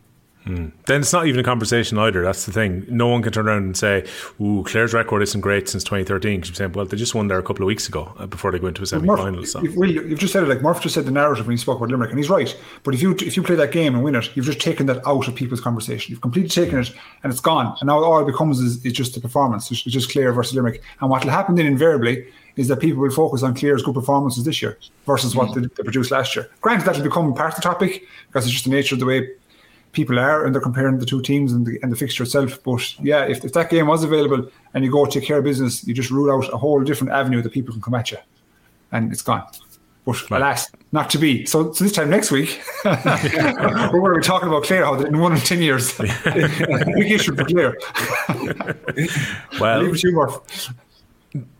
Hmm. Then it's not even a conversation either. That's the thing. No one can turn around and say, "Ooh, Clare's record isn't great since 2013." Because you're saying, "Well, they just won there a couple of weeks ago uh, before they go into a semi-final." So. Well, you've just said it. Like Murph just said the narrative when he spoke about Limerick, and he's right. But if you if you play that game and win it, you've just taken that out of people's conversation. You've completely taken it, and it's gone. And now all it becomes is, is just the performance. It's just Clare versus Limerick. And what will happen then invariably is that people will focus on Clare's good performances this year versus what mm. they, they produced last year. Granted, that will become part of the topic because it's just the nature of the way people are, and they're comparing the two teams and the, and the fixture itself. But yeah, if, if that game was available and you go take care of business, you just rule out a whole different avenue that people can come at you, and it's gone. But right. alas, not to be. So, so this time next week, we're going to be talking about Clare how in one in ten years. Big issue for Clare. well, leave it to you, Murph.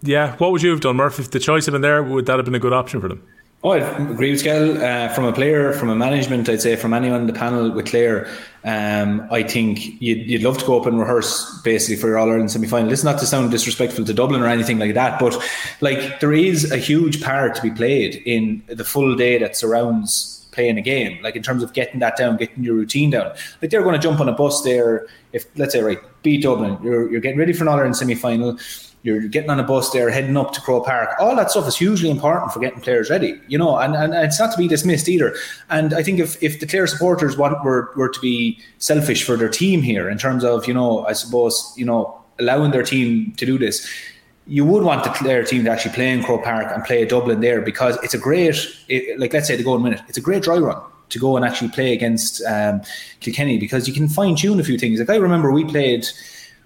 Yeah, what would you have done, Murph? If the choice had been there, would that have been a good option for them? Oh, I agree with Skell. Uh, from a player, from a management, I'd say from anyone on the panel with Clare, um, I think you'd, you'd love to go up and rehearse basically for your All Ireland semi final. Is not to sound disrespectful to Dublin or anything like that, but like there is a huge part to be played in the full day that surrounds playing a game, like in terms of getting that down, getting your routine down. Like they're going to jump on a bus there, if let's say, right, beat Dublin, you're, you're getting ready for an All Ireland semi final you're getting on a bus there, heading up to Croke Park. All that stuff is hugely important for getting players ready, you know, and, and, it's not to be dismissed either. And I think if, if the Clare supporters want were, were to be selfish for their team here in terms of, you know, I suppose, you know, allowing their team to do this, you would want the Clare team to actually play in Croke Park and play Dublin there because it's a great, it, like let's say the golden minute, it's a great dry run to go and actually play against um, Kilkenny because you can fine tune a few things. Like I remember we played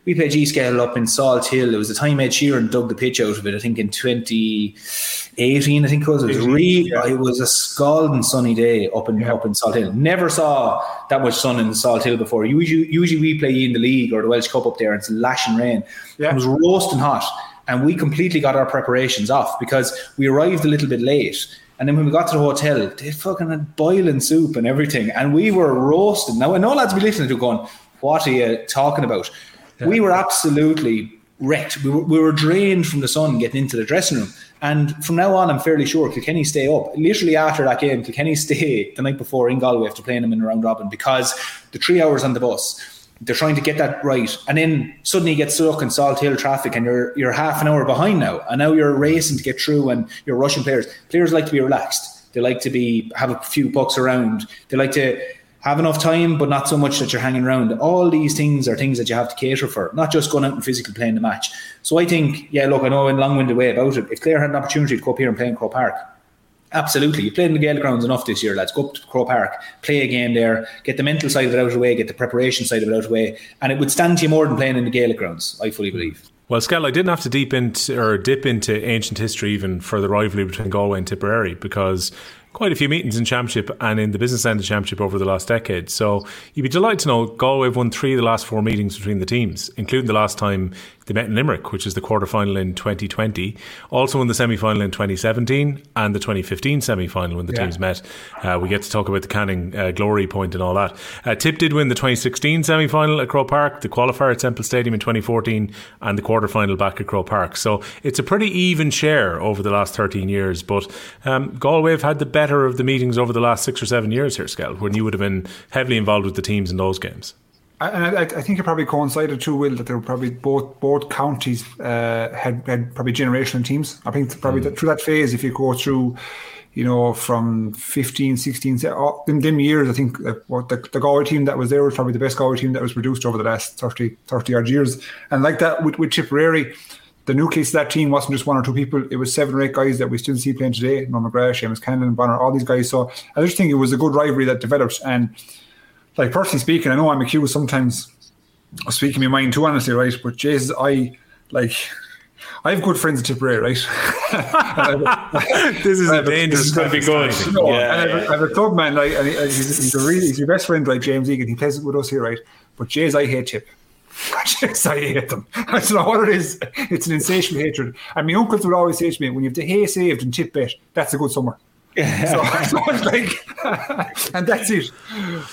we played G Scale up in Salthill. It was the time Ed Sheeran dug the pitch out of it. I think in 2018, I think it was. It was really, yeah. it was a scalding sunny day up in yeah. up in Salthill. Never saw that much sun in Salthill before. Usually, usually we play in the league or the Walsh Cup up there, and it's lashing rain. Yeah. It was roasting hot, and we completely got our preparations off because we arrived a little bit late. And then when we got to the hotel, they fucking had boiling soup and everything, and we were roasting. Now I know lads be listening to going, "What are you talking about?" We were absolutely wrecked. We were, we were drained from the sun getting into the dressing room. And from now on, I'm fairly sure Kilkenny stay up. Literally after that game, Kilkenny stay the night before in Galway after playing them in a round robin because the three hours on the bus, they're trying to get that right. And then suddenly you get stuck in Salthill traffic and you're you're half an hour behind now. And now you're racing to get through and you're rushing players. Players like to be relaxed. They like to be have a few bucks around. They like to have enough time, but not so much that you're hanging around. All these things are things that you have to cater for, not just going out and physically playing the match. So I think, yeah, look, I know in long-winded way about it. If Clare had an opportunity to go up here and play in Croke Park, absolutely. You played in the Gaelic grounds enough this year, lads. Go up to Croke Park, play a game there, get the mental side of it out of the way, get the preparation side of it out of the way, and it would stand to you more than playing in the Gaelic grounds. I fully believe. Well, Skell, I didn't have to deep into or dip into ancient history even for the rivalry between Galway and Tipperary because quite a few meetings in Championship and in the business end of Championship over the last decade. So you'd be delighted to know Galway have won three of the last four meetings between the teams, including the last time They met in Limerick, which is the quarter final in 2020. Also in the semi final in 2017 and the 2015 semi final when the Yeah. teams met. Uh, we get to talk about the Canning uh, glory point and all that. Uh, Tip did win the 2016 semi final at Croke Park, the qualifier at Semple Stadium in 2014, and the quarter final back at Croke Park. So it's a pretty even share over the last 13 years. But um, Galway have had the better of the meetings over the last six or seven years here, Skell, when you would have been heavily involved with the teams in those games. I- And I, I think it probably coincided too, Will, that they were probably both both counties uh, had had probably generational teams. I think probably that, through that phase, if you go through, you know, from 15, 16, all- in them years, I think uh, what the, the Galway team that was there was probably the best Galway team that was produced over the last 30, 30 odd years. And like that with, with Tipperary, the nucleus of that team wasn't just one or two people, it was seven or eight guys that we still see playing today. Noel McGrath, Seamus Callanan, Bonner, all these guys. So I just think it was a good rivalry that developed. And like personally speaking, I know I'm accused sometimes of speaking my mind too honestly, right? But Jesus, I like I have good friends at Tipperary, right? this is a dangerous could be good. No, Yeah, and I, have a, I have a club man, like, and he- he's, he's a really he's your best friend, like James Egan. He plays with us here, right? But Jays, I hate Tip. Jays, I hate them. I don't know what it is. It's an insatiable hatred. And my uncles would always say to me, when you have the hay saved and Tip bet, that's a good summer. so, like, and that's it.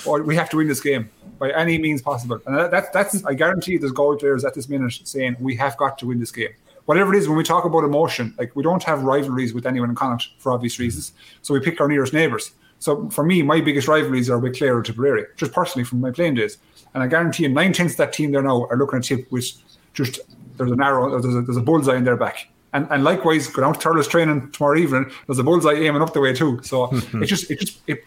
Or we have to win this game by any means possible. And that, that, that's, I guarantee there's goal players at this minute saying we have got to win this game. Whatever it is, when we talk about emotion, like we don't have rivalries with anyone in Connacht for obvious reasons. So we pick our nearest neighbours. So for me, my biggest rivalries are with Clare or Tipperary, just personally from my playing days. And I guarantee you, nine tenths of that team there now are looking at Tip with just there's an arrow, there's a, there's a bullseye in their back. And, and likewise, go down to Thurles training tomorrow evening. There's a bullseye aiming up the way too. So it just it just it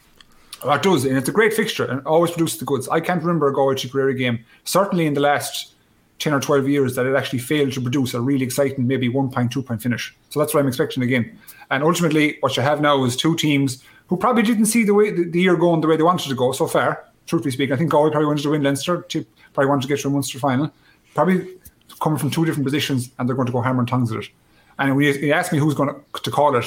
it does, and it's a great fixture and always produces the goods. I can't remember a Galway Tipperary game, certainly in the last 10 or 12 years, that it actually failed to produce a really exciting, maybe one point, two point finish. So that's what I'm expecting again. And ultimately, what you have now is two teams who probably didn't see the way the, the year going the way they wanted to go so far. Truthfully speaking, I think Galway probably wanted to win Leinster, Tip probably wanted to get to a Munster final. Probably coming from two different positions, and they're going to go hammer and tongs at it. And when you, ask me who's going to, to call it,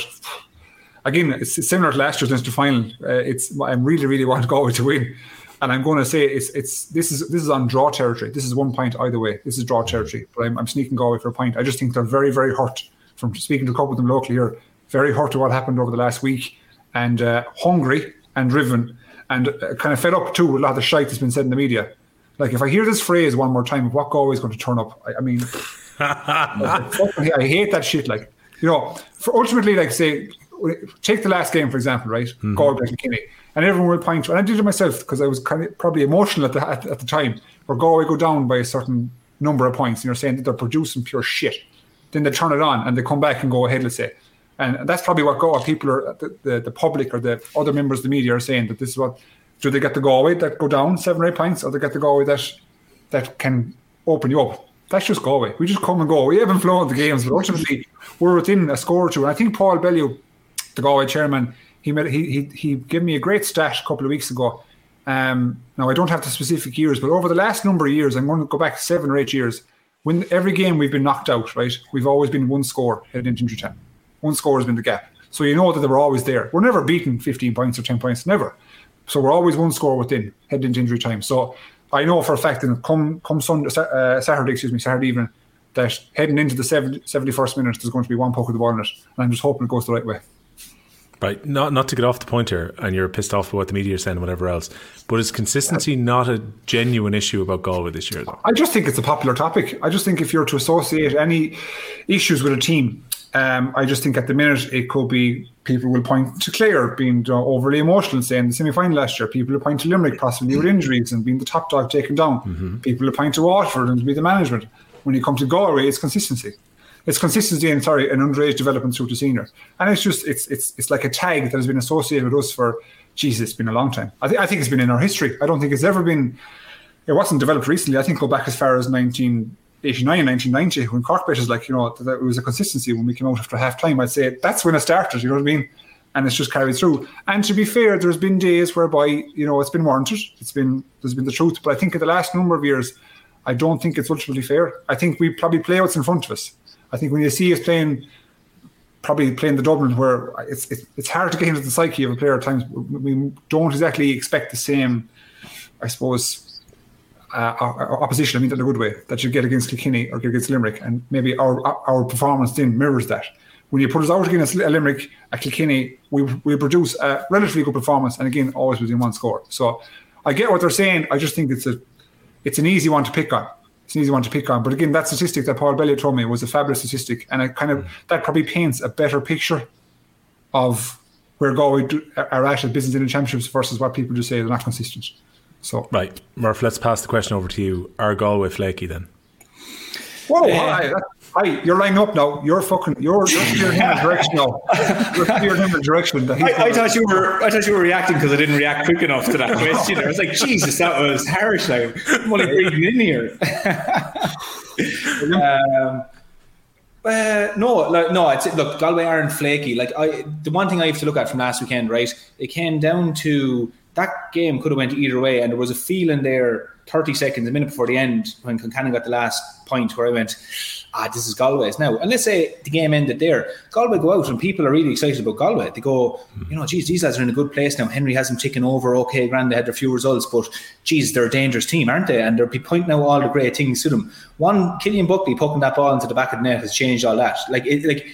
again, it's similar to last year's Leinster final. Uh, it's I really, really want Galway to win, and I'm going to say it's it's this is this is on draw territory. This is one point either way. This is draw territory, but I'm, I'm sneaking Galway for a point. I just think they're very, very hurt from speaking to a couple of them locally here. Very hurt to what happened over the last week, and uh, hungry and driven, and uh, kind of fed up too with a lot of the shite that's been said in the media. Like if I hear this phrase one more time, what Galway is going to turn up? I, I mean. I hate that shit. Like, you know, for ultimately, like, say, take the last game for example, right? Mm-hmm. Galway and everyone will point to, and I did it myself because I was kind of probably emotional at the at, at the time, where Galway go down by a certain number of points, and you're saying that they're producing pure shit. Then they turn it on and they come back and go ahead, let's say. And that's probably what Galway people are, the, the, the public or the other members of the media are saying that this is what, do they get the Galway that go down seven or eight points, or they get the Galway that that can open you up? That's just Galway. We just come and go. We haven't flown the games, but ultimately we're within a score or two. And I think Paul Bellew, the Galway chairman, he made he he he gave me a great stat a couple of weeks ago. Um, now I don't have the specific years, but over the last number of years, I'm going to go back seven or eight years. When every game we've been knocked out, right? We've always been one score into injury time. One score has been the gap. So you know that they were always there. We're never beaten 15 points or 10 points, never. So we're always one score within heading into injury time. So I know for a fact that come come Sunday, uh, Saturday, excuse me, Saturday evening, that heading into the 70, 71st minute, there's going to be one poke of the ball in it, and I'm just hoping it goes the right way. Right, not not to get off the point here, and you're pissed off with what the media are saying, and whatever else. But is consistency not a genuine issue about Galway this year, though? I just think it's a popular topic. I just think if you're to associate any issues with a team, um, I just think at the minute it could be people will point to Clare being uh, overly emotional, saying the semi final last year. People will point to Limerick possibly with injuries and being the top dog taken down. People will point to Waterford and be the management. When you come to Galway, it's consistency. It's consistency and sorry, an underage development through to senior, and it's just it's it's it's like a tag that has been associated with us for Jesus. It's been a long time. I think I think it's been in our history. I don't think it's ever been. It wasn't developed recently. I think go back as far as 1989, 1990, when Cork is like you know it was a consistency when we came out after half time. I'd say that's when it started. You know what I mean? And it's just carried through. And to be fair, there's been days whereby you know it's been warranted. It's been there's been the truth. But I think in the last number of years, I don't think it's ultimately fair. I think we probably play what's in front of us. I think when you see us playing, probably playing the Dublin, where it's it's, it's hard to get into the psyche of a player at times. We don't exactly expect the same, I suppose, uh, our opposition. I mean that in a good way that you get against Kilkenny or get against Limerick, and maybe our our performance then mirrors that. When you put us out against a Limerick, a Kilkenny, we we produce a relatively good performance, and again, always within one score. So I get what they're saying. I just think it's a it's an easy one to pick on. It's an easy one to pick on. But again, that statistic that Paul Bellew told me was a fabulous statistic, and it kind of that probably paints a better picture of where Galway are at at business in the championships versus what people just say they're not consistent. So right, Murph. Let's pass the question over to you. Are Galway flaky then? Whoa, hi, hi, you're lining up now. You're fucking, you're, you're steering him in a direction now. You're steering him in a direction. I, I thought you were, I thought you were reacting because I didn't react quick enough to that question. I was like, Jesus, that was harsh. Like, I'm only breathing in here. um, uh, no, like, no. It's look, Galway aren't flaky. Like I, the one thing I have to look at from last weekend, right? It came down to that game could have went either way, and there was a feeling there, thirty seconds, a minute before the end, when Concannon got the last point, where I went, ah, this is Galway's now. And let's say the game ended there, Galway go out and people are really excited about Galway. They go, you know, geez, these lads are in a good place now. Henry has them taken over. Okay, grand, they had their few results, but geez, they're a dangerous team, aren't they? And they'll be pointing out all the great things to them. One, Killian Buckley poking that ball into the back of the net has changed all that. Like, it, like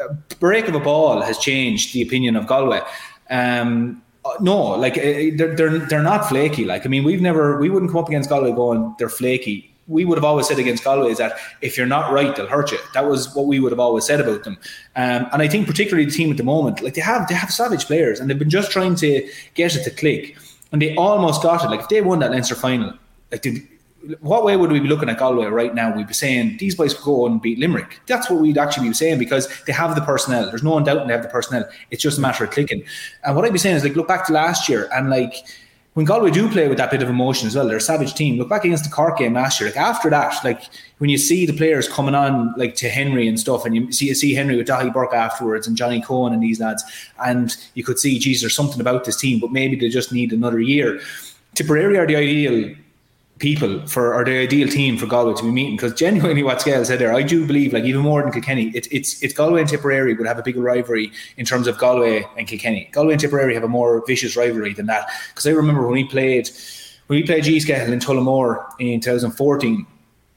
a break of a ball has changed the opinion of Galway. Um, no, like they're, they're they're not flaky. Like I mean, we've never we wouldn't come up against Galway going they're flaky. We would have always said against Galway is that if you're not right, they'll hurt you. That was what we would have always said about them. Um, and I think particularly the team at the moment, like they have they have savage players, and they've been just trying to get it to click, and they almost got it. Like if they won that Leinster final, like they, what way would we be looking at Galway right now? We'd be saying these boys could go and beat Limerick. That's what we'd actually be saying because they have the personnel. There's no doubt they have the personnel. It's just a matter of clicking. And what I'd be saying is like look back to last year and like when Galway do play with that bit of emotion as well, they're a savage team. Look back against the Cork game last year. Like after that, like when you see the players coming on like to Henry and stuff, and you see you see Henry with Daithí Burke afterwards and Johnny Coen and these lads, and you could see, geez, there's something about this team, but maybe they just need another year. Tipperary are the ideal people for or the ideal team for Galway to be meeting because genuinely what Skell said there I do believe like even more than Kilkenny it, it's it's Galway and Tipperary would have a bigger rivalry in terms of Galway and Kilkenny Galway and Tipperary have a more vicious rivalry than that because I remember when we played when we played G Scale in Tullamore in 2014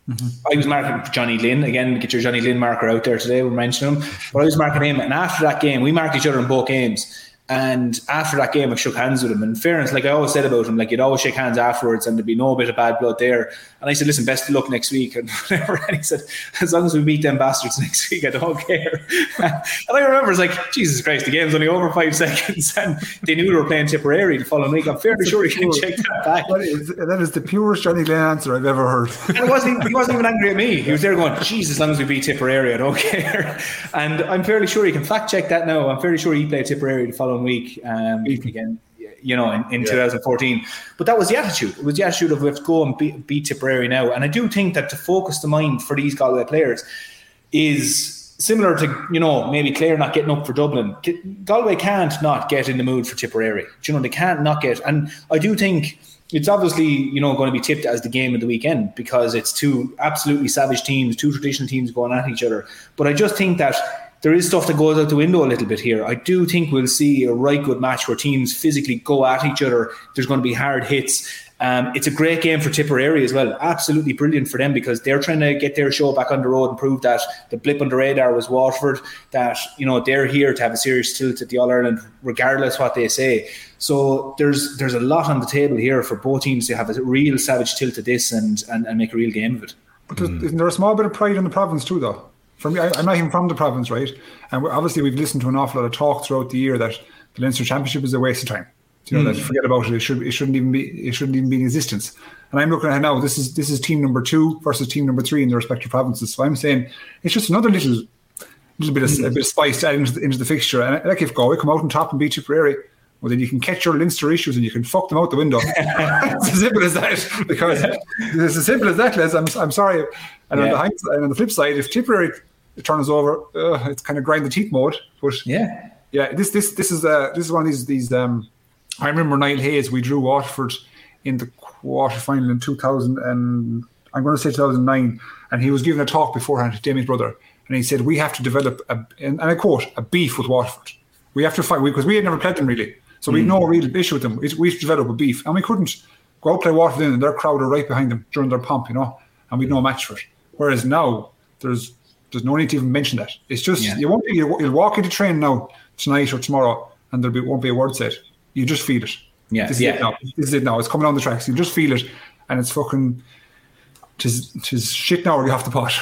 Mm-hmm. I was marking Johnny Glynn again. Get your Johnny Glynn marker out there today. We're mentioning him, but I was marking him. And after that game, we marked each other in both games. And after that game, I shook hands with him. And fairness, like I always said about him, like you'd always shake hands afterwards, and there'd be no bit of bad blood there. And I said, "Listen, best of luck next week." And whatever. And he said, "As long as we beat them bastards next week, I don't care." and I remember, it's like, Jesus Christ, the game's only over five seconds, and they knew they were playing Tipperary the following week. I'm fairly sure he can check that back. That is, that is the purest Johnny Glynn answer I've ever heard. and he wasn't, he wasn't even angry at me. He was there going, "Jesus, as long as we beat Tipperary, I don't care." And I'm fairly sure he can fact check that now. I'm fairly sure he played Tipperary the following week. Um, again, you know, in, in yeah. 2014. But that was the attitude. It was the attitude of we have to go and beat, beat Tipperary now. And I do think that to focus the mind for these Galway players is similar to, you know, maybe Clare not getting up for Dublin. Galway can't not get in the mood for Tipperary. You know, they can't not get. And I do think it's obviously you know going to be tipped as the game of the weekend because it's two absolutely savage teams, two traditional teams going at each other. But I just think that there is stuff that goes out the window a little bit here. I do think we'll see a right good match where teams physically go at each other. There's going to be hard hits. Um, it's a great game for Tipperary as well. Absolutely brilliant for them because they're trying to get their show back on the road and prove that the blip on the radar was Waterford. That you know they're here to have a serious tilt at the All Ireland, regardless what they say. So there's there's a lot on the table here for both teams to have a real savage tilt at this and and, and make a real game of it. But isn't there a small bit of pride in the province too, though? Me, I, am not even from the province, right? And obviously, we've listened to an awful lot of talk throughout the year that the Leinster Championship is a waste of time. You know, mm. that forget about it. It should it shouldn't even be it shouldn't even be in existence. And I'm looking at it now. This is this is team number two versus team number three in the respective provinces. So I'm saying it's just another little little bit of mm. a bit of spice to add into the, into the fixture. And like if Galway come out on top and beat Tipperary, well, then you can catch your Leinster issues and you can fuck them out the window. it's as simple as that. Because it's as simple as that, Les. I'm, I'm sorry. And, yeah. on the, and on the flip side, if Tipperary it turns over. Uh, it's kind of grind the teeth mode. But yeah, yeah. This this this is uh, this is one of these these. Um, I remember Niall Hayes. We drew Waterford in the quarter final in 2000 and I'm going to say 2009, and he was giving a talk beforehand to Damien's brother, and he said we have to develop a, and I quote a beef with Waterford. We have to fight because we had never played them really, so we had no real issue with them. We, we develop a beef, and we couldn't Go out play Waterford and their crowd are right behind them during their pump, you know, and we'd no match for it. Whereas now there's there's no need to even mention that. It's just Yeah. you won't be, you'll walk into train now tonight or tomorrow, and there won't be a word said. You just feel it. Yeah, this is yeah. it now. This is it now. It's coming on the tracks. You just feel it, and it's fucking. Tis, tis shit now or you have to pot.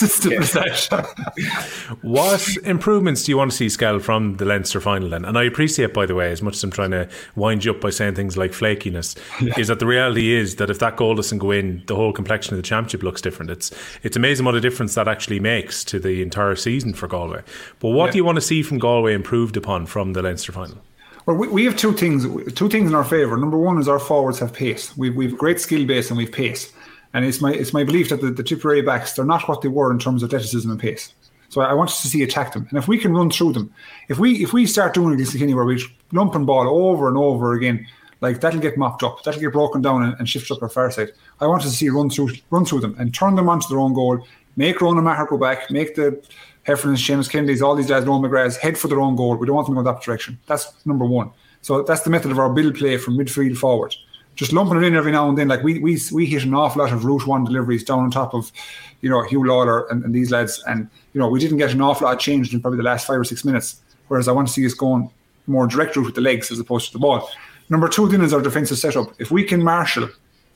that. What improvements do you want to see, Skell, from the Leinster final then? And I appreciate, by the way, as much as I'm trying to wind you up by saying things like flakiness, is that the reality is that if that goal doesn't go in, the whole complexion of the championship looks different. It's it's amazing what a difference that actually makes to the entire season for Galway. But what Yeah. do you want to see from Galway improved upon from the Leinster final? Well, we, we have two things. Two things in our favour. Number one is our forwards have pace. We've we've great skill base and we've pace. And it's my it's my belief that the, the Tipperary backs they're not what they were in terms of athleticism and pace. So I want us to see attack them. And if we can run through them, if we if we start doing against Kilkenny where we lump and ball over and over again, like that'll get mopped up, that'll get broken down and, and shifted up our far side. I want us to see run through run through them and turn them onto their own goal. Make Ronan Maher go back. Make the Heffernans, Seamus Kennedy's, all these guys, Noel McGrath's head for their own goal. We don't want them to go that direction. That's number one. So that's the method of our build play from midfield forward. Just lumping it in every now and then. Like we we we hit an awful lot of route one deliveries down on top of, you know, Hugh Lawler and, and these lads. And, you know, we didn't get an awful lot changed in probably the last five or six minutes. Whereas I want to see us going more direct route with the legs as opposed to the ball. Number two then is our defensive setup. If we can marshal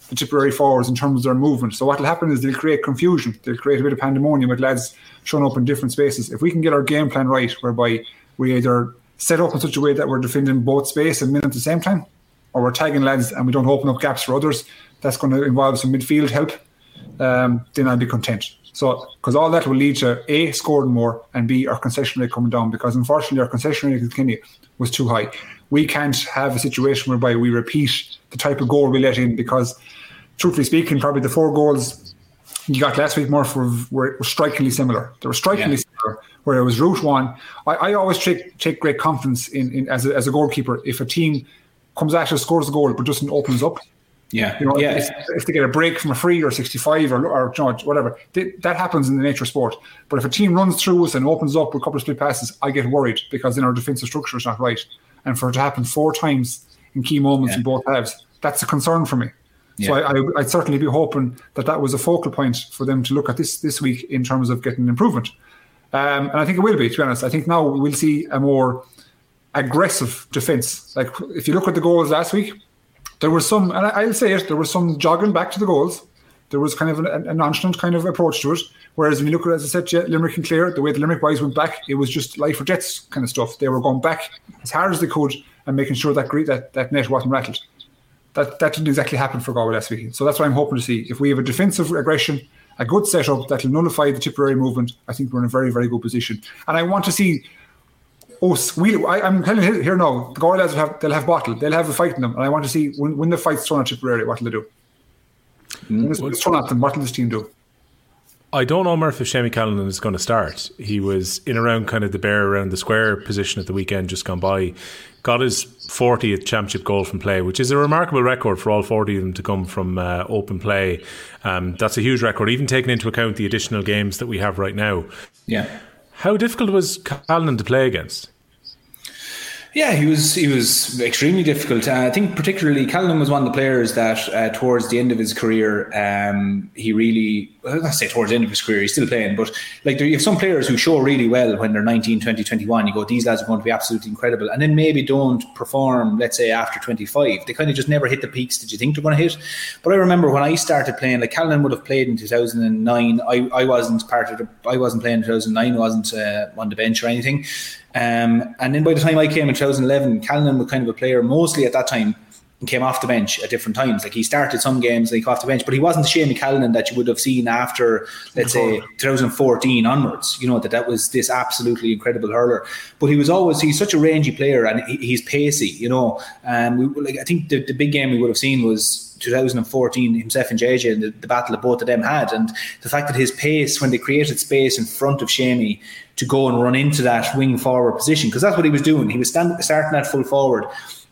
the Tipperary forwards in terms of their movement. So what will happen is they'll create confusion. They'll create a bit of pandemonium with lads showing up in different spaces. If we can get our game plan right, whereby we either set up in such a way that we're defending both space and mid at the same time, or we're tagging lads and we don't open up gaps for others, that's going to involve some midfield help. Um, then I'll be content. So, because all that will lead to A, scoring more, and B, our concession rate coming down. Because unfortunately, our concession rate in Kilkenny was too high. We can't have a situation whereby we repeat the type of goal we let in because truthfully speaking, probably the four goals you got last week, Murph, were, were, were strikingly similar. They were strikingly Yeah. similar. Where it was route one, I, I always take take great confidence in, in as a, as a goalkeeper. If a team comes at us, scores the goal, but doesn't opens up, Yeah, you know, yeah. if, if they get a break from a free or 65 or, or you know, whatever, they, that happens in the nature of sport. But if a team runs through us and opens up with a couple of split passes, I get worried because then our defensive structure is not right. And for it to happen four times in key moments in both halves, that's a concern for me. So I, I, I'd certainly be hoping that that was a focal point for them to look at this this week in terms of getting improvement. Um, and I think it will be, to be honest. I think now we'll see a more aggressive defence. Like if you look at the goals last week, there was some, and I'll say it, there was some jogging back to the goals. There was kind of an, a nonchalant kind of approach to it. Whereas when you look at, as I said, Limerick and Clare, the way the Limerick boys went back, it was just life or death kind of stuff. They were going back as hard as they could and making sure that that, that net wasn't rattled. That that didn't exactly happen for Galway last week. So that's what I'm hoping to see. If we have a defensive aggression, a good setup that will nullify the Tipperary movement, I think we're in a very, very good position. And I want to see Oh, we, I, I'm telling you here now, the Galway lads will have, they'll have bottle, they'll have a fight in them, and I want to see when, when the fight's thrown at Tipperary, what will they do? When it's, it's thrown at them, what will this team do? I don't know, Murph, if Shamie Callanan is going to start. He was in around kind of the bear around the square position at the weekend just gone by. Got his 40th championship goal from play, which is a remarkable record for all 40 of them to come from uh, open play. Um, that's a huge record, even taking into account the additional games that we have right now. Yeah. How difficult was Callanan to play against? Yeah, he was he was extremely difficult. Uh, I think particularly Callan was one of the players that uh, towards the end of his career, um, he really, I say towards the end of his career, he's still playing, but like there, you have some players who show really well when they're 19, 20, 21. You go, these lads are going to be absolutely incredible. And then maybe don't perform, let's say after 25. They kind of just never hit the peaks that you think they're going to hit. But I remember when I started playing, like Callan would have played in 2009. I, I wasn't part of the, I wasn't playing in 2009, wasn't uh, on the bench or anything. Um, and then by the time I came in 2011, Callan was kind of a player mostly at that time and came off the bench at different times. Like he started some games, like off the bench, but he wasn't the Shamie Callanan that you would have seen after, let's say, 2014 onwards. You know that that was this absolutely incredible hurler. But he was always he's such a rangy player and he, he's pacey. You know, um, we, like I think the, the big game we would have seen was 2014 himself and JJ and the, the battle that both of them had, and the fact that his pace when they created space in front of Shamie to go and run into that wing forward position because that's what he was doing. He was stand, starting at full forward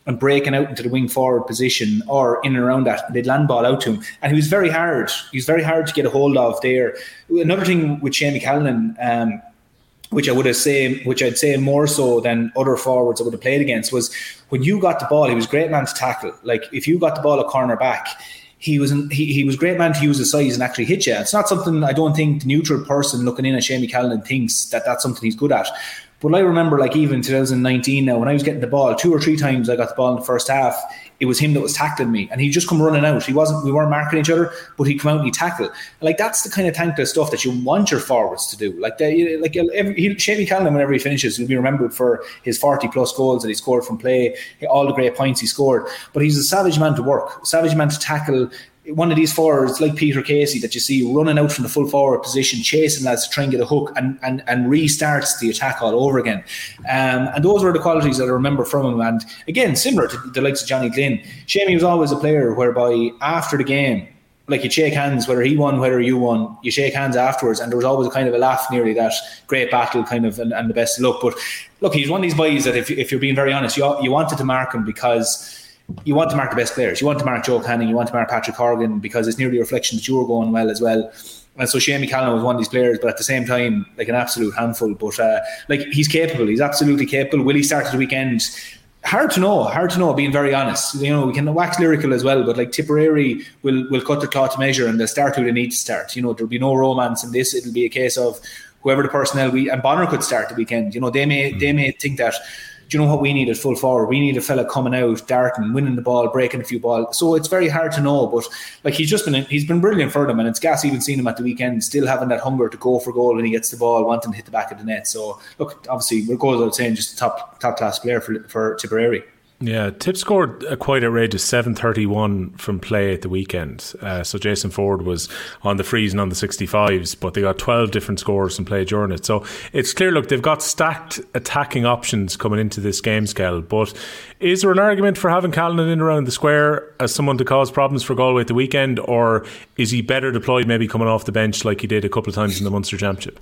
and breaking out into the wing forward position or in and around that. They'd land ball out to him. And he was very hard. He was very hard to get a hold of there. Another thing with Shamie Callanan, um, which I would have say, which I'd say more so than other forwards I would have played against, was when you got the ball, he was a great man to tackle. Like if you got the ball a corner back, he was he, he was great man to use his size and actually hit you. It's not something I don't think the neutral person looking in at Shamie Callanan thinks that that's something he's good at. But I remember, like even 2019 now, uh, when I was getting the ball, two or three times I got the ball in the first half. It was him that was tackling me, and he just come running out. He wasn't. We weren't marking each other, but he come out and he tackle. Like that's the kind of thankless stuff that you want your forwards to do. Like they, like uh, every, he, whenever he finishes, he'll be remembered for his 40 plus goals that he scored from play, all the great points he scored. But he's a savage man to work, savage man to tackle, one of these forwards like Peter Casey that you see running out from the full forward position, chasing lads to try and get a hook and, and, and restarts the attack all over again. Um, and those were the qualities that I remember from him. And again, similar to the likes of Johnny Glynn, Shamie was always a player whereby after the game, like you shake hands, whether he won, whether you won, you shake hands afterwards, and there was always a kind of a laugh nearly that great battle kind of and, and the best look. But look, he's one of these boys that if, if you're being very honest, you, you wanted to mark him because you want to mark the best players. You want to mark Joe Canning, you want to mark Patrick Horgan because it's nearly a reflection that you were going well as well. And so Shamie Callanan was one of these players, but at the same time, like an absolute handful. But uh, like he's capable, he's absolutely capable. Will he start the weekend? Hard to know, hard to know, being very honest. You know, we can wax lyrical as well, but like Tipperary will will cut the cloth to measure and they'll start who they need to start. You know, there'll be no romance in this. It'll be a case of whoever the personnel we and Bonner could start the weekend. You know, they may they may think that do you know what we need at full forward? We need a fella coming out, darting, winning the ball, breaking a few balls. So it's very hard to know, but like he's just been he's been brilliant for them, and it's gas even seen him at the weekend, still having that hunger to go for goal when he gets the ball, wanting to hit the back of the net. So look, obviously, we're goes out saying just a top top class player for for Tipperary. Yeah, Tip scored a quite outrageous 731 from play at the weekend. Uh, so Jason Forde was on the frees and on the 65s, but they got 12 different scores from play during it. So it's clear, look, they've got stacked attacking options coming into this game Skell. But is there an argument for having Callanan in around the square as someone to cause problems for Galway at the weekend, or is he better deployed maybe coming off the bench like he did a couple of times in the Munster Championship?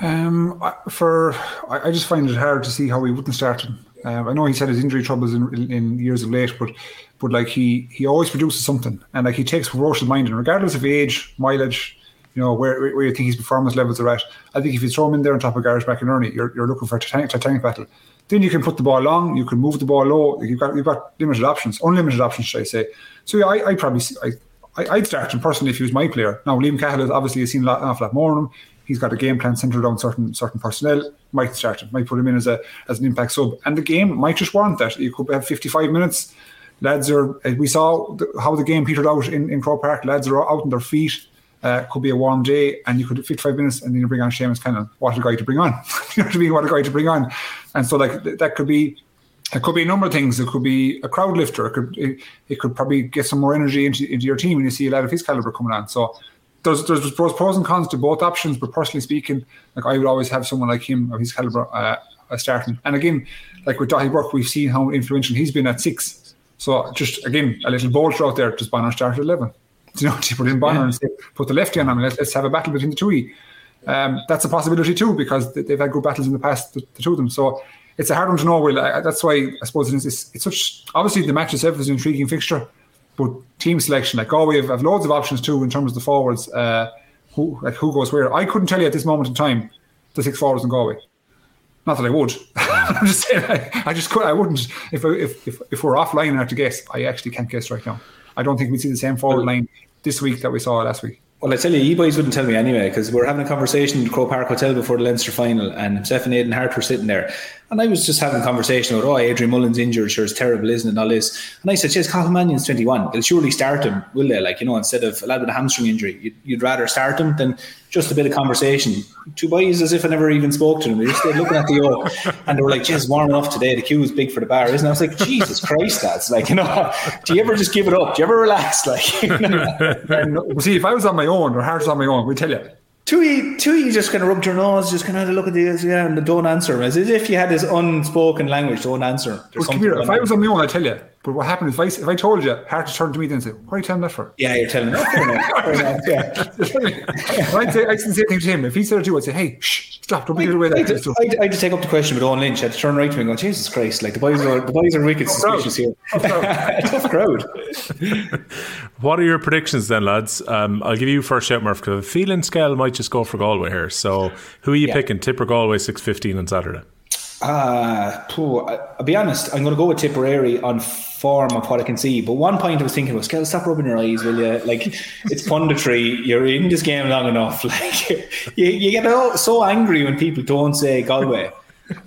Um, for I, I just find it hard to see how he wouldn't start him. Um, I know he's had his injury troubles in, in, years of late, but but like he he always produces something, and like he takes ferocious mind, and regardless of age, mileage, you know where where you think his performance levels are at. I think if you throw him in there on top of Gearóid McInerney, you're you're looking for a titanic, titanic battle. Then you can put the ball long, you can move the ball low. You've got you've got limited options, unlimited options, should I say? So yeah, I I probably I. I'd start him personally if he was my player. Now, Liam Cahill has obviously seen a lot, an awful lot more of him he's got a game plan centered on certain certain personnel. Might start him, might put him in as a as an impact sub, and the game might just warrant that. You could have 55 minutes. Lads are. We saw how the game petered out in, in Croke Park. Lads are out on their feet. Uh, could be a warm day, and you could have 55 minutes, and then you bring on Seamus Callanan. What a guy to bring on! you know what I mean? What a guy to bring on! And so, like that could be it could be a number of things. It could be a crowd lifter. It could it, it could probably get some more energy into, into your team when you see a lad of his caliber coming on. So there's there's pros and cons to both options, but personally speaking, like I would always have someone like him of his caliber uh, starting. And again, like with Daithí Burke, we've seen how influential he's been at six. So just again, a little bolter out there. Does Bonner start at eleven? You know, to put in Bonner yeah. and say, put the lefty on him. Let's, let's have a battle between the two. Um, that's a possibility too because they've had good battles in the past, the, the two of them. So it's a hard one to know. Will that's why I suppose it's, it's, it's such obviously the match itself is an intriguing fixture but team selection, like Galway have, have loads of options too in terms of the forwards. Uh, who like who goes where? I couldn't tell you at this moment in time the six forwards in Galway. Not that I would. I'm just saying I, I, just could. I wouldn't. If, if if if we're offline and have to guess, I actually can't guess right now. I don't think we see the same forward line this week that we saw last week. Well, I tell you, you boys wouldn't tell me anyway because we are having a conversation the Croke Park Hotel before the Leinster final, and himself and Aidan Harte were sitting there, and I was just having a conversation about, oh, Adrian Mullins injured, sure, it's terrible, isn't it? And all this. And I said, yes, Cathal Mannion's 21. They'll surely start him, will they? Like, you know, instead of a lad with a hamstring injury, you'd, you'd rather start him than just a bit of conversation. Two boys as if I never even spoke to them. They just looking at the O and they were like, "Just warm enough today. The queue is big for the bar, isn't it? I was like, Jesus Christ, that's like, you know, do you ever just give it up? Do you ever relax? Like, you know? see, if I was on my own or Harte's on my own, we tell you. Tui, Tui just kind of rubbed your nose, just kind of had a look at this, yeah, and don't answer. As if you had this unspoken language, don't answer. Well, here, if I was on my own, I tell you, But what happened is if I, if I told you, Harte to turn to me then and say, What are you telling that for? Yeah, you're telling me. Fair enough, fair enough, yeah. I'd say, I'd say the same thing to him. If he said it to you, I'd say, Hey, shh, stop, don't be the way I that I had- I had to take up the question with Owen Lynch. I had to turn right to me and go, Jesus Christ, like the boys are the boys are wicked suspicious here. Tough crowd. What are your predictions then, lads? Um, I'll give you first shout, Murph, because I have feeling Skell might just go for Galway here. So who are you Yeah. picking? Tipper Galway 6.15 on Saturday. Ah, Phew, I- I'll be honest, I'm going to go with Tipperary on form of what I can see. But one point I was thinking was, Kel, stop rubbing your eyes, will you? Like, it's punditry. You're in this game long enough. Like, you, you get all, so angry when people don't say Galway.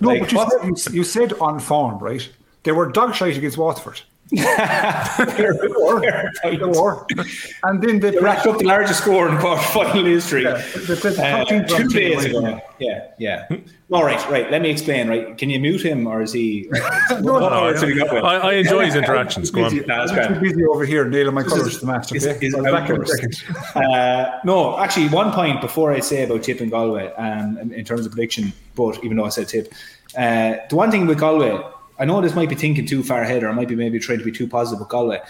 No, Like, but you what- said, you, you said on form, right? They were dog shite against Waterford. Fair- fair They point. were. And then they They racked up the largest score in quarter final history. Yeah, they the Uh, two days ago. Yeah, yeah. All right, right. Let me explain. Right, can you mute him or is he? No, What no, words have you? I, I enjoy his interactions. Go on. Nah, that's I'm too busy over here nailing my colours is- to the match. is- Okay? is I'll back in a outburst. second. Uh, no, actually, one point before I say about Tip and Galway, um, in, in terms of prediction, but even though I said Tip, uh, the one thing with Galway, I know this might be thinking too far ahead, or I might be maybe trying to be too positive with Galway.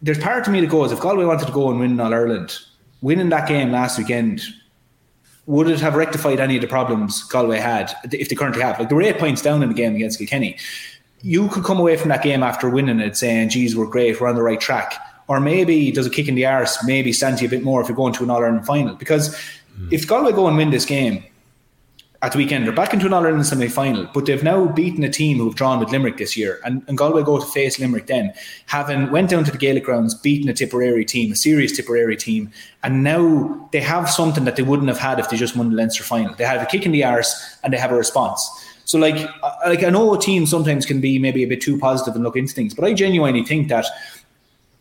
There's part of me that goes, if Galway wanted to go and win All Ireland, winning that game last weekend, would it have rectified any of the problems Galway had if they currently have? Like they were eight points down in the game against Kilkenny. You could come away from that game after winning it saying, geez, we're great, we're on the right track. Or maybe does a kick in the arse maybe stand you a bit more if you're going to an All Ireland final? Because if Galway go and win this game at the weekend, they're back into an All Ireland semi final, but they've now beaten a team who've drawn with Limerick this year. And, and Galway go to face Limerick then, having went down to the Gaelic grounds, beaten a Tipperary team, a serious Tipperary team, and now they have something that they wouldn't have had if they just won the Leinster final. They have a kick in the arse and they have a response. So, like, like I know a team sometimes can be maybe a bit too positive and look into things, but I genuinely think that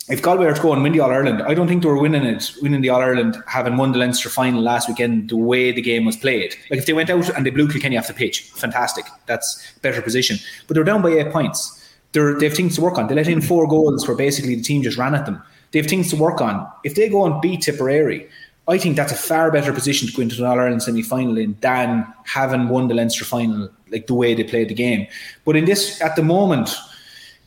if Galway are to win the All Ireland, I don't think they were winning it, winning the All Ireland, having won the Leinster final last weekend, the way the game was played. Like if they went out and they blew Kilkenny off the pitch, fantastic. That's better position. But they're down by eight points. They're, they have things to work on. They let in four goals where basically the team just ran at them. They have things to work on. If they go and beat Tipperary, I think that's a far better position to go into an All Ireland semi final in than having won the Leinster final, like the way they played the game. But in this, at the moment,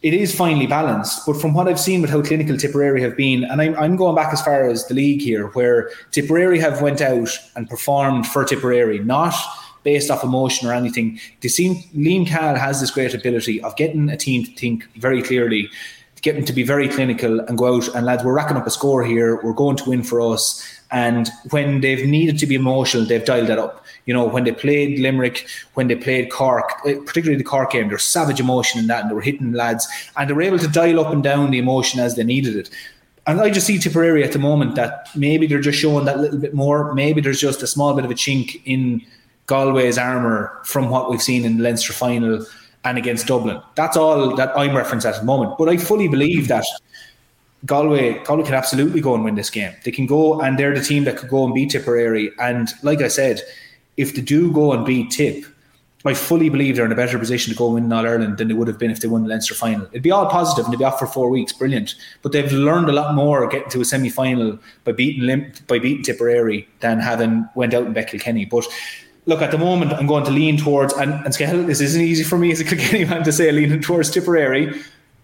it is finely balanced. But from what I've seen with how clinical Tipperary have been, and I'm, I'm going back as far as the league here, where Tipperary have went out and performed for Tipperary, not based off emotion or anything. They seem Liam Cahill has this great ability of getting a team to think very clearly, getting to be very clinical and go out and lads, we're racking up a score here. We're going to win for us. And when they've needed to be emotional, they've dialed that up. You know, when they played Limerick, when they played Cork, eh, particularly the Cork game, there's savage emotion in that, and they were hitting lads, and they were able to dial up and down the emotion as they needed it. And I just see Tipperary at the moment that maybe they're just showing that little bit more. Maybe there's just a small bit of a chink in Galway's armour from what we've seen in the Leinster final and against Dublin. That's all that I'm referencing at the moment. But I fully believe that Galway, Galway can absolutely go and win this game. They can go, and they're the team that could go and beat Tipperary. And like I said, if they do go and beat Tip, I fully believe they're in a better position to go and win All Ireland than they would have been if they won the Leinster final. It'd be all positive and they'd be off for four weeks, brilliant. But they've learned a lot more getting to a semi final by beating Lim- by beating Tipperary than having went out in bet Kilkenny. But look, at the moment, I'm going to lean towards and and Skehill, this isn't easy for me as a Kilkenny man to say leaning towards Tipperary,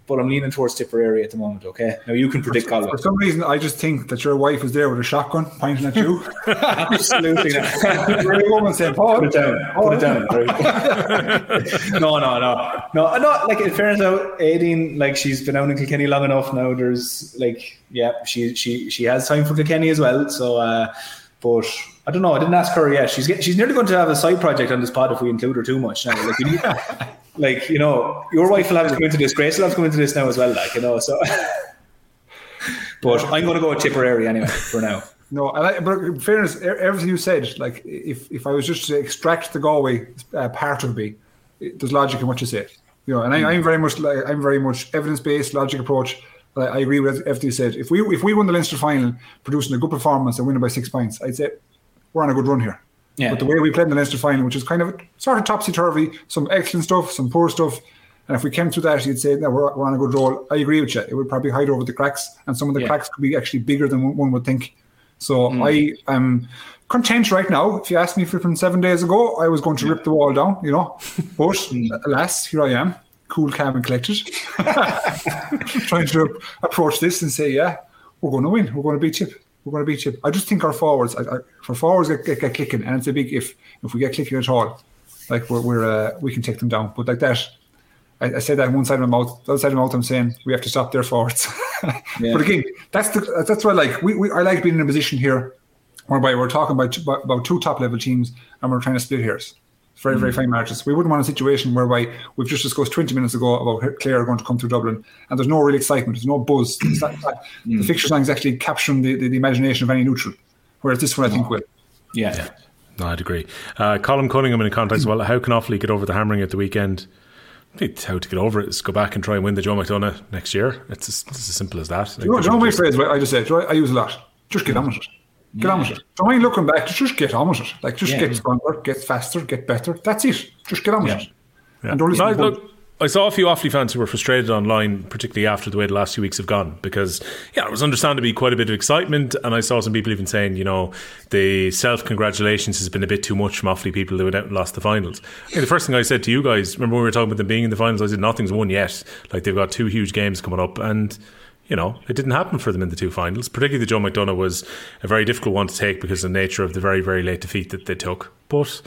but I'm leaning towards Tipperary at the moment. Okay, now you can predict Galway. For some reason, I just think that your wife is there with a shotgun pointing at you. Absolutely. Very woman saying, Put it down. Put it down. No, no, no, no. Not like in fairness, though, Aideen, like she's been out in Kilkenny long enough now. There's like, yeah, she she she has time for Kilkenny as well. So, uh, but I don't know. I didn't ask her yet. She's get, she's nearly going to have a side project on this pod if we include her too much now. Like, need, like you know, your wife will have to come into this. Grace will have to come into this now as well. Like you know, so. but I'm going to go with Tipperary anyway for now. No, and I, but in fairness, everything you said, like if, if I was just to extract the Galway uh, part of me, it, there's logic in what you said. You know, and I, I'm very much like I'm very much evidence based, logic approach. I, I agree with everything you said. If we if we won the Leinster final, producing a good performance and winning by six points, I'd say we're on a good run here. Yeah. But the way we played in the Leinster final, which is kind of sort of topsy turvy, some excellent stuff, some poor stuff. And if we came through that, you'd say that we're, we're on a good roll. I agree with you. It would probably hide over the cracks, and some of the Yeah. cracks could be actually bigger than one- would think. So mm. I am content right now. If you asked me flipping seven days ago, I was going to rip the wall down, you know. But mm. alas, here I am. cool, calm, and collected, trying to approach this and say, yeah, we're going to win. We're going to beat Tip. We're going to beat Tip. I just think our forwards, I, I, for forwards get, get, get, clicking, and it's a big if. If we get clicking at all, like we're, we're uh, we can take them down. But like that, I, I say that one side of my mouth. The other side of my mouth, I'm saying we have to stop their forwards. Yeah. But again, that's the that's what I like. We, we I like being in a position here whereby we're talking about about two top level teams and we're trying to split hairs. It's very, very fine margins. We wouldn't want a situation whereby we've just discussed 20 minutes ago about Clare going to come through Dublin and there's no real excitement, there's no buzz. It's not- not- The fixture line is actually capturing the, the, the imagination of any neutral. Whereas this one, I think, will. Yeah. No, I'd agree. Uh, Colin Cunningham in context. Well, how can Offaly get over the hammering at the weekend? I how to get over it is go back and try and win the Joe McDonagh next year. It's as, it's as simple as that. Do you know, do you know my phrase I just said? I use a lot. Just get on with it. Get on with it. Don't looking back. Just get on with it. Like, just Yeah. get stronger, get faster, get better. That's it. Just get on with it. Yeah. And don't listen No, to look, I saw a few Offaly fans who were frustrated online, particularly after the way the last few weeks have gone, because yeah, it was understand to be quite a bit of excitement, and I saw some people even saying, you know, the self congratulations has been a bit too much from Offaly people who went out and lost the finals. I the first thing I said to you guys, remember when we were talking about them being in the finals, I said nothing's won yet. Like they've got two huge games coming up, and you know, it didn't happen for them in the two finals. Particularly the Joe McDonagh was a very difficult one to take because of the nature of the very, very late defeat that they took. But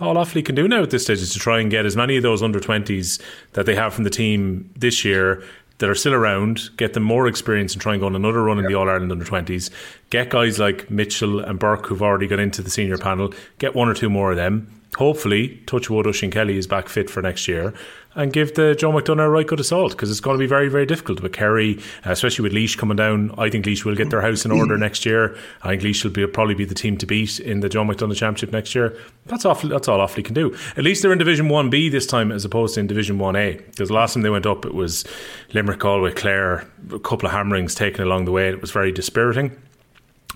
all Offaly can do now at this stage is to try and get as many of those under 20s that they have from the team this year that are still around, get them more experience and try and go on another run in the All Ireland under 20s. Get guys like Mitchell and Burke who've already got into the senior panel, get one or two more of them. Hopefully, Touchwood Oisín Kelly is back fit for next year and give the Joe McDonagh a right good assault because it's going to be very, very difficult with Kerry, especially with Laois coming down. I think Laois will get their house in order next year. I think Laois will be, probably be the team to beat in the Joe McDonagh Championship next year. That's awfully, that's all Offaly can do. At least they're in Division 1B this time as opposed to in Division 1A because last time they went up it was Limerick, Galway, Clare, a couple of hammerings taken along the way. It was very dispiriting.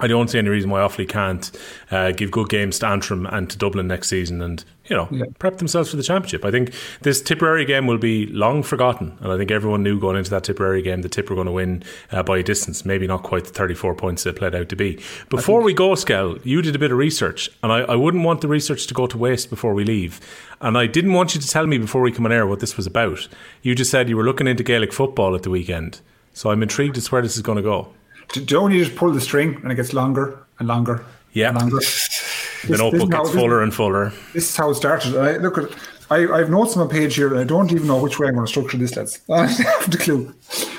I don't see any reason why Offaly can't uh, give good games to Antrim and to Dublin next season and, you know, prep themselves for the championship. I think this Tipperary game will be long forgotten. And I think everyone knew going into that Tipperary game the Tip were going to win uh, by a distance, maybe not quite the 34 points they played out to be. Before we go, Skell, you did a bit of research, and I, I wouldn't want the research to go to waste before we leave. And I didn't want you to tell me before we come on air what this was about. You just said you were looking into Gaelic football at the weekend. So I'm intrigued as to where this is going to go. Do you just pull the string and it gets longer and longer Yeah. and longer? The notebook now- gets fuller and fuller. This is how it started. I look at. I, I have notes on my page here, and I don't even know which way I'm going to structure this. Lads, I haven't a clue.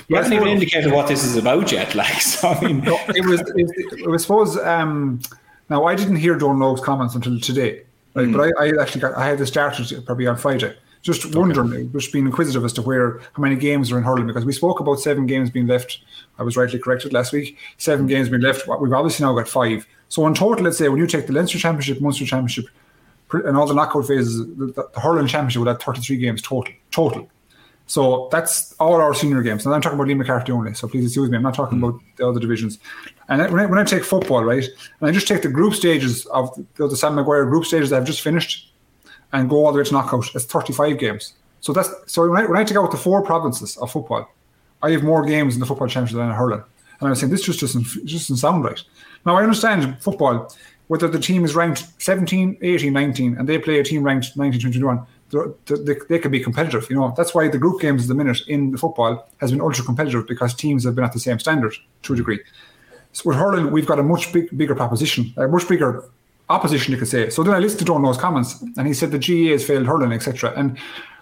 You haven't even indicated what this is about yet. Like, so I mean, No, it was. It, it was suppose. Um, now I didn't hear Dónal Óg's comments until today, right? But I, I actually got. I had this started probably on Friday. Just wondering, just being inquisitive as to where how many games are in hurling because we spoke about seven games being left. I was rightly corrected last week. Seven mm-hmm. games being left. We've obviously now got five. So in total, let's say when you take the Leinster Championship, Munster Championship, and all the knockout phases, the, the, the hurling championship would have 33 games total. Total. So that's all our senior games. And I'm talking about Liam McCarthy only. So please excuse me. I'm not talking mm-hmm. about the other divisions. And when I, when I take football, right, and I just take the group stages of the, the Sam Maguire group stages that I've just finished and go all the way to knockout, it's 35 games. So that's so when I, when I take out the four provinces of football, I have more games in the football championship than in hurling. And I'm saying this just doesn't just doesn't sound right. Now I understand football, whether the team is ranked 17, 18, 19, and they play a team ranked 19, 21, they're- they, they can be competitive. You know that's why the group games at the minute in the football has been ultra competitive because teams have been at the same standard to a degree. So with hurling, we've got a much big, bigger proposition, a much bigger opposition, you could say. So then I listened to Donald's comments, and he said the GAA has failed hurling, etc. And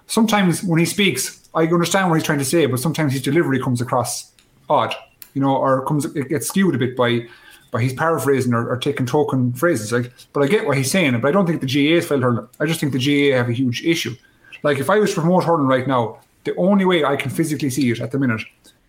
sometimes when he speaks, I understand what he's trying to say, but sometimes his delivery comes across odd, you know, or comes it gets skewed a bit by by he's paraphrasing or, or taking token phrases. Like, but I get what he's saying, but I don't think the GAA has failed hurling. I just think the GAA have a huge issue. Like if I was to promote hurling right now, the only way I can physically see it at the minute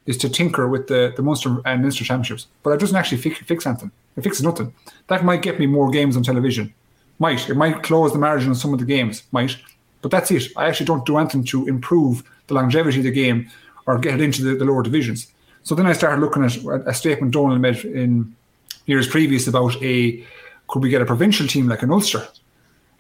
is to tinker with the, the Munster and uh, Minster Championships. But it doesn't actually fix, fix anything. It fixes nothing. That might get me more games on television. Might. It might close the margin on some of the games. Might. But that's it. I actually don't do anything to improve the longevity of the game or get it into the, the lower divisions. So then I started looking at a statement Donald made in years previous about a could we get a provincial team like an Ulster?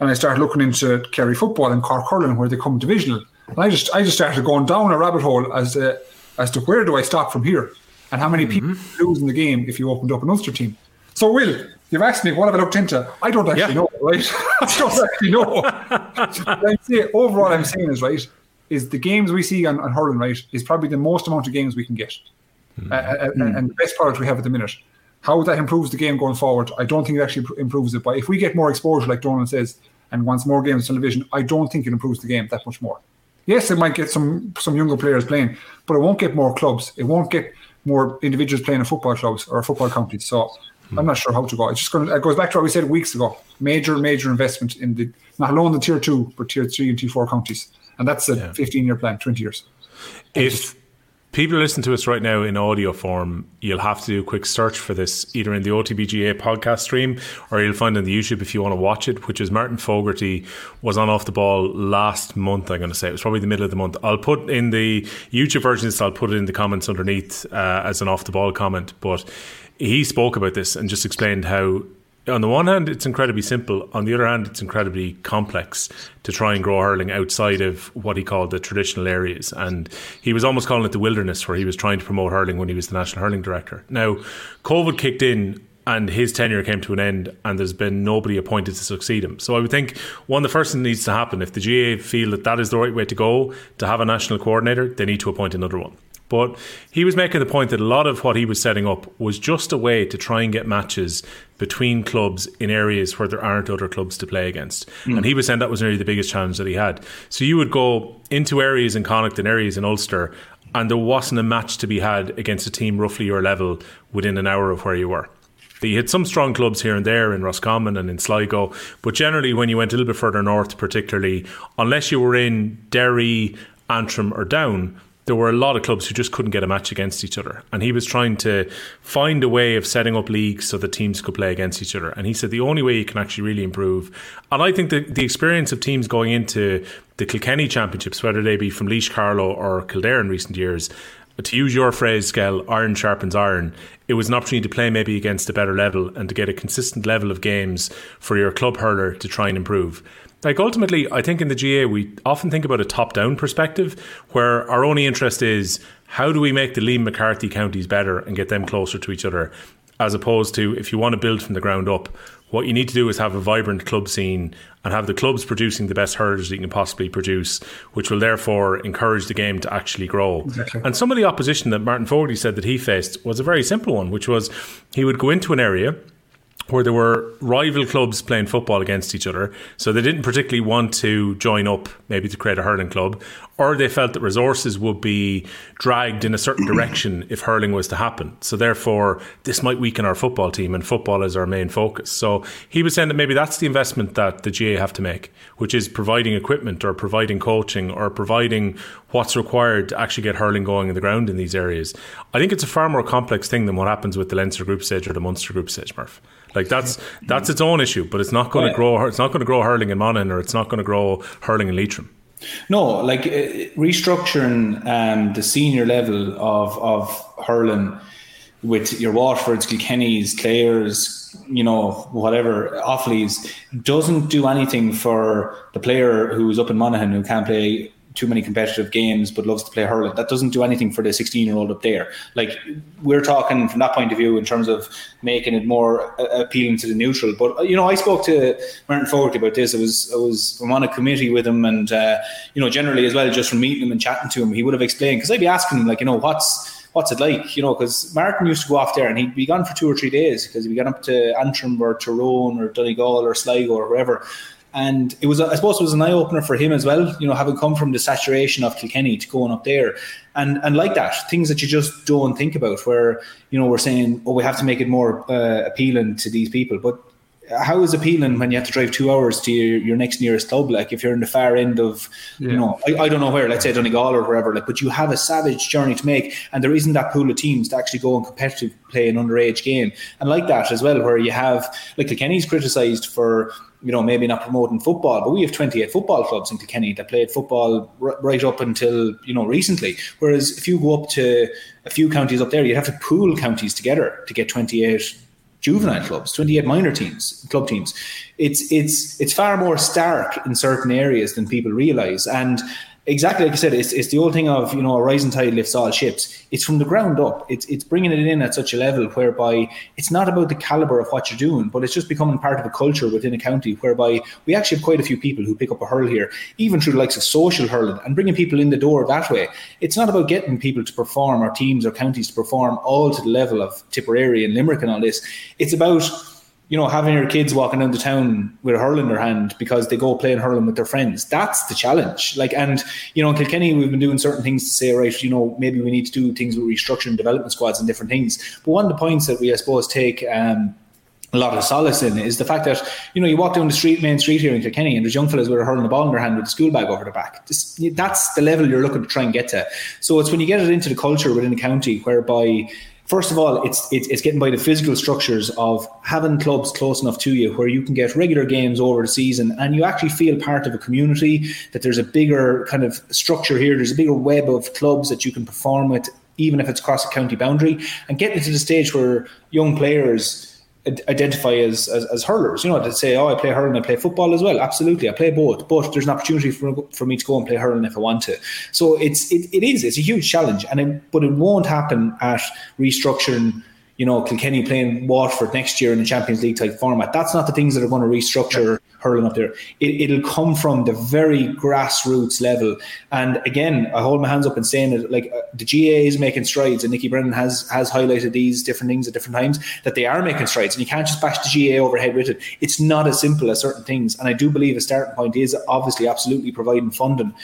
And I started looking into Kerry football and Cork hurling where they come divisional. And I just I just started going down a rabbit hole as to, as to where do I stop from here and how many people lose in the game if you opened up an Ulster team. So Will, you've asked me what have I looked into? I don't actually know, right? I don't actually know. I'm saying, overall, I'm saying is right. is the games we see on, on hurling, right, is probably the most amount of games we can get. Uh, uh, and, and the best product we have at the minute. How that improves the game going forward, I don't think it actually improves it. But if we get more exposure, like Donald says, and wants more games on television, I don't think it improves the game that much more. Yes, it might get some some younger players playing, but it won't get more clubs. It won't get more individuals playing in football clubs or football counties. So I'm hmm. not sure how to go. It's just going. To, it goes back to what we said weeks ago. Major, major investment in the not alone the tier two, but tier three and tier four counties, and that's a 15 year plan, 20 years. If people listen to us right now in audio form, you'll have to do a quick search for this either in the OTBGA podcast stream or you'll find on the YouTube if you want to watch it, which is Martin Fogarty was on off the ball last month. I'm going to say it was probably the middle of the month. I'll put in the YouTube version, so I'll put it in the comments underneath uh, as an off the ball comment, but he spoke about this and just explained how on the one hand, it's incredibly simple. On the other hand, it's incredibly complex to try and grow hurling outside of what he called the traditional areas. And he was almost calling it the wilderness, where he was trying to promote hurling when he was the national hurling director. Now, COVID kicked in and his tenure came to an end, and there's been nobody appointed to succeed him. So I would think one of the first things that needs to happen if the GAA feel that that is the right way to go to have a national coordinator, they need to appoint another one. But he was making the point that a lot of what he was setting up was just a way to try and get matches between clubs in areas where there aren't other clubs to play against. Mm. And he was saying that was really the biggest challenge that he had. So you would go into areas in Connacht and areas in Ulster, and there wasn't a match to be had against a team roughly your level within an hour of where you were. You had some strong clubs here and there in Roscommon and in Sligo, but generally, when you went a little bit further north, particularly, unless you were in Derry, Antrim, or Down, there were a lot of clubs who just couldn't get a match against each other. And he was trying to find a way of setting up leagues so that teams could play against each other. And he said the only way you can actually really improve, and I think that the experience of teams going into the Kilkenny Championships, whether they be from Laois Carlow or Kildare in recent years, to use your phrase, Skell, iron sharpens iron. It was an opportunity to play maybe against a better level and to get a consistent level of games for your club hurler to try and improve like ultimately, I think in the GAA we often think about a top-down perspective, where our only interest is how do we make the Liam McCarthy counties better and get them closer to each other, as opposed to if you want to build from the ground up, what you need to do is have a vibrant club scene and have the clubs producing the best that you can possibly produce, which will therefore encourage the game to actually grow. Exactly. And some of the opposition that Martin Fogarty said that he faced was a very simple one, which was he would go into an area where there were rival clubs playing football against each other. So they didn't particularly want to join up, maybe to create a hurling club, or they felt that resources would be dragged in a certain direction if hurling was to happen. So therefore, this might weaken our football team, and football is our main focus. So he was saying that maybe that's the investment that the GAA have to make, which is providing equipment or providing coaching or providing what's required to actually get hurling going in the ground in these areas. I think it's a far more complex thing than what happens with the Leinster group stage or the Munster group stage, Murph. Like that's that's its own issue, but it's not going to grow. It's not going to grow hurling in Monaghan, or it's not going to grow hurling in Leitrim. No, like uh, restructuring um, the senior level of of hurling with your Waterfords, Kilkennys, Clares, you know, whatever, Offaly's, doesn't do anything for the player who's up in Monaghan who can't play too many competitive games but loves to play hurling. That doesn't do anything for the 16 year old up there. Like, we're talking from that point of view in terms of making it more appealing to the neutral. But, uh, you know, I spoke to Martin Fogarty about this. I was, I was I'm on a committee with him and, uh, you know, generally as well, just from meeting him and chatting to him, he would have explained, because I'd be asking him, like, you know, what's, what's it like? You know, because Martin used to go off there and he'd be gone for two or three days because he'd be gone up to Antrim or Tyrone or Donegal or Sligo or wherever. And it was, I suppose, it was an eye opener for him as well. You know, having come from the saturation of Kilkenny to going up there, and and like that, things that you just don't think about. Where you know we're saying, oh, we have to make it more uh, appealing to these people, but how is appealing when you have to drive two hours to your, your next nearest club? Like if you're in the far end of, Yeah. you know, I, I don't know where, let's say Donegal or wherever, like, but you have a savage journey to make, and there isn't that pool of teams to actually go and competitive play an underage game, and like that as well, where you have like Kilkenny's criticised for. You know, maybe not promoting football, but we have 28 football clubs in Kilkenny that played football r- right up until, you know, recently. Whereas if you go up to a few counties up there, you have to pool counties together to get 28 juvenile clubs, 28 minor teams, club teams. It's it's it's far more stark in certain areas than people realize. And exactly like I said, it's, it's the old thing of you know a rising tide lifts all ships. It's from the ground up. It's it's bringing it in at such a level whereby it's not about the caliber of what you're doing, but it's just becoming part of a culture within a county whereby we actually have quite a few people who pick up a hurl here, even through the likes of social hurling and bringing people in the door that way. It's not about getting people to perform or teams or counties to perform all to the level of Tipperary and Limerick and all this. It's about you know, having your kids walking down the town with a hurl in their hand because they go playing hurling with their friends. That's the challenge. Like, and you know, in Kilkenny, we've been doing certain things to say, right, you know, maybe we need to do things with restructuring development squads and different things. But one of the points that we, I suppose, take um, a lot of solace in is the fact that you know you walk down the street, main street here in Kilkenny, and there's young fellas with a hurling the ball in their hand with a school bag over their back. That's the level you're looking to try and get to. So it's when you get it into the culture within the county, whereby First of all, it's, it's it's getting by the physical structures of having clubs close enough to you where you can get regular games over the season and you actually feel part of a community. That there's a bigger kind of structure here. There's a bigger web of clubs that you can perform with, even if it's across a county boundary, and getting to the stage where young players identify as, as, as hurlers. You know, to say, oh, I play hurling, I play football as well. Absolutely, I play both. But there's an opportunity for, for me to go and play hurling if I want to. So it's it, it is it's a huge challenge, and it, but it won't happen at restructuring you know, Kilkenny playing Waterford next year in the Champions League type format. That's not the things that are going to restructure hurling up there. It, will come from the very grassroots level. And again, I hold my hands up and saying that like uh, the GAA is making strides, and Nicky Brennan has has highlighted these different things at different times that they are making strides, and you can't just bash the GAA overhead with it. It's not as simple as certain things, and I do believe a starting point is obviously absolutely providing funding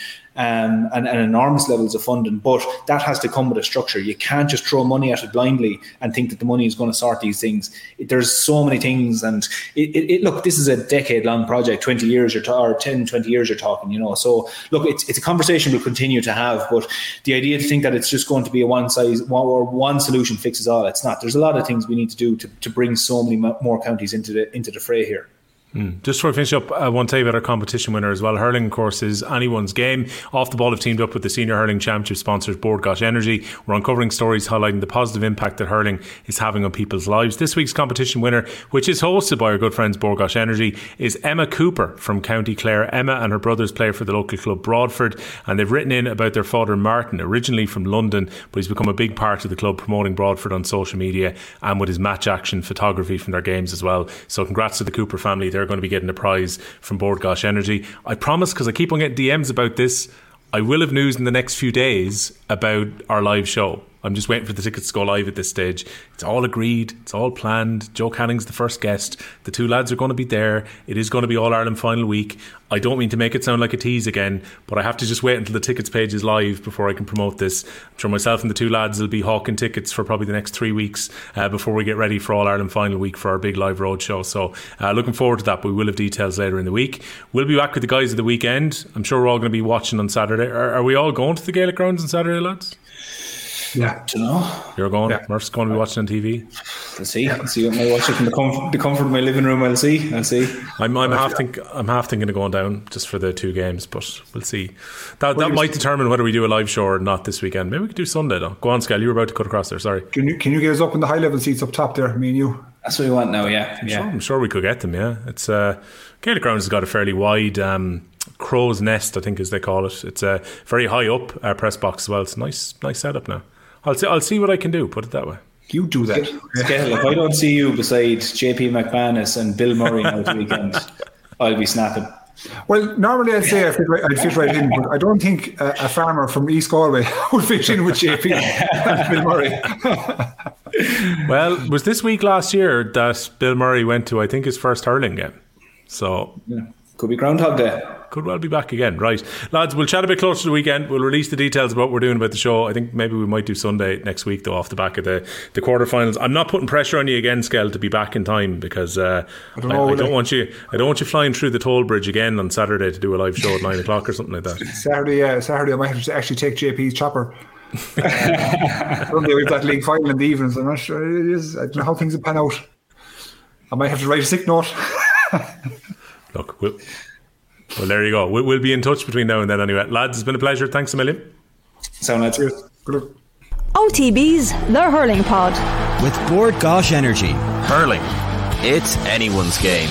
um, and, and, enormous levels of funding. But that has to come with a structure. You can't just throw money at it blindly and think that the money is going to sort these things. It, there's so many things, and it, it, it, look, this is a decade long project. Twenty years you're ta- or 10, 20 years you're talking. You know, so look, it's it's a conversation we'll continue to have. But the idea to think that it's just going to be a one size one, or one solution fixes all, it's not. There's a lot of things we need to do to, to bring so many more counties into the into the fray here. Mm. Just we finish up, I want to tell you about our competition winner as well. Hurling, of course, is anyone's game. Off the ball have teamed up with the Senior Hurling Championship sponsors Gáis Energy. We're uncovering stories highlighting the positive impact that hurling is having on people's lives. This week's competition winner, which is hosted by our good friends Gáis Energy, is Emma Cooper from County Clare. Emma and her brothers play for the local club Broadford, and they've written in about their father Martin, originally from London, but he's become a big part of the club, promoting Broadford on social media and with his match action photography from their games as well. So, congrats to the Cooper family. They're going to be getting a prize from Bord Gáis Energy. I promise, because I keep on getting DMs about this, I will have news in the next few days about our live show. I'm just waiting for the tickets to go live at this stage. It's all agreed. It's all planned. Joe Canning's the first guest. The two lads are going to be there. It is going to be All Ireland final week. I don't mean to make it sound like a tease again, but I have to just wait until the tickets page is live before I can promote this. I'm sure myself and the two lads will be hawking tickets for probably the next three weeks uh, before we get ready for All Ireland final week for our big live road show. So uh, looking forward to that, but we will have details later in the week. We'll be back with the guys of the weekend. I'm sure we're all going to be watching on Saturday. Are, are we all going to the Gaelic grounds on Saturday, lads? Yeah, do you know? You're going. Yeah. Murph's going to be watching on TV. Let's see. Let's see what my watch from the comfort, the comfort of my living room. I'll see. I'll see. I'm, I'm half think I'm half thinking of going down just for the two games, but we'll see. That that might determine whether we do a live show or not this weekend. Maybe we could do Sunday though. Go on, Skell. You were about to cut across there. Sorry. Can you can you get us up in the high level seats up top there? Me and you. That's what we want now. Yeah. I'm yeah. Sure, I'm sure we could get them. Yeah. It's uh, Gaelic Grounds has got a fairly wide. Um, crow's nest, I think, as they call it. It's a uh, very high up uh, press box as well. It's a nice, nice setup now. I'll see. I'll see what I can do. Put it that way. You do that. Skell, if I don't see you beside JP McManus and Bill Murray now the weekend, I'll be snapping. Well, normally I'd say I'd fit right, I'd fit right in, but I don't think a, a farmer from East Galway would fit in with JP and Bill Murray. well, was this week last year that Bill Murray went to, I think, his first hurling game. So, yeah. could be Groundhog Day could well be back again. Right, lads, we'll chat a bit closer to the weekend. We'll release the details about what we're doing about the show. I think maybe we might do Sunday next week, though, off the back of the, the quarterfinals. I'm not putting pressure on you again, Skell, to be back in time because uh, I don't, I, I don't want you. I don't want you flying through the toll bridge again on Saturday to do a live show at nine o'clock or something like that. Saturday, yeah, Saturday, I might have to actually take JP's chopper. Sunday we've got league final in the evenings. I'm not sure it is. I don't know how things will pan out. I might have to write a sick note. Look, we'll, well, there you go. We'll, we'll, be in touch between now and then anyway. Lads, it's been a pleasure. Thanks a million. Sound lads. Good luck. OTB's The Hurling Pod. With Bord Gáis Energy. Hurling. It's anyone's game.